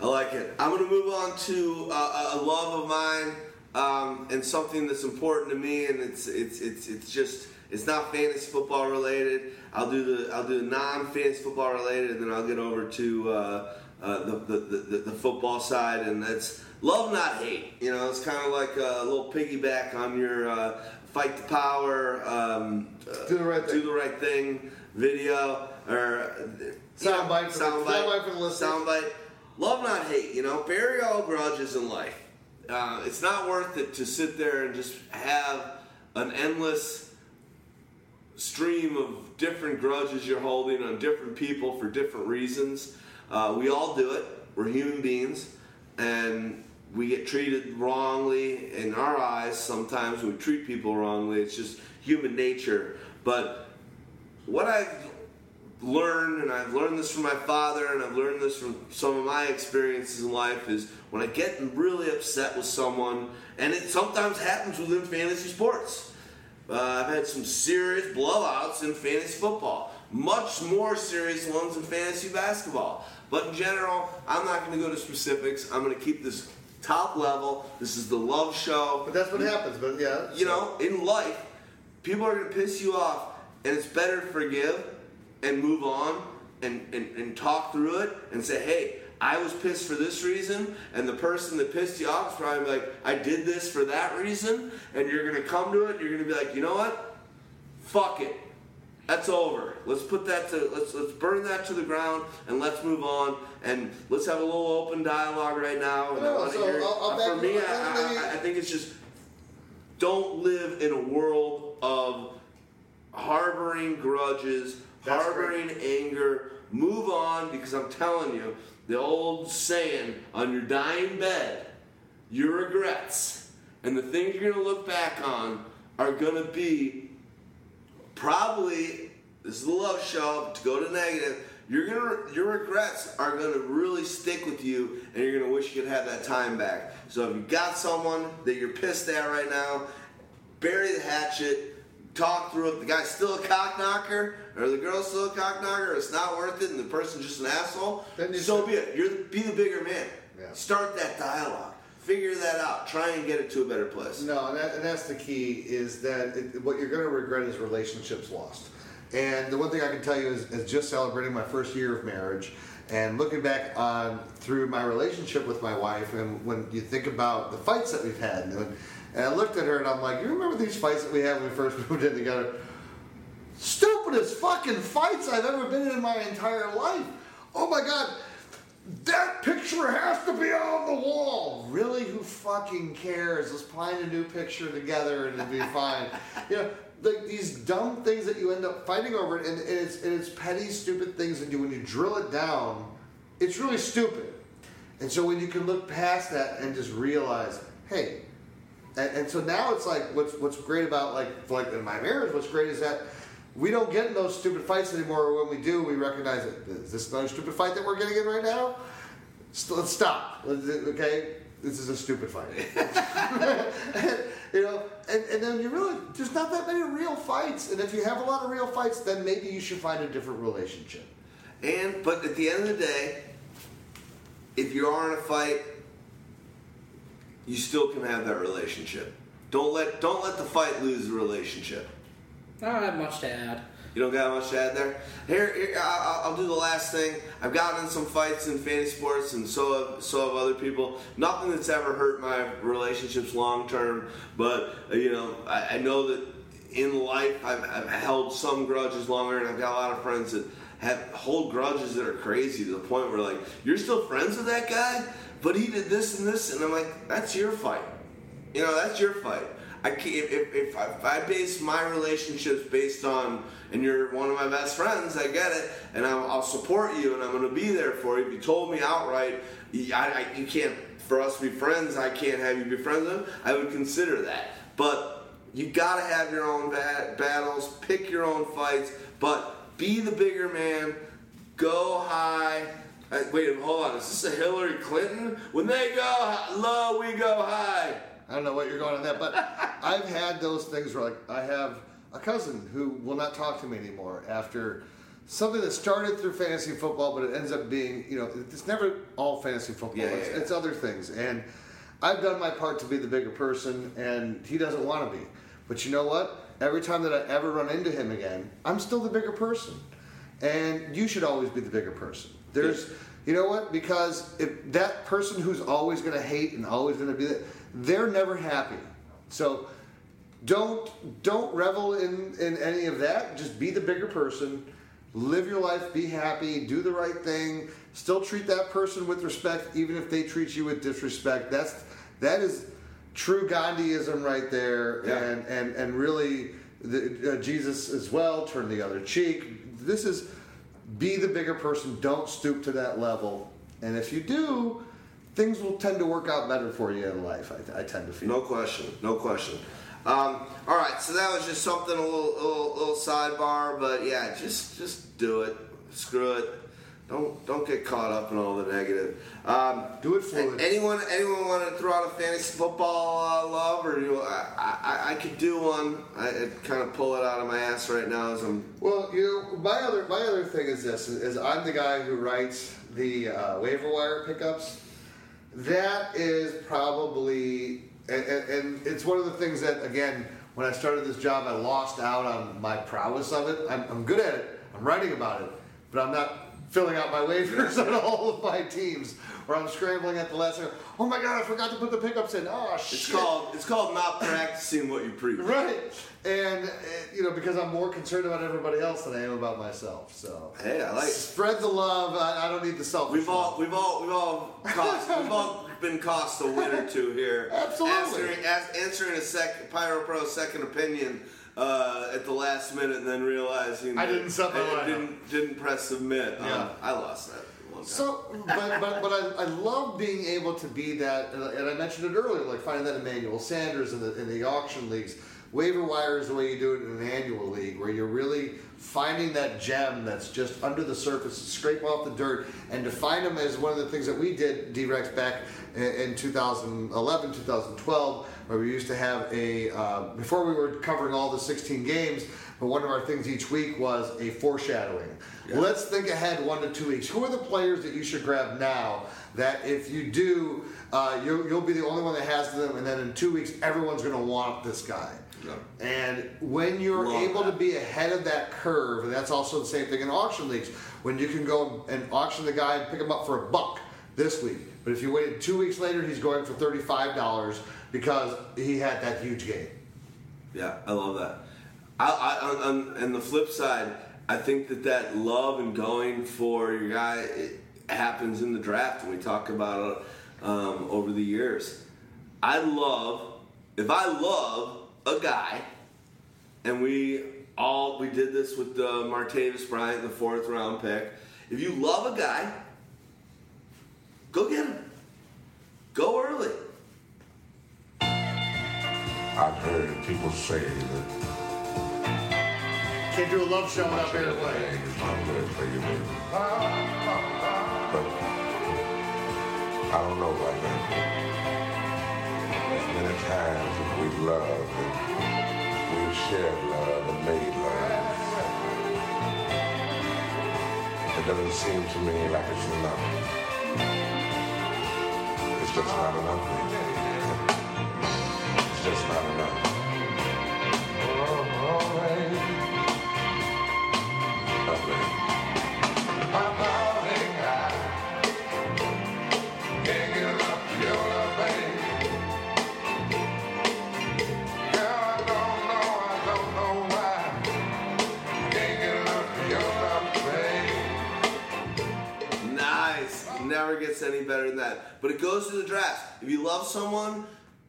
I like it. I'm going to move on to uh, a love of mine um, and something that's important to me, and it's it's it's it's just it's not fantasy football related. I'll do the I'll do the non-fantasy football related, and then I'll get over to uh, uh, the, the, the the football side, and that's love not hate. You know, it's kind of like a little piggyback on your uh, fight the power, um, uh, Do the right thing. do the right thing video or Soundbite for the- soundbite soundbite for the listeners. soundbite. Love not hate. You know, bury all grudges in life. Uh, it's not worth it to sit there and just have an endless stream of different grudges you're holding on different people for different reasons. Uh, we all do it. We're human beings, and we get treated wrongly in our eyes. Sometimes we treat people wrongly. It's just human nature. But what I've learned, and I've learned this from my father, and I've learned this from some of my experiences in life, is when I get really upset with someone, and it sometimes happens within fantasy sports. Uh, I've had some serious blowouts in fantasy football, much more serious ones in fantasy basketball. But in general, I'm not going to go to specifics. I'm going to keep this top level. This is the love show. But that's what happens. But yeah, You know, in life, people are going to piss you off, and it's better to forgive and move on and, and, and talk through it and say, hey, I was pissed for this reason, and the person that pissed you off is probably like, I did this for that reason, and you're going to come to it, and you're going to be like, you know what? Fuck it. That's over. Let's put that to let's let's burn that to the ground and let's move on and let's have a little open dialogue right now. And No, wanna so hear- I'll- I'll uh, for me, up. I, I, I think it's just don't live in a world of harboring grudges, That's harboring anger. Move on because I'm telling you, the old saying on your dying bed, your regrets and the things you're going to look back on are going to be probably this is the love show to go to negative you're gonna your regrets are gonna really stick with you and you're gonna wish you could have that time back. So if you got someone that you're pissed at right now bury the hatchet talk through it. The guy's still a cock knocker or the girl's still a cock knocker it's not worth it and the person's just an asshole. So be it. You're the, be the bigger man. Yeah. start that dialogue. Figure that out. Try and get it to a better place. No, and, that, and that's the key is that it, what you're going to regret is relationships lost. And the one thing I can tell you is, is just celebrating my first year of marriage and looking back on through my relationship with my wife and when you think about the fights that we've had and, and I looked at her and I'm like, you remember these fights that we had when we first moved in together? Stupidest fucking fights I've ever been in in my entire life. Oh my god, that picture has to be on the wall. Really? Who fucking cares? Let's find a new picture together and it'll be fine. You know, like these dumb things that you end up fighting over, and, it's and it's petty, stupid things, and you when you drill it down, it's really stupid. And so when you can look past that and just realize, hey, and, and so now it's like what's what's great about like like in my marriage, what's great is that we don't get in those stupid fights anymore. When we do, we recognize it. Is this is another stupid fight that we're getting in right now? St- Let's stop. Okay, this is a stupid fight. you know, and, and then you really there's not that many real fights. And if you have a lot of real fights, then maybe you should find a different relationship. And but at the end of the day, if you are in a fight, you still can have that relationship. Don't let don't let the fight lose the relationship. I don't have much to add. You don't got much to add there. Here, here I'll, I'll do the last thing. I've gotten in some fights in fantasy sports, and so have so have other people. Nothing that's ever hurt my relationships long term, but uh, you know, I, I know that in life I've, I've held some grudges longer, and I've got a lot of friends that have hold grudges that are crazy to the point where like you're still friends with that guy, but he did this and this, and I'm like, that's your fight. You know, that's your fight. I can't, if, if, I, if I base my relationships based on, and you're one of my best friends, I get it, and I'll, I'll support you, and I'm going to be there for you. If you told me outright, I, I, you can't, for us to be friends, I can't have you be friends with him, I would consider that. But You gotta have your own ba- battles, pick your own fights, but be the bigger man. Go high. Wait, hold on. Is this a Hillary Clinton? When they go low, we go high. I don't know what you're going on that, but I've had those things where like I have a cousin who will not talk to me anymore after something that started through fantasy football, but it ends up being, you know, it's never all fantasy football. Yeah, yeah, yeah. it's other things. And I've done my part to be the bigger person, and he doesn't want to be. But you know what? Every time that I ever run into him again, I'm still the bigger person. And you should always be the bigger person. There's, you know what? Because if that person who's always going to hate and always going to be that, they're never happy. So don't don't revel in in any of that. Just be the bigger person. Live your life. Be happy. Do the right thing. Still treat that person with respect, even if they treat you with disrespect. That's that is true Gandhiism right there, Yeah. and and and really the, uh, Jesus as well. Turn the other cheek. This is be the bigger person. Don't stoop to that level. And if you do, things will tend to work out better for you in life. I, I tend to feel. No question. No question. Um, all right, so that was just something a little, little, little sidebar, but yeah, just just do it. Screw it. Don't don't get caught up in all the negative. Um, do it fluid. Anyone anyone want to throw out a fantasy football uh, love, or you? I, I I could do one. I, I kind of pull it out of my ass right now as I'm. Well, you know, my other my other thing is this: is, is I'm the guy who writes the uh, waiver wire pickups. That is probably, and, and, and it's one of the things that again, when I started this job, I lost out on my prowess of it. I'm, I'm good at it. I'm writing about it, but I'm not filling out my waivers on all of my teams. Where I'm scrambling at the last second. Oh my god, I forgot to put the pickups in. Oh shit! It's called it's called not practicing what you preach. Right, and uh, you know because I'm more concerned about everybody else than I am about myself. So Hey, I like spread the love. I, I don't need the selfish. We've all love. we've all we've all cost we've all been cost a win or two here. Absolutely. Answering, as, answering a sec Pyro Pro second opinion uh, at the last minute and then realizing I that didn't set my I lineup. didn't didn't press submit. Um, Yeah. I lost that. So, but but, but I, I love being able to be that, and I- and I mentioned it earlier, like finding that Emmanuel Sanders in the in the auction leagues. Waiver wire is the way you do it in an annual league, where you're really finding that gem that's just under the surface, scrape off the dirt, and to find them is one of the things that we did, D-Rex, back in, in 2011, 2012, where we used to have a, uh, before we were covering all the 16 games, but one of our things each week was a foreshadowing. Let's think ahead one to two weeks. Who are the players that you should grab now that if you do, uh, you'll, you'll be the only one that has them, and then in two weeks, everyone's going to want this guy. And when you're Love able that. to be ahead of that curve, and that's also the same thing in auction leagues, when you can go and auction the guy and pick him up for a buck this week, but if you waited two weeks later, he's going for thirty-five dollars because he had that huge game. Yeah, I love that. I, I on, the flip side, I think that that love and going for your guy it happens in the draft, and we talk about it um, over the years. I love if I love a guy, and we all we did this with the Martavis Bryant, the fourth round pick. If you love a guy, go get him. Go early. I've heard people say that Can't do a love show without fair fair play play. is not good for you. But I don't know about that. Many times as we've loved and we've shared love and made love, it doesn't seem to me like it's enough. It's just not enough. It's just not enough. Any better than that. But it goes to the draft. If you love someone,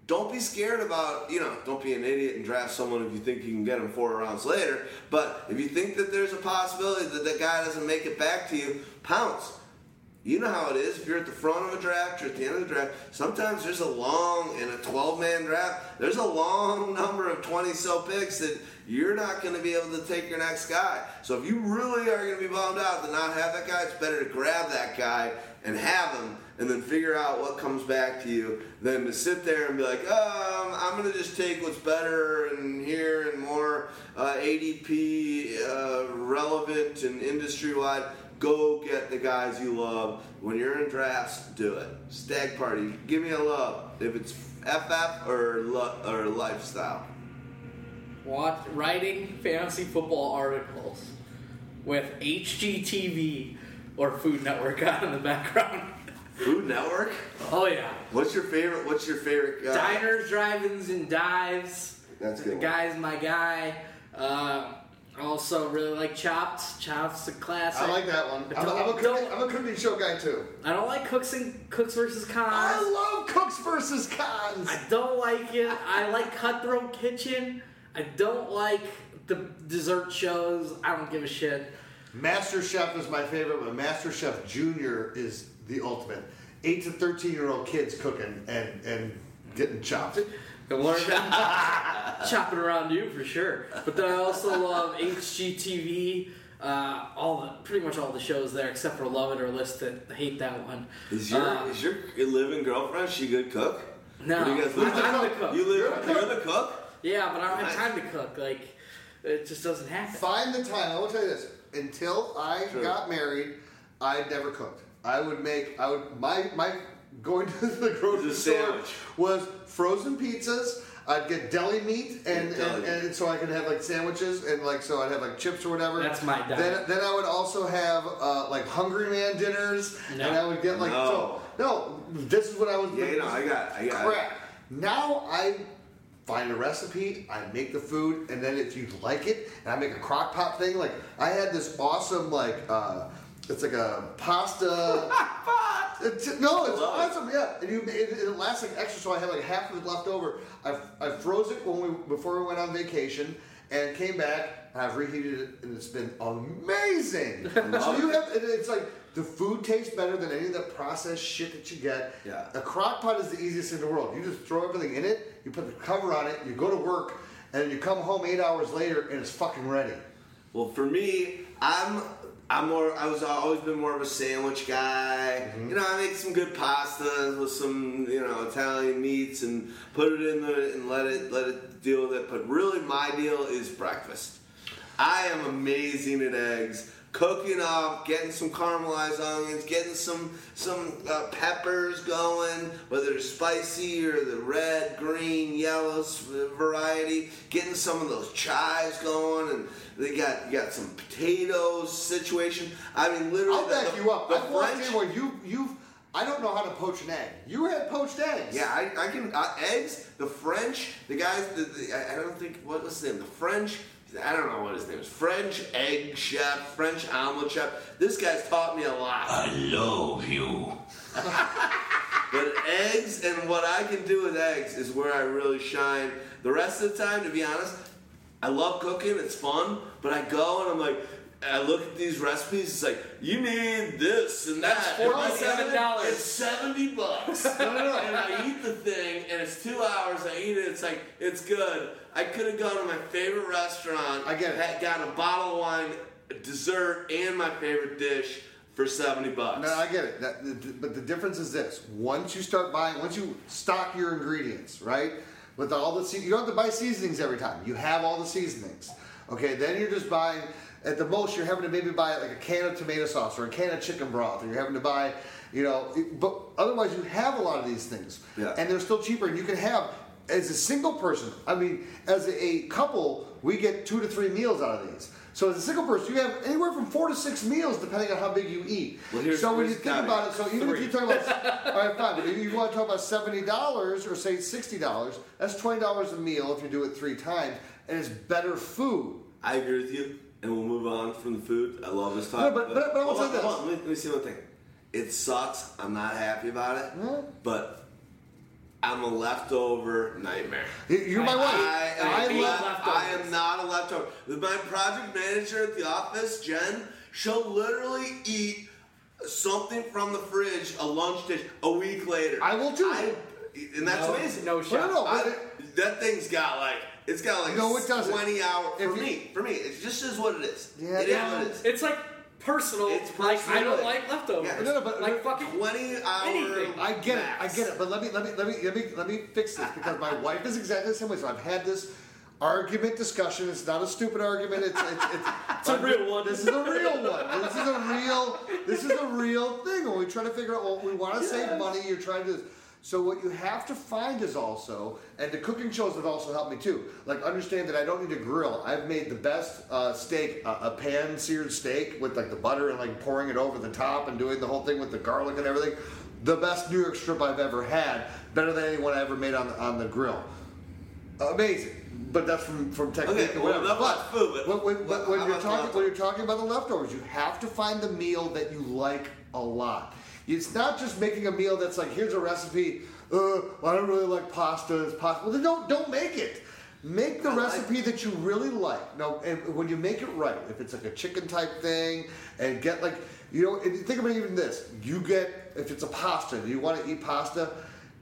don't be scared about, you know, don't be an idiot and draft someone if you think you can get them four rounds later. But if you think that there's a possibility that the guy doesn't make it back to you, pounce. You know how it is. If you're at the front of a draft or at the end of the draft, sometimes there's a long in a 12 man draft. There's a long number of 20 so picks that you're not going to be able to take your next guy. So if you really are going to be bummed out to not have that guy, it's better to grab that guy and have them and then figure out what comes back to you than to sit there and be like, um, I'm going to just take what's better and here and more uh, ADP uh, relevant and industry wide. Go get the guys you love. When you're in drafts, do it. Stag party, give me a love. If it's FF or lo- or lifestyle. Watch writing fantasy football articles with HGTV or Food Network on in the background. Food Network. Oh yeah. What's your favorite? What's your favorite? Uh, Diners, drive-ins, and dives. That's a The good. one. guy's my guy. Uh, also, really like Chopped. Chopped's a classic. I like that one. I'm, a- I'm, a cooking, I'm a cooking show guy too. I don't like Cooks and Cooks versus Cons. I love Cooks versus Cons. I don't like it. I like Cutthroat Kitchen. I don't like the dessert shows. I don't give a shit. Master Chef is my favorite, but Master Chef Junior is the ultimate. Eight to thirteen year old kids cooking and and getting chopped. And learn chopping around you for sure. But then I also love HGTV. Uh, all the pretty much all the shows there except for Love It or List It. I hate that one. Is your Uh, is your living girlfriend? She good cook? No, What do you guys I'm live? the cook. You live. You're the cook. Yeah, but I don't have time to cook. Like, it just doesn't happen. Find the time. I will tell you this. Until I Sure. got married, I never cooked. I would make. I would my my going to the grocery store sandwich. was frozen pizzas. I'd get deli meat and, Yeah, and, and so I could have like sandwiches and like so I'd have like chips or whatever. That's my diet. Then then I would also have uh, like Hungry Man dinners No. and I would get like No. so no. This is what I was. Yeah, no, I got. I got. crap. Now I find a recipe, I make the food, and then if you like it, and I make a crock pot thing. Like I had this awesome like uh, it's like a pasta. It's, no, it's it. awesome. Yeah, and you it, it lasts like extra, so I had like half of it left over. I I froze it when we before we went on vacation. And came back, and I've reheated it, and it's been amazing. so you have, it's like the food tastes better than any of the processed shit that you get. Yeah. A crock pot is the easiest thing in the world. You just throw everything in it, you put the cover on it, you go to work, and you come home eight hours later, and it's fucking ready. Well, for me, I'm I'm more. I was always been more of a sandwich guy. Mm-hmm. You know, I make some good pastas with some you know Italian meats and put it in the and let it let it deal with it. But really, my deal is breakfast. I am amazing at eggs. Cooking up, getting some caramelized onions, getting some some uh, peppers going, whether it's spicy or the red, green, yellow variety. Getting some of those chives going, and they got you got some potatoes situation. I mean, literally, I'll back the- you up. I've French- in where you you've. I don't know how to poach an egg. You had poached eggs. Yeah, I, I can uh, eggs. The French, the guys. The, the, I I don't think what was his name. The French. I don't know what his name is. French egg chef, French omelet chef. This guy's taught me a lot. I love you. But eggs and what I can do with eggs is where I really shine. The rest of the time, to be honest, I love cooking. It's fun. But I go and I'm like, I look at these recipes. It's like you need this and That's that. And by $47. It's seventy bucks. no, no, no. and I eat the thing, and it's two hours. I eat it. It's like it's good. I could have gone to my favorite restaurant. I get it. Had, got a bottle of wine, a dessert, and my favorite dish for seventy bucks. No, I get it. That, the, but the difference is this: once you start buying, once you stock your ingredients, right, with all the you don't have to buy seasonings every time. You have all the seasonings. Okay, then you're just buying. At the most, you're having to maybe buy like a can of tomato sauce or a can of chicken broth, or you're having to buy, you know. But otherwise, you have a lot of these things, Yeah. and they're still cheaper. And you can have as a single person. I mean, as a, couple, we get two to three meals out of these. So as a single person, you have anywhere from four to six meals, depending on how big you eat. Well, here's- so when you think about it, so even Three. if you're talking about, all right, fine, but if you want to talk about seventy dollars or say sixty dollars, that's twenty dollars a meal if you do it three times, and it's better food. I agree with you, and we'll move on from the food. I love this No, topic. but- but- but I will say this. on. Let, me, let me see one thing. It sucks. I'm not happy about it, but I'm a leftover nightmare. You- You're my I- wife. I am, I hate left- I am not a leftover. My project manager at the office, Jen, she'll literally eat something from the fridge, a lunch dish, a week later. I will too. I, and that's No- amazing. no shot. No, no, I- that thing's got like it's got like No, it doesn't. twenty hours for If you- me. For me, it just is what it is. Yeah, it is yeah. what it is. It's like personal. It's like I don't personal. like leftovers. Yeah. No, no, but- like fucking Twenty hour. anything. I get it. I max. get it. But let me let me let me let me let me fix this because my wife is exactly the same way. So I've had this argument discussion. It's not a stupid argument. It's it's it's, It's a real one. This is a real one. This is a real this is a real thing. When we try to figure out well, we want to save money. You're trying to. So what you have to find is also, and the cooking shows have also helped me too. Like understand that I don't need a grill. I've made the best uh, steak, uh, a pan seared steak with like the butter and like pouring it over the top and doing the whole thing with the garlic and everything. The best New York strip I've ever had, better than anyone I ever made on the, on the grill. Amazing. But that's from, from technique Okay, and whatever. was but food, but when, when, what- when you're talking when you're talking about the leftovers, you have to find the meal that you like a lot. It's not just making a meal that's like here's a recipe. Uh, I don't really like pasta. It's pasta. Well, then don't don't make it. Make the I like- recipe that you really like. No, and when you make it right, if it's like a chicken type thing, and get like you know, and think about even this. You get if it's a pasta, you want to eat pasta.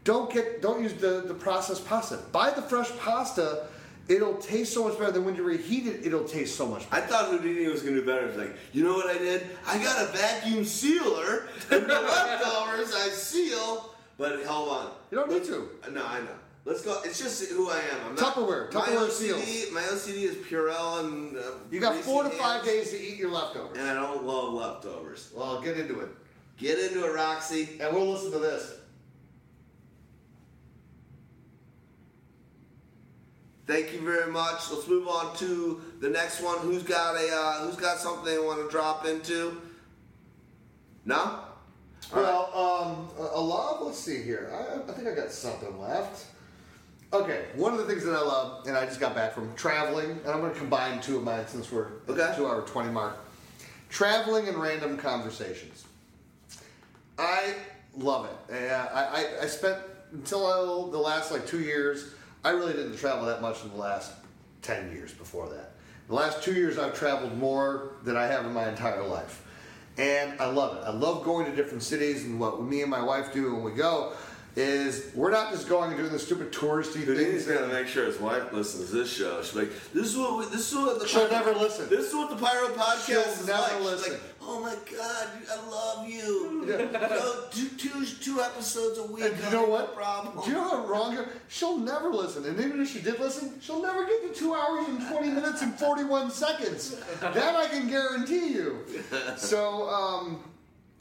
Don't get don't use the the processed pasta. Buy the fresh pasta. It'll taste so much better than when you reheat it. It'll taste so much better. I thought Houdini was gonna do better. It's like, you know what I did? I got a vacuum sealer, and the leftovers I seal. But hold on. You don't need to. No, I know. Let's go. It's just who I am. I'm not, Tupperware. my Tupperware OCD, seals. My OCD is Purell and. Uh, You got greasy four to hands, five days to eat your leftovers. And I don't love leftovers. Well, get into it. Get into it, Roxy. And we'll listen to this. Thank you very much. Let's move on to the next one. Who's got a uh, Who's got something they want to drop into? No. Well, um, a lot. Let's see here. I, I think I got something left. Okay, one of the things that I love, and I just got back from traveling, and I'm going to combine two of mine since we're at Okay. two-hour twenty mark. Traveling and random conversations. I love it. I, I, I spent until the last like two years. I really didn't travel that much in the last ten years before that. The last two years, I've traveled more than I have in my entire life, and I love it. I love going to different cities, and what me and my wife do when we go is we're not just going and doing the stupid touristy Houdini's things. gonna make sure his wife listens to this show. She's like, "This is what we, this is what the She'll never listen. This is what the Pyro podcast She'll is never like." She's listen. like, "Oh my god, I love you. you know, two, two, two episodes a week. And you know what? Problem." Do you know how wrong? She'll never listen, and even if she did listen, she'll never get to two hours and twenty minutes and forty-one seconds. That I can guarantee you. So, um,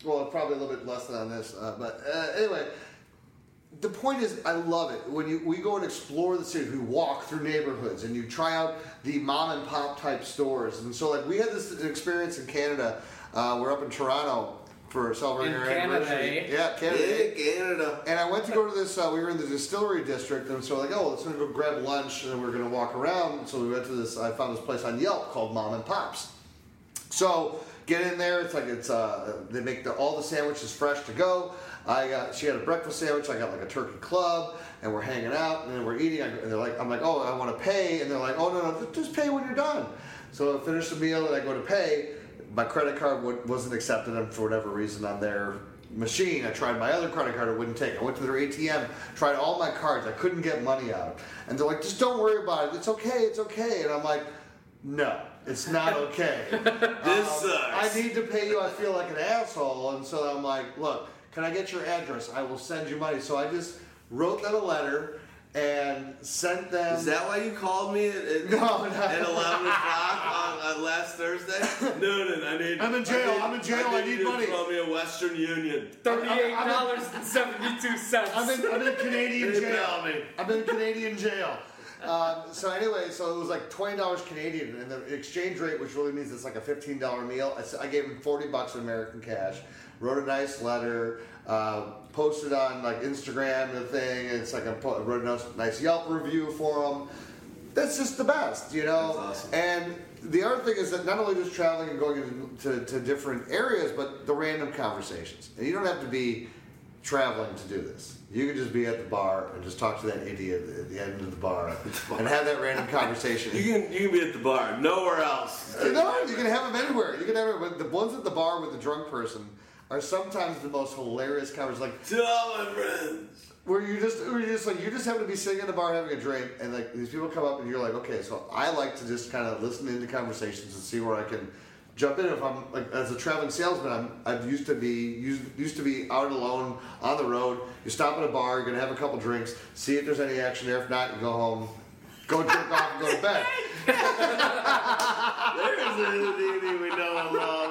well, probably a little bit less than on this, uh, but uh, anyway. The point is, I love it when you we go and explore the city. We walk through neighborhoods and you try out the mom and pop type stores. And so, like, we had this experience in Canada. Uh, we're up in Toronto for celebrating In our Canada, anniversary. eh? Yeah, Canada. Yeah, Canada. And I went to go to this. Uh, we were in the distillery district, and so like, oh, let's go grab lunch, and then we're gonna walk around. So we went to this. I found this place on Yelp called Mom and Pops. So get in there. It's like it's uh, they make the, all the sandwiches fresh to go. I got she had a breakfast sandwich. I got like a turkey club, and we're hanging out, and then we're eating. I, and they're like, I'm like, oh, I want to pay, and they're like, oh no, no, just pay when you're done. So I finish the meal, and I go to pay. My credit card wa- wasn't accepted, and for whatever reason on their machine. I tried my other credit card, it wouldn't take. I went to their ATM, tried all my cards, I couldn't get money out. And they're like, just don't worry about it. It's okay, it's okay. And I'm like, no, it's not okay. This Um, sucks. I need to pay you. I feel like an asshole. And so I'm like, look, can I get your address? I will send you money. So I just wrote them a letter and sent them. Is that why you called me at, at, No, no. at 11 o'clock on, on last Thursday? No, no, I need. I'm in jail, I I'm in jail, I need you to money. Throw me a Western Union. Thirty-eight dollars and seventy-two cents. I'm in, I'm in Canadian They jail. me. I'm in Canadian jail. Um, so anyway, so it was like twenty dollars Canadian, and the exchange rate, which really means it's like a fifteen dollar meal. I gave him forty bucks in American cash. Wrote a nice letter, uh, posted on like Instagram and the thing. And it's like I wrote a nice, Yelp review for them. That's just the best, you know. That's awesome. And the other thing is that not only just traveling and going into, to, to different areas, but the random conversations. And you don't have to be traveling to do this. You could just be at the bar and just talk to that idiot at the end of the bar and have that random conversation. You can you can be at the bar, nowhere else. no, you can have them anywhere. You can have it. But the ones at the bar with the drunk person, are sometimes the most hilarious conversations. Like, friends. where you just, where you just like, you just happen to be sitting at the bar having a drink, and like these people come up, and you're like, okay, so I like to just kind of listen into conversations and see where I can jump in. If I'm like as a traveling salesman, I'm I've used to be used, used to be out alone on the road. You stop at a bar, you're gonna have a couple drinks, see if there's any action there. If not, you go home, go jerk off, and go to bed. There's a Houdini we know and love.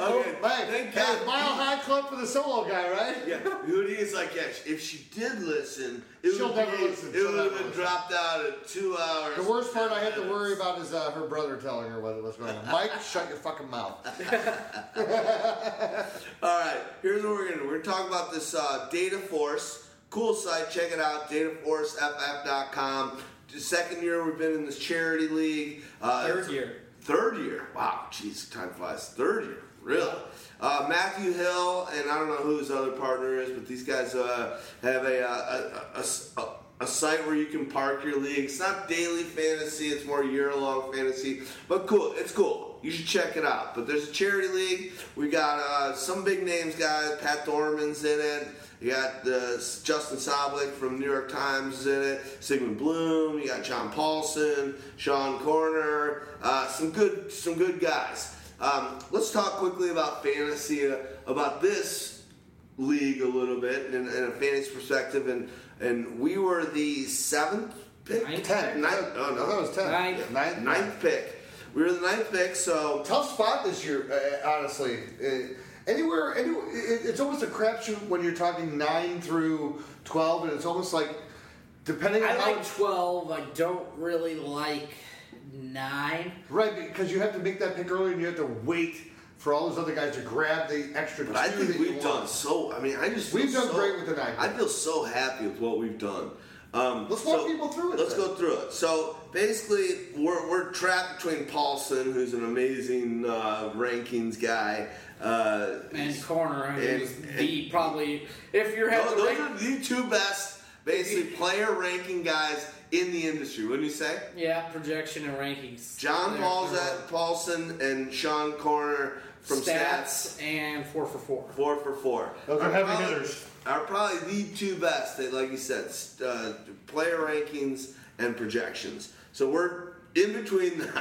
Okay, Hey, thank hey, God. Mile High Club for the solo guy, right? Yeah, Houdini's like, yeah, if she did listen, it She'll would never be, listen. It She'll would never have been listen. dropped out at two hours. The worst part I have to worry about is uh, her brother telling her what, what's going on. Mike, shut your fucking mouth. All right, here's what we're gonna do. We're gonna talk about this uh, Data Force. Cool site. Check it out. DataForceFF.com. The second year we've been in this charity league. Uh, Third year. Third year. Wow, jeez, time flies. Third year, really. Uh, Matthew Hill and I don't know who his other partner is, but these guys uh, have a, uh, a, a, a, a site where you can park your league. It's not daily fantasy; it's more year-long fantasy. But cool, it's cool. You should check it out. But there's a charity league. We got uh, some big names, guys. Pat Dorman's in it. You got Justin Sablich from New York Times in it. Sigmund Bloom. You got John Paulsen, Sean Koerner. Uh, some good, some good guys. Um, let's talk quickly about fantasy, uh, about this league a little bit in, in a fantasy perspective, and and we were the seventh pick, Ninth pick. ninth. Oh no, I thought it was ten. Ninth. Yeah, ninth. ninth pick. We were the ninth pick, so Tough spot this year, uh, honestly. Uh, anywhere, any, it, it's almost a crapshoot when you're talking nine through twelve, and it's almost like depending on I how like 12. I don't really like 9. right because you have to make that pick early, and you have to wait for all those other guys to grab the extra. But I think that we've want. done so. I mean, I just feel We've done so- great with the nine. I feel so happy with what we've done. Um, Let's walk people through it Let's then. go through it. So basically, we're, we're trapped between Paulsen, who's an amazing uh, rankings guy. Uh, And Koerner, And- who's the probably, if you're having those to are the two best, basically, player ranking guys in the industry. Wouldn't you say? yeah, projection and rankings. John They're- Paulsen, Paulsen and Sean Koerner from Stats. stats, and 4 for 4. Four for four. Those are heavy probably, hitters. Are probably the two best. That, like you said, uh, player rankings and projections. So we're in between them.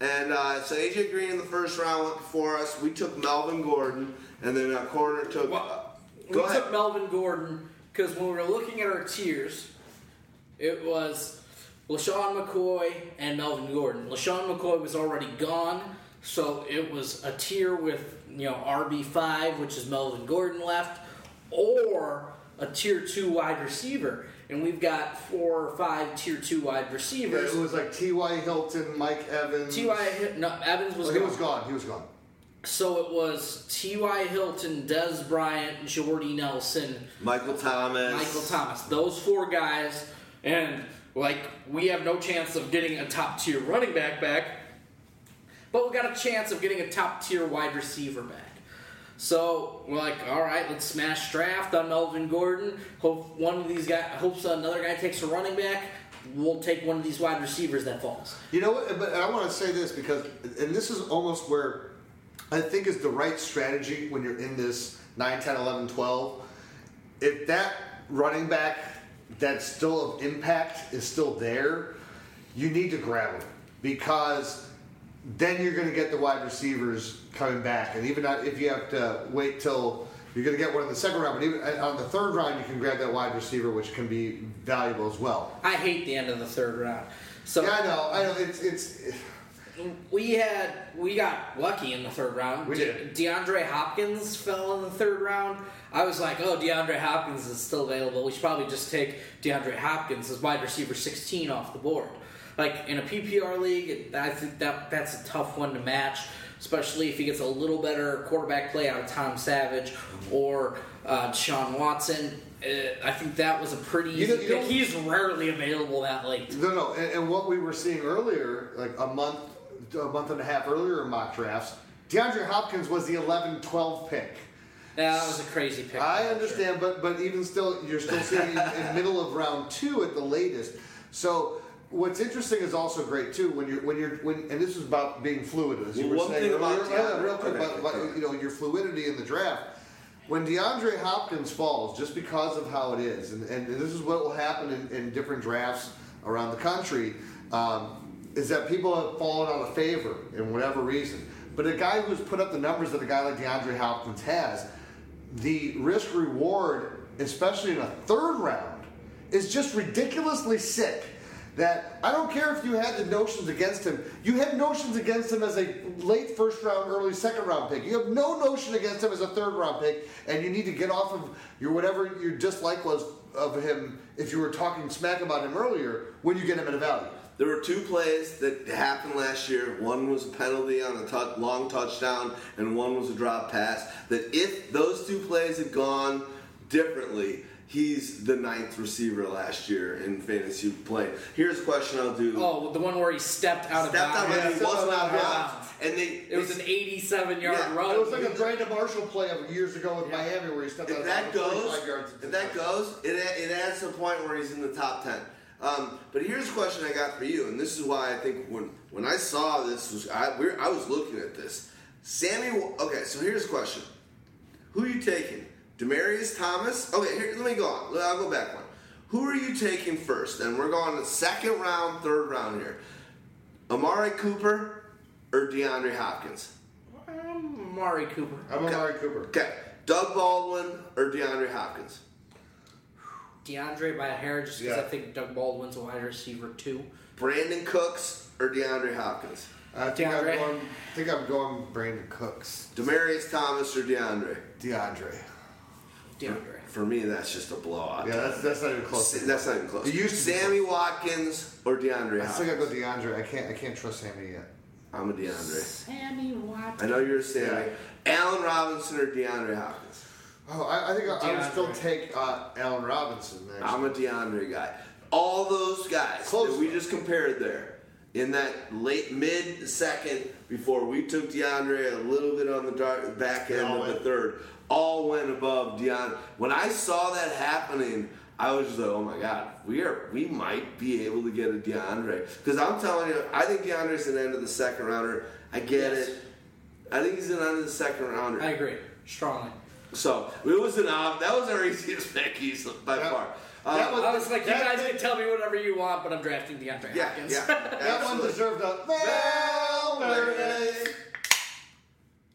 and uh, so AJ Green in the first round went before us. We took Melvin Gordon, and then our corner took. Well, go we ahead. took Melvin Gordon because when we were looking at our tiers, it was LeSean McCoy and Melvin Gordon. LeSean McCoy was already gone, so it was a tier with you know RB five, which is Melvin Gordon left, or a tier two wide receiver. And we've got four or five tier two wide receivers. Yeah, receivers. it was like T.Y. Hilton, Mike Evans. T.Y. no, Evans was Oh, he gone. was gone. He was gone. So it was T.Y. Hilton, Dez Bryant, Jordy Nelson, Michael Thomas. Michael Thomas. Those four guys, and like we have no chance of getting a top tier running back back, but we got a chance of getting a top tier wide receiver back. So we're like, all right, let's smash draft on Melvin Gordon. Hope one of these guys, hopes another guy takes a running back. We'll take one of these wide receivers that falls. You know what? But I want to say this because, and this is almost where I think is the right strategy when you're in this 9, 10, 11, 12. If that running back that's still of impact is still there, you need to grab him because then you're going to get the wide receivers coming back. And even if you have to wait till you're going to get one in the second round, but even uh, on the third round, you can grab that wide receiver, which can be valuable as well. I hate the end of the third round. So Yeah, I know. I know. It's it's. We had we got lucky in the third round. We did. DeAndre Hopkins fell in the third round. I was like, oh, DeAndre Hopkins is still available. We should probably just take DeAndre Hopkins as wide receiver 16 off the board. Like in a PPR league, I think that that's a tough one to match, especially if he gets a little better quarterback play out of Tom Savage or uh, Sean Watson. Uh, I think that was a pretty You easy know- you pick. He's rarely available that late. No, no, and, and what we were seeing earlier, like a month, a month and a half earlier in mock drafts, DeAndre Hopkins was the 11-12 pick. Yeah, that was a crazy pick. I understand, but but even still, you're still seeing in, in middle of round two at the latest. So what's interesting is also great too when you're when you're when and this is about being fluid as you Well, were one saying thing about earlier, yeah, real quick okay, about, about, you know your fluidity in the draft. When DeAndre Hopkins falls, just because of how it is, and, and this is what will happen in, in different drafts around the country, um, is that people have fallen out of favor in whatever reason. But a guy who's put up the numbers that a guy like DeAndre Hopkins has, the risk reward, especially in a third round, is just ridiculously sick. That I don't care if you had the notions against him. You had notions against him as a late first round, early second round pick. You have no notion against him as a third round pick, and you need to get off of your whatever your dislike was of him if you were talking smack about him earlier when you get him at a value. There were two plays that happened last year. One was a penalty on a long touchdown, and one was a drop pass. That if those two plays had gone differently, he's the ninth receiver last year in fantasy play. Here's a question I'll do. Oh, the one where he stepped out Stepped of out, bounds. but he wasn't out of bounds. And they, It was an 87 yard Yeah, run. It was like a Brandon Marshall play of years ago with Miami where he stepped out of that bounds goes, 45 yards. if that goes, it, it adds to a point where he's in the top ten. Um, but here's a question I got for you, and this is why I think when when I saw this was I we're, I was looking at this. Sammy, okay, so here's a question: Who are you taking? Demaryius Thomas? Okay, here let me go on. I'll go back one. Who are you taking first? And we're going the second round, third round here. Amari Cooper or DeAndre Hopkins? Um, Mari Cooper. I'm Amari Cooper. Okay, Doug Baldwin or DeAndre Hopkins? DeAndre by a hair just because Yeah. I think Doug Baldwin's a wide receiver too. Brandin Cooks or DeAndre Hopkins? Uh, I think I'm going. I think I'm going Brandin Cooks. Demaryius Thomas or DeAndre? DeAndre. DeAndre. For me, that's just a blowout. Yeah, that's that's not even close. Sa- That's not even close. It used to be Sammy Watkins or DeAndre I still Hopkins? gotta go DeAndre. I can't. I can't trust Sammy yet. I'm a DeAndre. Sammy Watkins. I know you're a Sammy. Allen Robinson or DeAndre Hopkins? Oh, I, I think I, I would still take uh, Allen Robinson. Man. I'm a DeAndre guy. All those guys Close that we just compared there in that late mid second before we took DeAndre a little bit on the dark, back end all of the third, all went above DeAndre. When I saw that happening, I was just like, oh my god, we are we might be able to get a DeAndre because I'm telling you, I think DeAndre's an end of the second rounder. I get Yes. it. I think he's an end of the second rounder. I agree strongly. So it was an ob- that was our easiest pick by That- far. Uh, that was- I was like, you That- guys can tell me whatever you want, but I'm drafting DeAndre yeah, Hopkins. yeah, that one deserved a Valverde.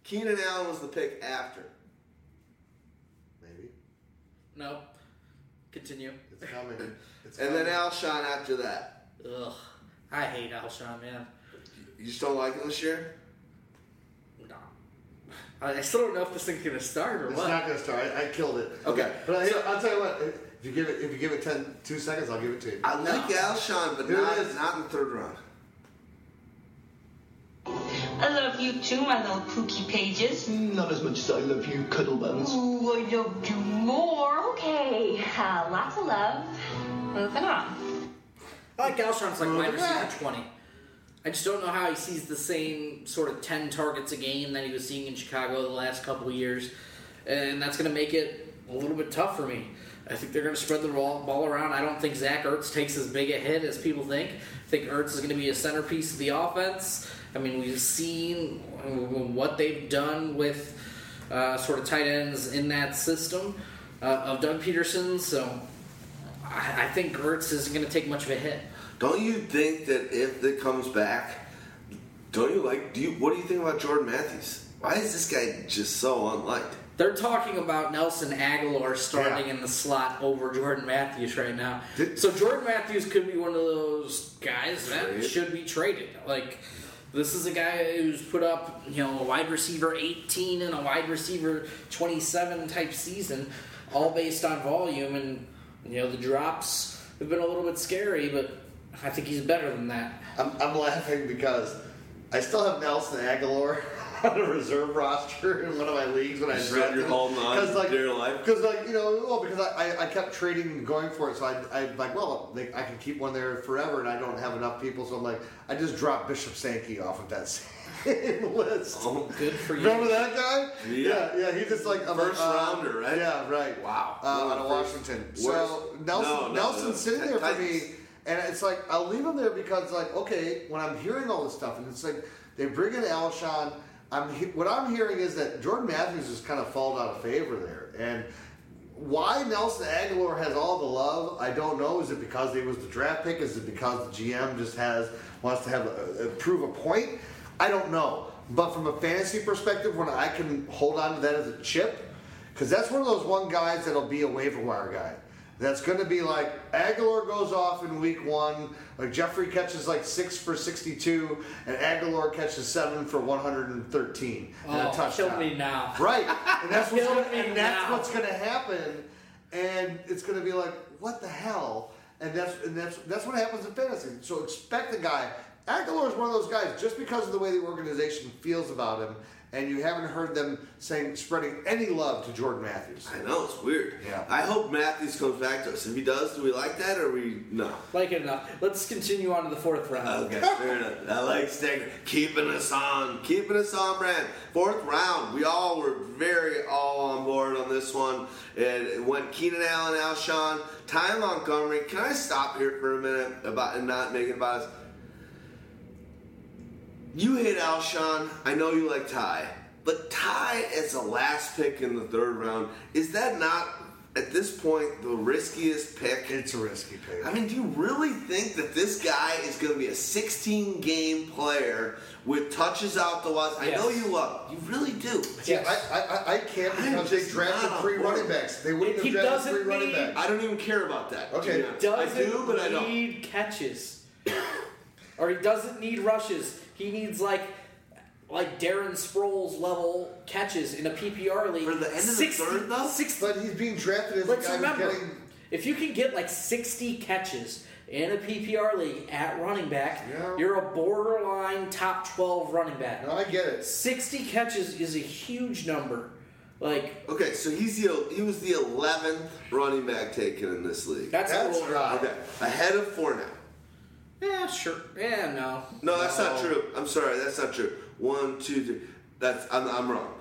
Keenan Allen was the pick after. Maybe no. Continue. it's coming. It's And then coming. Alshon after that. Ugh. I hate Alshon, man. You just don't like him this year? No. I I still don't know if this thing's gonna start or It's what. not gonna start. I, I killed it. Okay. but I, I'll tell you what. If you give it, if you give it 10, two seconds, I'll give it to you. I like Alshon, but Here it not, is. not in the third round. I love you too, my little pookie pages. Not as much as I love you, cuddle buns. Ooh, I love you more. Okay, uh, lots of love. Moving on. I like Alshon's like wide Look at receiver 20. I just don't know how he sees the same sort of 10 targets a game that he was seeing in Chicago the last couple years. And that's going to make it a little bit tough for me. I think they're going to spread the ball, ball around. I don't think Zach Ertz takes as big a hit as people think. I think Ertz is going to be a centerpiece of the offense. I mean, we've seen what they've done with uh, sort of tight ends in that system uh, of Doug Pederson. So I, I think Ertz isn't going to take much of a hit. Don't you think that if it comes back, don't you like? Do you? What do you think about Jordan Matthews? Why is this guy just so unliked? They're talking about Nelson Agholor starting Yeah. in the slot over Jordan Matthews right now. So Jordan Matthews could be one of those guys that Trade. should be traded. Like this is a guy who's put up, you know, a wide receiver 18 and a wide receiver 27 type season, all based on volume and you know the drops have been a little bit scary, but I think he's better than that. I'm, I'm laughing because I still have Nelson Agholor on a reserve roster in one of my leagues when I You're drafted. him. holding on 'Cause, like, to life? Because like you know, well, because I, I, I kept trading and going for it, so I I like well, they, I can keep one there forever, and I don't have enough people, so I'm like I just dropped Bishop Sankey off of that same list. Oh, Good for you. Remember that guy? Yeah. yeah, He's just like I'm First like, uh, rounder, right? Yeah, right. Wow. Uh, out of Washington. worst- So Nelson, No, no, Nelson's no. sitting there for me, And it's like I'll leave him there because like okay, when I'm hearing all this stuff, and it's like they bring in Alshon. I'm what I'm hearing is that Jordan Matthews has kind of fallen out of favor there, and why Nelson Agholor has all the love, I don't know. Is it because he was the draft pick? Is it because the GM just has wants to have a, a, prove a point? I don't know. But from a fantasy perspective, when I can hold on to that as a chip, because that's one of those one guys that'll be a waiver wire guy. That's going to be like Agholor goes off in week one, like Jeffery catches like six for 62, and Agholor catches seven for 113 and a Oh, touchdown. kill me now. Right, and that's what's gonna, me and that's now. what's going to happen, and it's going to be like, what the hell? And that's and that's that's what happens in fantasy. So expect the guy. Agholor is one of those guys just because of the way the organization feels about him, and you haven't heard them saying spreading any love to Jordan Matthews. I know it's weird. Yeah. I hope Matthews comes back to us. If he does, do we like that or we no? Like it enough. Let's continue on to the fourth round. Okay, fair enough. I like Stegner keeping us on, keeping us on brand. Fourth round, we all were very all on board on this one. And it went Keenan Allen, Alshon, Ty Montgomery. Can I stop here for a minute about and not make it about us? You hate Alshon. I know you like Ty, but Ty as the last pick in the third round is that not at this point the riskiest pick? It's a risky pick. I mean, do you really think that this guy is going to be a 16 game player with touches out the wazoo? I know you love, you really do. See, I, I, I- I can't because they just drafted three board. running backs. They wouldn't He have drafted doesn't three running backs. I don't even care about that. Okay. be doesn't I do, but I don't. need catches, or he doesn't need rushes. He needs like like Darren Sproles level catches in a PPR league For the end of the third, though? 60 But he's being drafted as Let's a guy remember, who's getting. if you can get like 60 catches in a PPR league at running back, Yeah. you're a borderline top 12 running back. No, I get it. 60 catches is a huge number. Like Okay, so he's the he was the 11th running back taken in this league. that's, That's a little. right. Okay, ahead of Fournette. Yeah, sure. Yeah, no. No, that's not true. I'm sorry, that's not true. One, two, three. That's I'm, I'm wrong.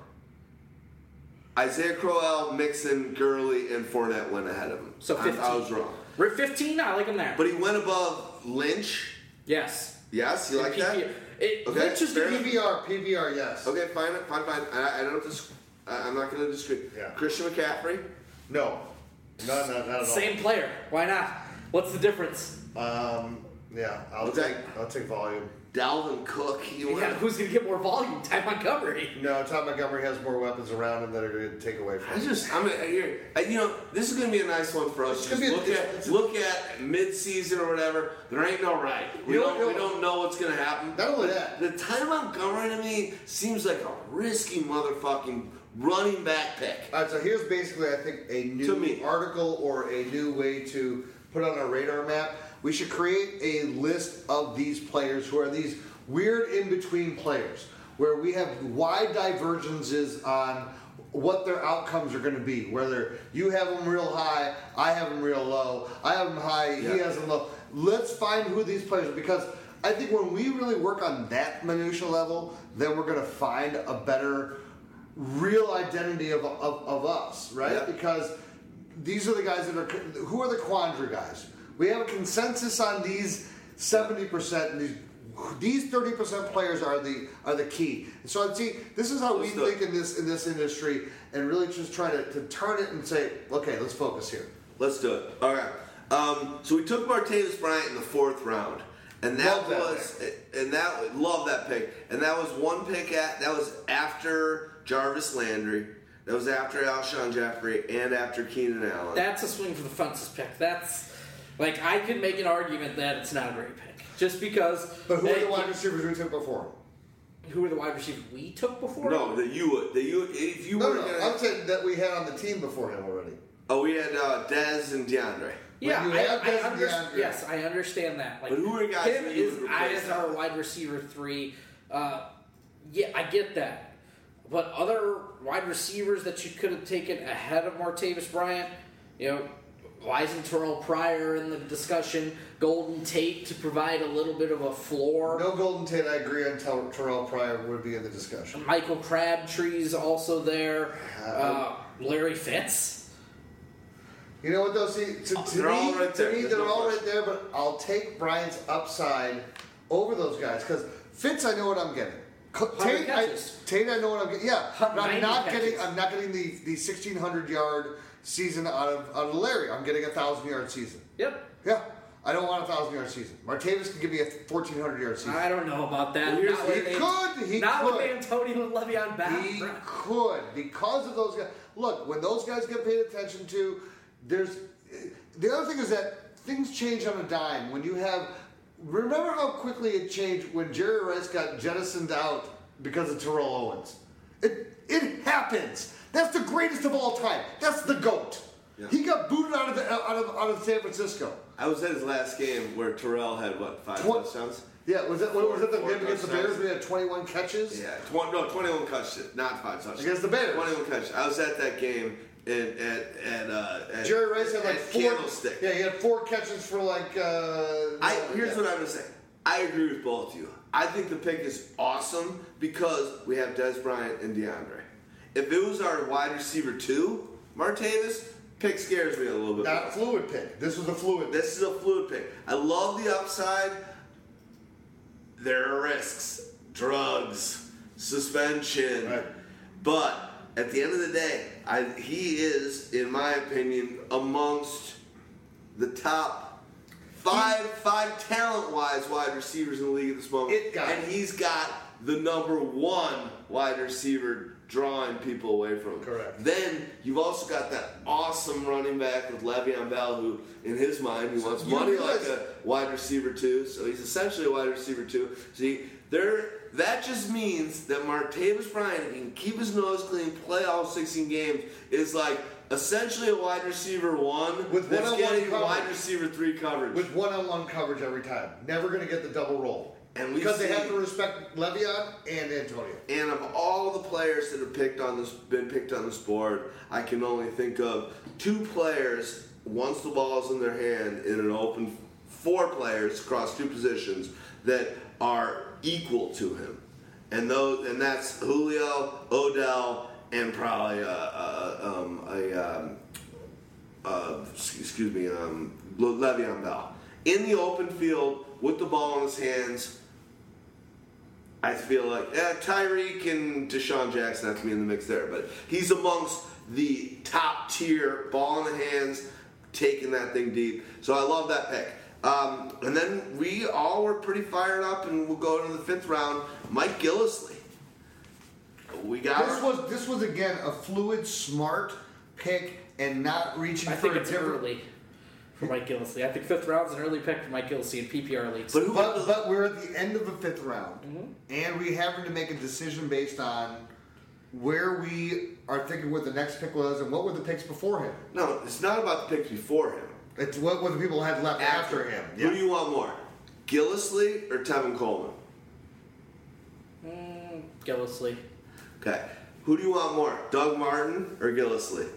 Isaiah Crowell, Mixon, Gurley, and Fournette went ahead of him. So I- 15. I, was wrong. We're 15. I like him there. But he went above Lynch. yes. Yes, you like that? PPR. It, Okay, Lynch is fair gonna PVR, PVR, yes. Okay, fine, fine, fine. I, I don't dis- I, I'm not going to disagree. Yeah. Christian McCaffrey. No, no, no, not at all. same player. Why not? What's the difference? Um, yeah, I'll Okay. take I'll take volume. Dalvin Cook. You Yeah, went. who's gonna get more volume? Ty Montgomery. No, Tom Montgomery has more weapons around him that are going to take away from I him. just, I'm gonna, here, I- you know, this is gonna be a nice one for us. It's Just gonna be a- look at, look at mid-season or whatever. There ain't no right. We You know- don't, you we know- don't know what's gonna happen. Not only that, The Ty Montgomery to me seems like a risky motherfucking running back pick. All right, so here's basically, I think, a new To me. article or a new way to put on a radar map. We should create a list of these players who are these weird in between players, where we have wide divergences on what their outcomes are going to be. Whether you have them real high, I have them real low, I have them high, he has them low. Let's find who these players are because I think when we really work on that minutia level, then we're going to find a better real identity of, of, of us, right? Yeah. Because these are the guys that are who are the quandary guys. We have a consensus on these seventy percent, and these these thirty percent players are the are the key. And so I'd see this is how Let's we do it. think in this in this industry, and really just try to, to turn it and say, okay, let's focus here. Let's do it. All right. Um, so we took Martavis Bryant in the fourth round, and that Love that was, and that love that pick, and that was one pick at that was after Jarvis Landry, that was after Alshon Jeffery, and after Keenan Allen. That's a swing for the fences pick. That's like I could make an argument that it's not a great pick, just because. But who hey, are the wide receivers we took before? Who were the wide receivers we took before? no, that you would, that you, if you No, were no, gonna, I'm saying that we had on the team before him already. oh, we had uh, Dez and DeAndre. Yeah, you I, have I Desmond under- DeAndre. yes, I understand that. Like, But who are the guys him is I as our wide receiver three. Uh, yeah, I get that. But other wide receivers that you could have taken ahead of Martavis Bryant, you know, Wisen Terrell Pryor in the discussion, Golden Tate to provide a little bit of a floor. No Golden Tate, I agree on Ter- Terrell Pryor would be in the discussion. Michael Crabtree's also there. Uh, Larry Fitz. You know what though? See, to, to They're me, all right to there. me, There's they're no all right there. But I'll take Bryant's upside over those guys because Fitz, I know what I'm getting. Tate, I. Tate, I know what I'm getting. Yeah, but I'm not catches. getting. I'm not getting the the 1600 yard season out of out of Larry. I'm getting a thousand yard season. Yep. Yeah, I don't want a thousand yard season. Martavis can give me a 1400 yard season. I don't know about that. Well, Not he could, he could. not could. with Antonio and Le'Veon Bell. He could because of those guys. Look, when those guys get paid attention to, there's the other thing is that things change on a dime. When you have, remember how quickly it changed when Jerry Rice got jettisoned out because of Terrell Owens. It it happens. That's the greatest of all time. That's the goat. He got booted out of the, out of out of San Francisco. I was at his last game where Terrell had what five Twen- touchdowns. Yeah, was that what was it the game against the. Bears? We had 21 catches. Yeah, tw- no, 21 touchdowns, not five touchdowns. Against the Bears. 21 touchdowns. I was at that game in, at at uh, at, Jerry Rice had like four. Candlestick. Yeah, he had four catches for like. Uh, I, here's yeah. what I'm gonna say. I agree with both of you. I think the pick is awesome because we have Dez Bryant and DeAndre. If it was our wide receiver two, Martavis, pick scares me a little bit. Not more. fluid pick. This was a fluid. This is a fluid pick. I love the upside. There are risks, drugs, suspension, right. but at the end of the day, I, he is, in my opinion, amongst the top five five talent wise wide receivers in the league at this moment. and he's got the number one wide receiver drawing people away from him. Correct. Then you've also got that awesome running back with Le'Veon Bell, who, in his mind, he wants money realize- like a wide receiver too. So he's essentially a wide receiver too. See, there. That just means that Martavis Bryant, can keep his nose clean, play all 16 games, is like essentially a wide receiver one With one-on-one getting coverage. wide receiver three coverage. With one-on-one coverage every time. Never going to get the double roll. And we because they have to respect Le'Veon and Antonio. And of all the players that have picked on this, been picked on this board, I can only think of two players. Once the ball is in their hand, in an open, four players across two positions that are equal to him, and those, and that's Julio, Odell, and probably uh, uh, um, a um, uh, excuse me, um, Le'Veon Bell in the open field with the ball in his hands. I feel like eh, Tyreek and DeSean Jackson have to be in the mix there, but he's amongst the top tier ball in the hands, taking that thing deep. So I love that pick. Um, and then we all were pretty fired up, and we'll go to the fifth round. Mike Gillislee. We got This was this was again a fluid, smart pick and not reaching I for think a it's different. early for Mike Gillislee. I think fifth round's an early pick for Mike Gillislee in PPR leagues. But, but, we're at the end of the fifth round, Mm-hmm. and we having to make a decision based on where we are thinking what the next pick was and what were the picks before him. No, it's not about the picks before him. It's what, what the people had left after, him. Who do you want more, Gillislee or Tevin Coleman? Mm, Gillislee. Okay. Who do you want more, Doug Martin or Gillislee?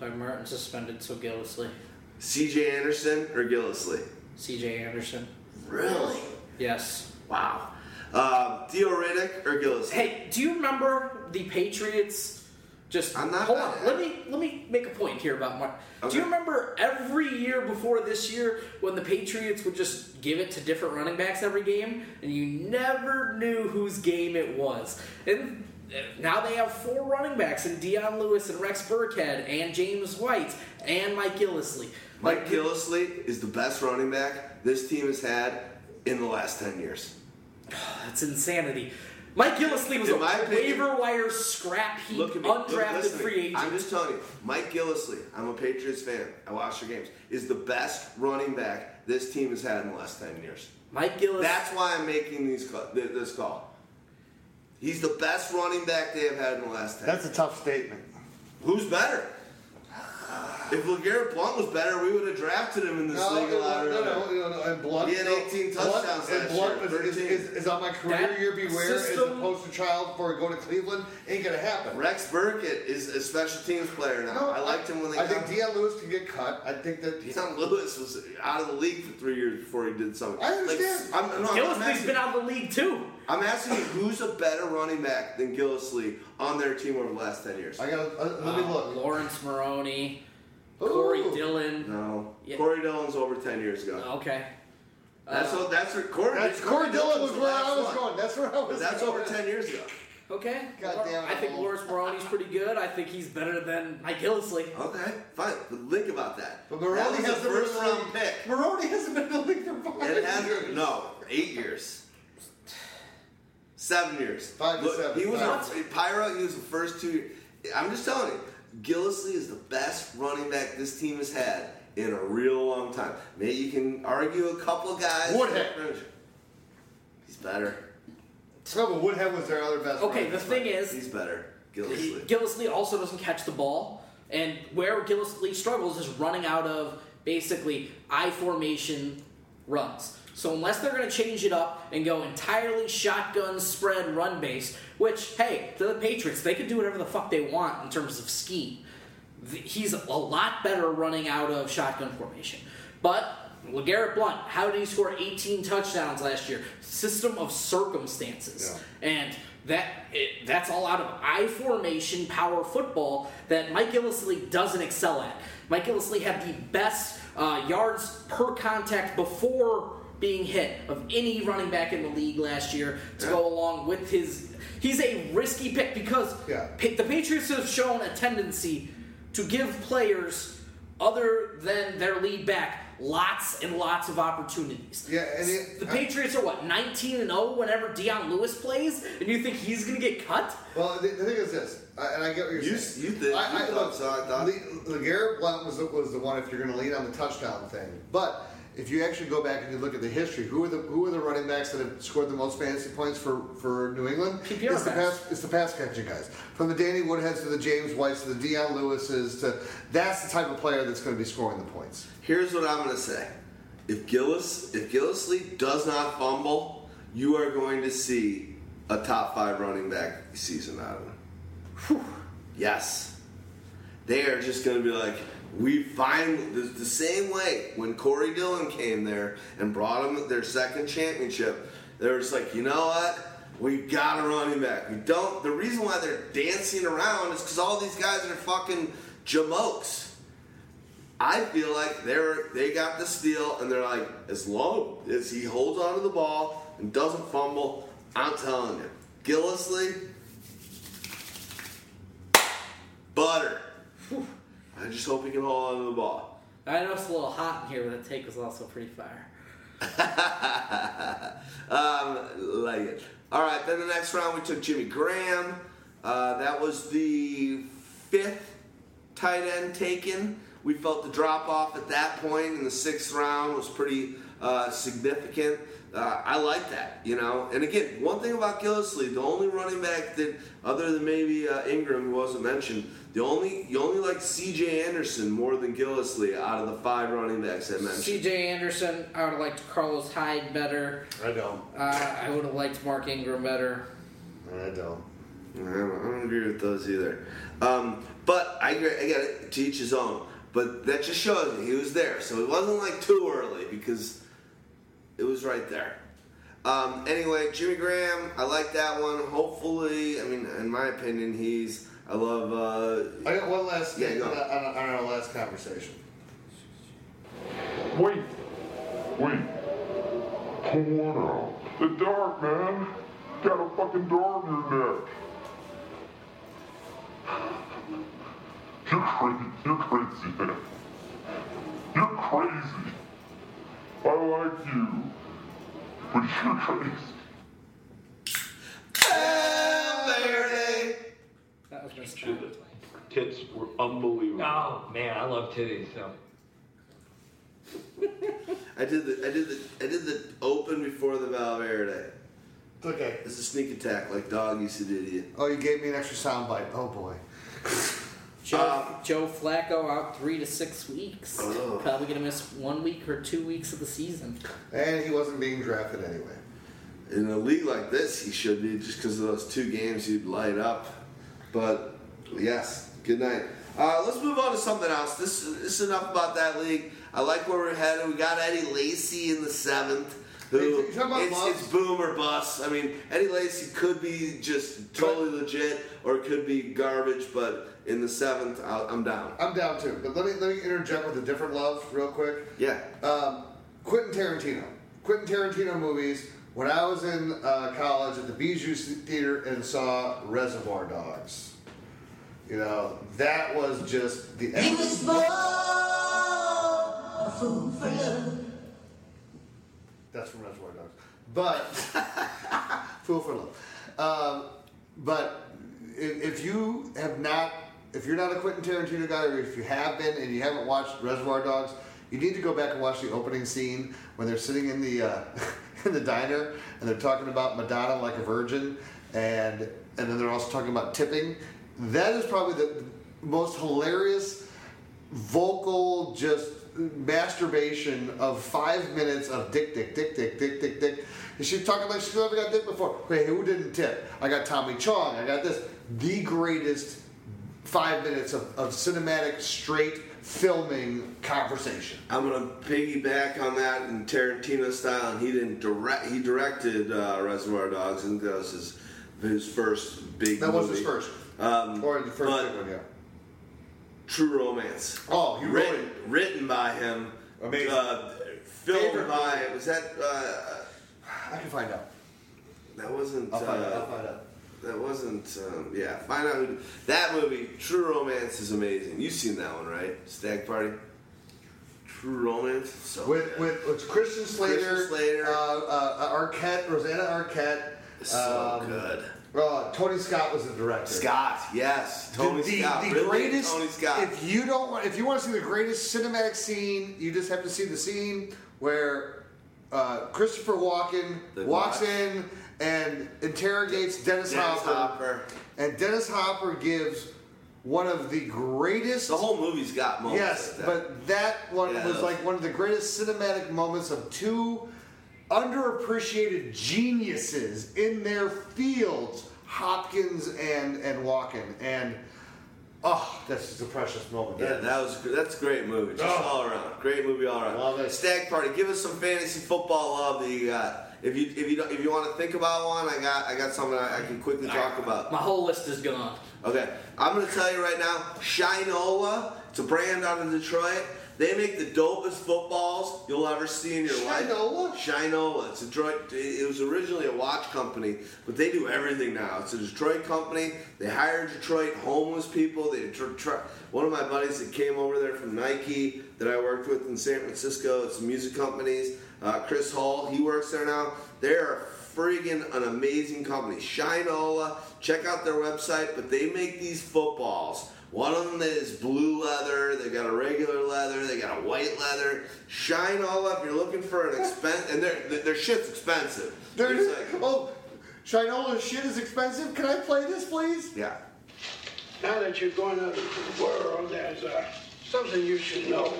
Doug Martin suspended, so Gillislee. C.J. Anderson or Gillislee? C.J. Anderson. Really? Yes. Wow. Um, Theo Riddick or Gillislee? Hey, do you remember the Patriots? Just I'm not hold on. Let me let me make a point here about Mark. Okay. Do you remember every year before this year when the Patriots would just give it to different running backs every game, and you never knew whose game it was? And uh, now they have four running backs, and Dion Lewis and Rex Burkhead and James White and Mike Gillislee. Mike Gillislee is the best running back this team has had in the last 10 years. That's insanity. Mike Gillislee was In a my opinion- waiver wire scrap heap, Look at me. Look, undrafted listen to me. free agent. I'm just telling you, Mike Gillislee, I'm a Patriots fan. I watch their games, is the best running back this team has had in the last 10 years. Mike Gillis. That's why I'm making these call, this call. He's the best running back they have had in the last 10 That's a tough statement. Who's better? If LeGarrette Blunt was better, we would have drafted him in this No, league a lot no, earlier. no, no, no, and Blunt. He had 18 Blunt- touchdowns and last Blunt year, is, is, 13. is, is on my career That year beware as a system- poster child for going to Cleveland. Ain't gonna happen. Rex Burkhead is a special teams player now. No, I liked him when they I got think Dion Lewis can get cut. I think that Dion Lewis was out of the league for three years before he did something. I understand. Like, I'm, no, I'm Gillislee's asking, been out of the league too. I'm asking you, who's a better running back than Gillislee on their team over the last ten years? I got. Uh, let me Uh, look. Laurence Maroney. Corey Dillon. No, Yeah. Corey Dillon's over ten years ago. Okay. That's Uh, what. That's what Corey. That's Corey Dillon was where I was one. going. That's where I was. But that's going. over ten years ago. Okay. God damn it, I think Laurence Maroney's pretty good. I think he's better than Mike Gillislee. Okay, fine. But think about that. But that Maroney was hasn't been first in the round league. pick. Maroney hasn't been in the league for five It has years. no eight years. Seven years. Five to seven. He was Five. a Pyro. He was the first two. years. I'm just telling you, Gillislee is the best running back this team has had in a real long time. Maybe you can argue a couple guys. Woodhead. He's better. No, but Woodhead was their other best. Okay, the back. thing is, He's better. he- Gillislee. Gillislee also doesn't catch the ball, and where Gillislee struggles is running out of basically I formation runs. So unless they're going to change it up and go entirely shotgun spread run base, which hey, they're the Patriots, they can do whatever the fuck they want in terms of scheme. He's a lot better running out of shotgun formation. But LeGarrette Blunt, how did he score 18 touchdowns last year? System of circumstances. And that it, that's all out of I formation power football that Mike Gillislee doesn't excel at. Mike Gillislee had the best uh, yards per contact before being hit of any running back in the league last year to go along with his. He's a risky pick because Yeah. The Patriots have shown a tendency to give players other than their lead back lots and lots of opportunities. Yeah, and it- the Patriots are what 19 and 0 whenever Dion Lewis plays, and you think he's going to get cut? Well, the, the thing is this, I, and I get what you're You- saying. you think- I, you I, thought look, so, I thought. Le, LeGarrette Blunt was the, was the one if you're going to lean on the touchdown thing. But if you actually go back and you look at the history, who are the who are the running backs that have scored the most fantasy points for, for New England? PPR it's the backs. pass it's the pass catching guys. From the Danny Woodheads to the James Whites to the Dion Lewises to that's the type of player that's going to be scoring the points. Here's what I'm going to say. If Gillis, if Gillislee does not fumble, you are going to see a top five running back season out of him. Yes. They are just going to be like, we find the, the same way when Corey Dillon came there and brought them their second championship. They were just like, you know what? We got a running back. We don't. The reason why they're dancing around is because all these guys are fucking jamokes. I feel like they're they got the steal and they're like, as long as he holds onto the ball and doesn't fumble, I'm telling you, Gillislee, butter. I just hope he can hold onto the ball. I know it's a little hot in here, but the take was also pretty fire. um, like it. All right, then the next round we took Jimmy Graham. Uh, that was the fifth tight end taken. We felt the drop off at that point in the sixth round was pretty uh, significant. Uh, I like that, you know. And again, one thing about Gillislee, the only running back that, other than maybe uh, Ingram, who wasn't mentioned, the only you only like C.J. Anderson more than Gillislee out of the five running backs I mentioned. C.J. Anderson, I would have liked Carlos Hyde better. I don't. Uh, I would have liked Mark Ingram better. I don't. I don't, I don't agree with those either. Um, but I, agree- I get it, to each his own. But that just shows you he was there. So it wasn't like too early because it was right there. Um, anyway, Jimmy Graham, I like that one. Hopefully, I mean, in my opinion, he's. I love. Uh, I got one last Yeah, thing go. on, on, on our last conversation. Wait. Wait. Come on out. The dark man. Got a fucking dart in your neck. You're crazy. You're crazy, man. You're crazy. I like you. But you're crazy. Valverde. That was missed. The tits were unbelievable. Oh man, I love titties. So I did the I did the I did the open before the Valverde. It's okay. It's a sneak attack like dog used to do to you. Oh, you gave me an extra sound bite. Oh boy. Joe, Joe Flacco out three to six weeks. Oh. Probably going to miss one week or two weeks of the season. And he wasn't being drafted anyway. In a league like this, he should be just because of those two games he'd light up. But yes, good night. Uh, let's move on to something else. This, this is enough about that league. I like where we're headed. We got Eddie Lacy in the seventh. who Hey, you talking about it's, love? it's boom or bust. I mean, Eddie Lacy could be just totally legit, or it could be garbage. But in the seventh, I'll, I'm down. I'm down too. But let me let me interject with a different love real quick. Yeah. Um, Quentin Tarantino. Quentin Tarantino movies. When I was in uh, college at the Bijou Theater and saw Reservoir Dogs, you know that was just the. He was born a fool for love. That's from Reservoir Dogs. But Fool for Love. Um, but if, if you have not, if you're not a Quentin Tarantino guy, or if you have been and you haven't watched Reservoir Dogs, you need to go back and watch the opening scene when they're sitting in the uh, in the diner and they're talking about Madonna like a virgin, and and then they're also talking about tipping. That is probably the most hilarious vocal just masturbation of five minutes of dick, dick, dick, dick, dick, dick, dick. And she's talking like she's never got dick before. Hey, who didn't tip? I got Tommy Chong. I got this. The greatest five minutes of, of cinematic, straight filming conversation. I'm gonna piggyback on that in Tarantino style, and he didn't direct. He directed uh, Reservoir Dogs, and that was his his first big. That was his first. Um, Or the first big one, yeah. True Romance. Oh, you wrote written, written by him. Amazing. Uh, filmed Favorite by was that? Uh, I can find out. that wasn't. I'll find uh, out. I'll find out. That wasn't. Um, yeah, find out who. That movie, True Romance, is amazing. You've seen that one, right? Stag Party. True Romance. So With, with, with Christian Slater, Christian Slater. Uh, uh, Arquette, Rosanna Arquette. So um, good. Uh, Tony Scott was the director. Scott, yes, Tony the, Scott, the Ridley greatest. Tony Scott. If you don't want, if you want to see the greatest cinematic scene, you just have to see the scene where uh, Christopher Walken The walks watch. in and interrogates Dennis, Dennis Hopper, Hopper. and Dennis Hopper gives one of the greatest. The whole movie's got moments. Yes, like that. but that one Yeah, was that- like one of the greatest cinematic moments of two underappreciated geniuses in their fields, Hopkins and and Walken, and oh, that's just a precious moment. Yeah, that was that's a great movie. Just Oh. all around, great movie all around. Love it. Stag Party. Give us some fantasy football love that you got. If you if you don't, if you want to think about one, I got I got something I, I can quickly talk about. My whole list is gone. Okay, I'm gonna tell you right now, Shinola. It's a brand out of Detroit. They make the dopest footballs you'll ever see in your life. Shinola? Shinola. It's a Detroit. It was originally a watch company, but they do everything now. It's a Detroit company. They hire Detroit homeless people. They tr- tr- one of my buddies that came over there from Nike that I worked with in San Francisco. It's music companies. Uh, Chris Hall. He works there now. They're friggin' an amazing company. Shinola. Check out their website. But they make these footballs. One of them is blue leather. They got a regular leather. They got a white leather. Shinola. If you're looking for an expense, and their their shit's expensive. There's, It's like- oh, Shinola shit is expensive. Can I play this, please? yeah. Now that you're going out into the world, there's uh, something you should know.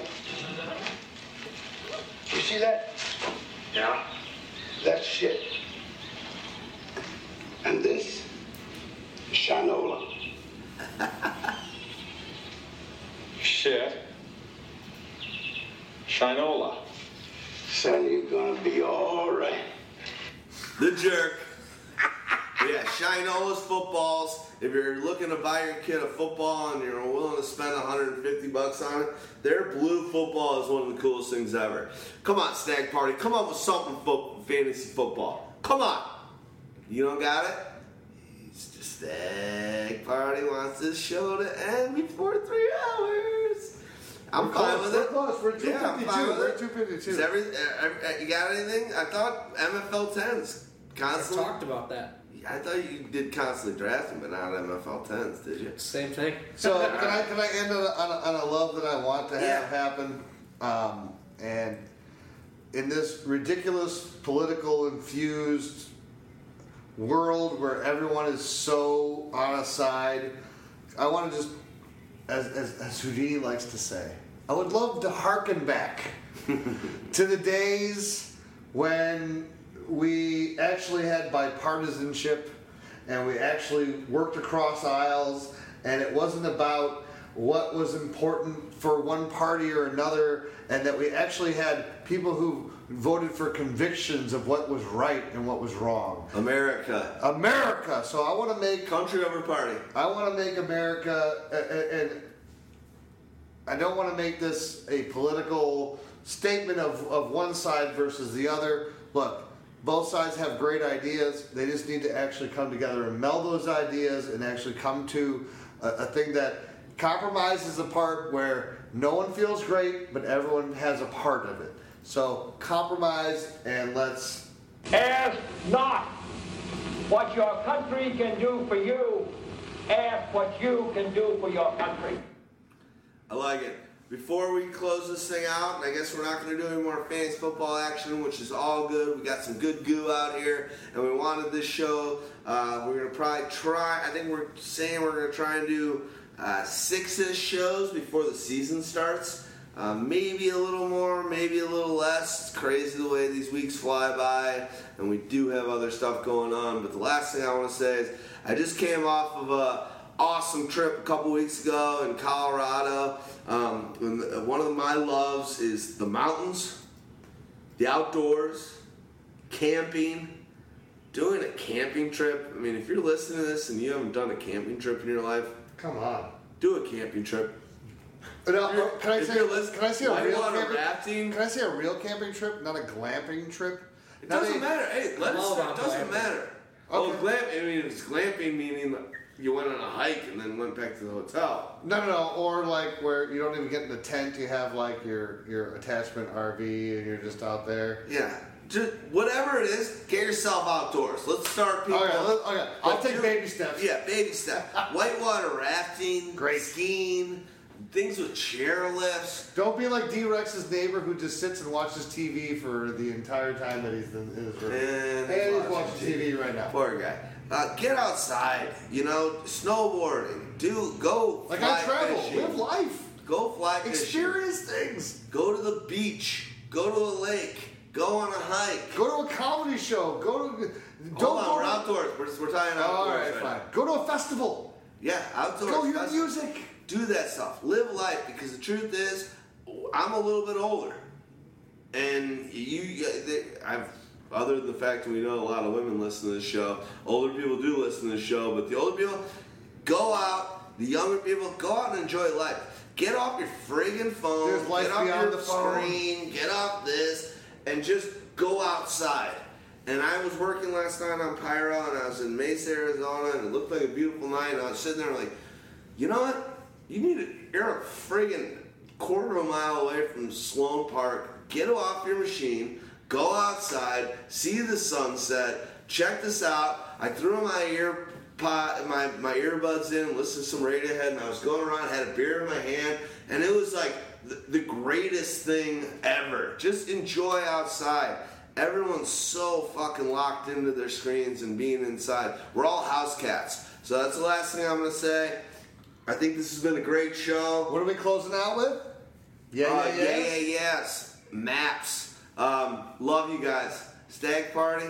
You see that? Yeah. That's shit. And this is Shinola. Shit. Shinola. Son, you're gonna be all right. The jerk. yeah, Shinola's footballs. If you're looking to buy your kid a football and you're willing to spend 150 bucks on it, their blue football is one of the coolest things ever. Come on, Stag Party. Come up with something fo- fantasy football. Come on. You don't got it? It's just Stag Party wants this show to end before three hours. I'm We're fine close, with we're it. close. We're Yeah, I'm 252. fine with We're it. 252. Is every, uh, uh, you got anything? I thought MFL 10s I constantly. talked about that. I thought you did constantly drafting, but not MFL 10s, did you? Same thing. So can I can I end on a, on a, on a love that I want to have Yeah. happen? Um, and in this ridiculous political infused world where everyone is so on a side, I want to just, as, as, as Houdini likes to say, I would love to hearken back to the days when we actually had bipartisanship and we actually worked across aisles and it wasn't about what was important for one party or another, and that we actually had people who voted for convictions of what was right and what was wrong. America. America. So I want to make country over party. I want to make America, and I don't want to make this a political statement of, of one side versus the other. Look, both sides have great ideas. They just need to actually come together and meld those ideas and actually come to a, a thing that compromises the part where no one feels great, but everyone has a part of it. So compromise and let's Ask not what your country can do for you. Ask what you can do for your country. I like it. Before we close this thing out, and I guess we're not going to do any more fantasy football action, which is all good. We got some good goo out here, and we wanted this show. Uh, we're going to probably try. I think we're saying we're going to try and do uh, six-ish shows before the season starts. Uh, maybe a little more, maybe a little less. It's crazy the way these weeks fly by, and we do have other stuff going on. But the last thing I want to say is I just came off of a awesome trip a couple weeks ago in Colorado. Um, and one of my loves is the mountains, the outdoors, camping. Doing a camping trip. I mean, if you're listening to this and you haven't done a camping trip in your life, come on, do a camping trip. No, uh, can I say? listening- Can I say a real camping? rafting? Can I say a real camping trip, not a glamping trip? It doesn't matter. Hey, let us. It doesn't glamping. matter. Oh, glamp. I mean, it's glamping meaning you went on a hike and then went back to the hotel. No, no, no. Or like where you don't even get in the tent. You have like your your attachment RV, and you're just out there. Yeah. Just whatever it is, get yourself outdoors. Let's start people. Okay, let- okay. I'll take baby steps. Yeah, baby step. Whitewater rafting, Great. skiing, things with chair lifts. Don't be like D Rex's neighbor who just sits and watches TV for the entire time that he's in, in his room. And And he's watching TV right now. Poor guy. Uh, get outside. You know, snowboarding. Do go. Like I travel, fishing. live life, Go fly fishing. experience things. Go to the beach. Go to a lake. Go on a hike. Go to a comedy show. Go to. Hold Don't on, go we're to- outdoors. We're, we're talking outdoors. all right, right fine. now. Go to a festival. Yeah, outdoors. Go hear music. Do that stuff. Live life because the truth is, I'm a little bit older, and you. I've other than the fact that we know a lot of women listen to this show. Older people do listen to the show, but the older people go out. The younger people go out and enjoy life. Get off your friggin' phone. There's life get off beyond your the phone. screen. Get off this and just go outside. And I was working last night on Pyro, and I was in Mesa, Arizona, and it looked like a beautiful night. And I was sitting there like, you know what? You need to. You're a friggin' quarter of a mile away from Sloan Park. Get off your machine. Go outside. See the sunset. Check this out. I threw my ear pot, my my earbuds in, listened to some Radiohead, and I was going around, had a beer in my hand, and it was like the, the greatest thing ever. Just enjoy outside. Everyone's so fucking locked into their screens and being inside. We're all house cats. So that's the last thing I'm gonna say. I think this has been a great show. What are we closing out with? Yeah, Uh, yeah, yeah, yeah. yeah, yes. Maps. Um, love you guys. Stag party.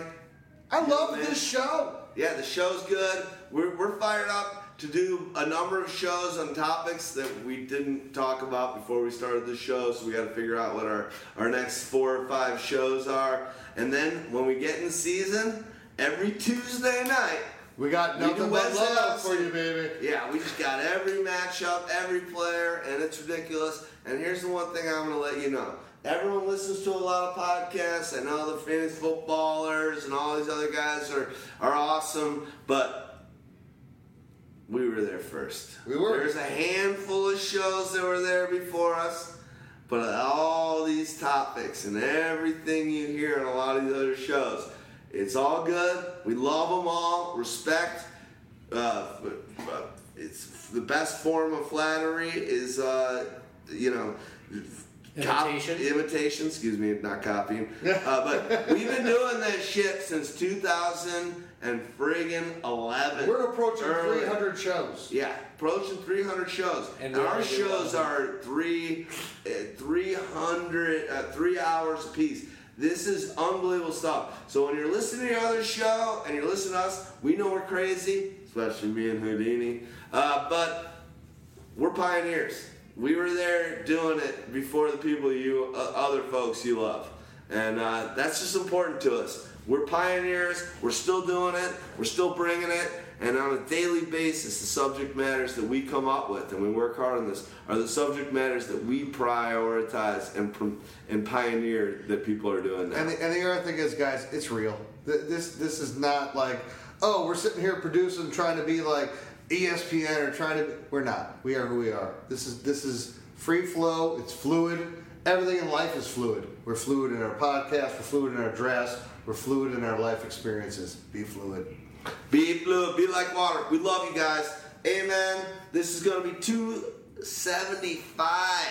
I Yeah, love man. this show. Yeah, the show's good. We're, we're fired up to do a number of shows on topics that we didn't talk about before we started the show. So we got to figure out what our, our next four or five shows are. And then when we get in season, every Tuesday night, We got We nothing but Wednesday love for you, baby. yeah, we just got every matchup, every player, and it's ridiculous. And here's the one thing I'm going to let you know. Everyone listens to a lot of podcasts. I know the famous footballers and all these other guys are, are awesome, but we were there first. We were. There's a handful of shows that were there before us, but all these topics and everything you hear in a lot of these other shows, it's all good. We love them all. Respect. Uh, it's the best form of flattery is, uh, you know, cop- Imitation? imitation. Excuse me, not copying. Uh, but we've been doing this shit since 2000 and friggin' 11. We're approaching Early. 300 shows. Yeah, approaching 300 shows, And and, our shows are three, uh, 300, uh, three hours a piece. This is unbelievable stuff. So when you're listening to your other show and you're listening to us, we know we're crazy, especially me and Houdini. Uh, but we're pioneers. We were there doing it before the people you, uh, other folks you love, and uh, that's just important to us. We're pioneers. We're still doing it. We're still bringing it. And on a daily basis, the subject matters that we come up with and we work hard on this are the subject matters that we prioritize and and pioneer that people are doing now. And the, and the other thing is, guys, it's real. This this is not like, oh, we're sitting here producing, trying to be like ESPN or trying to. We're not. We are who we are. This is this is free flow. It's fluid. Everything in life is fluid. We're fluid in our podcast. We're fluid in our dress. We're fluid in our life experiences. Be fluid. Be fluid, be like water. We love you guys. Amen. This is going to be 275.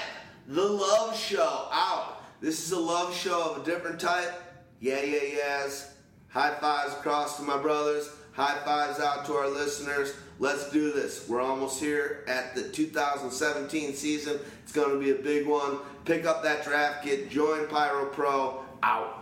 The Love Show out. This is a love show of a different type. Yeah, yeah, yes. High fives across to my brothers. High fives out to our listeners. Let's do this. We're almost here at the 2017 season. It's going to be a big one. Pick up that draft kit. Join Pyro Pro. Out.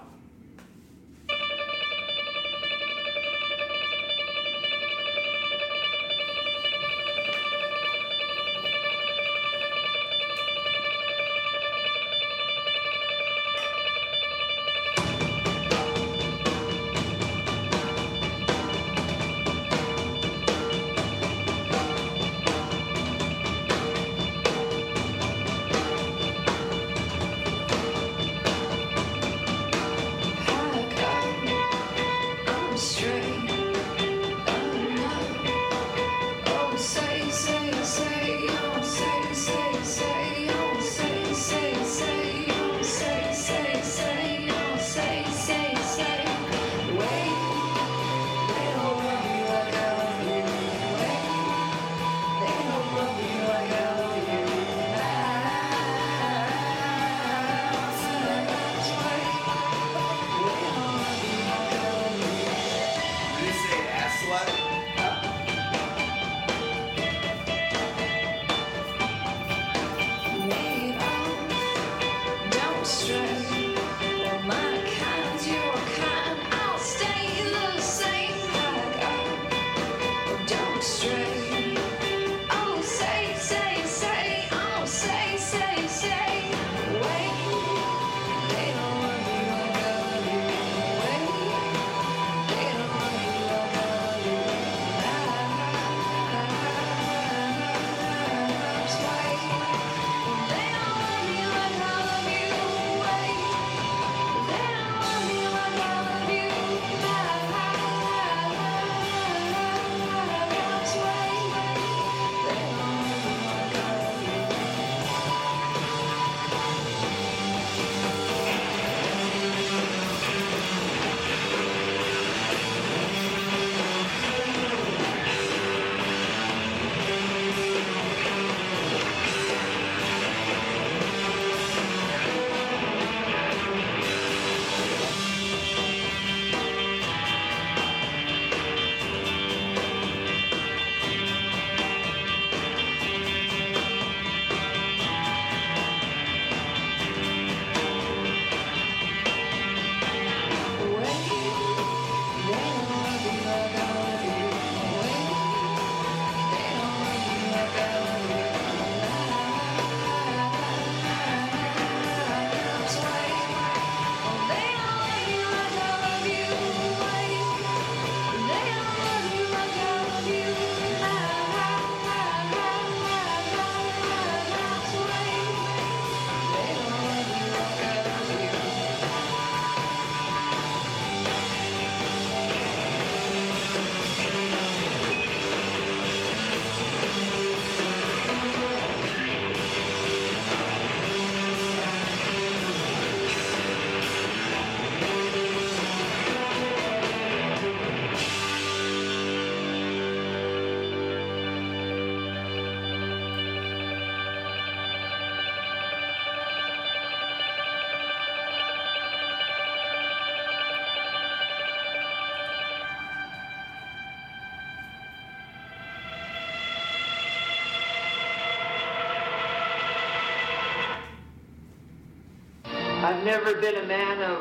Never been a man of,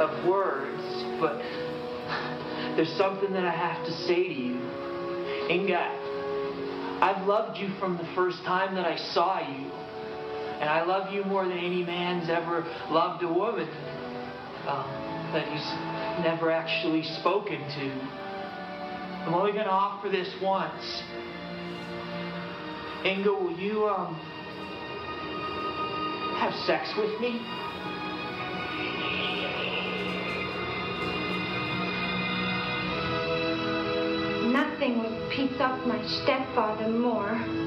of words, but there's something that I have to say to you. Inga, I've loved you from the first time that I saw you. And I love you more than any man's ever loved a woman uh, that he's never actually spoken to. I'm only going to offer this once. Inga, will you um, have sex with me? Would off my stepfather more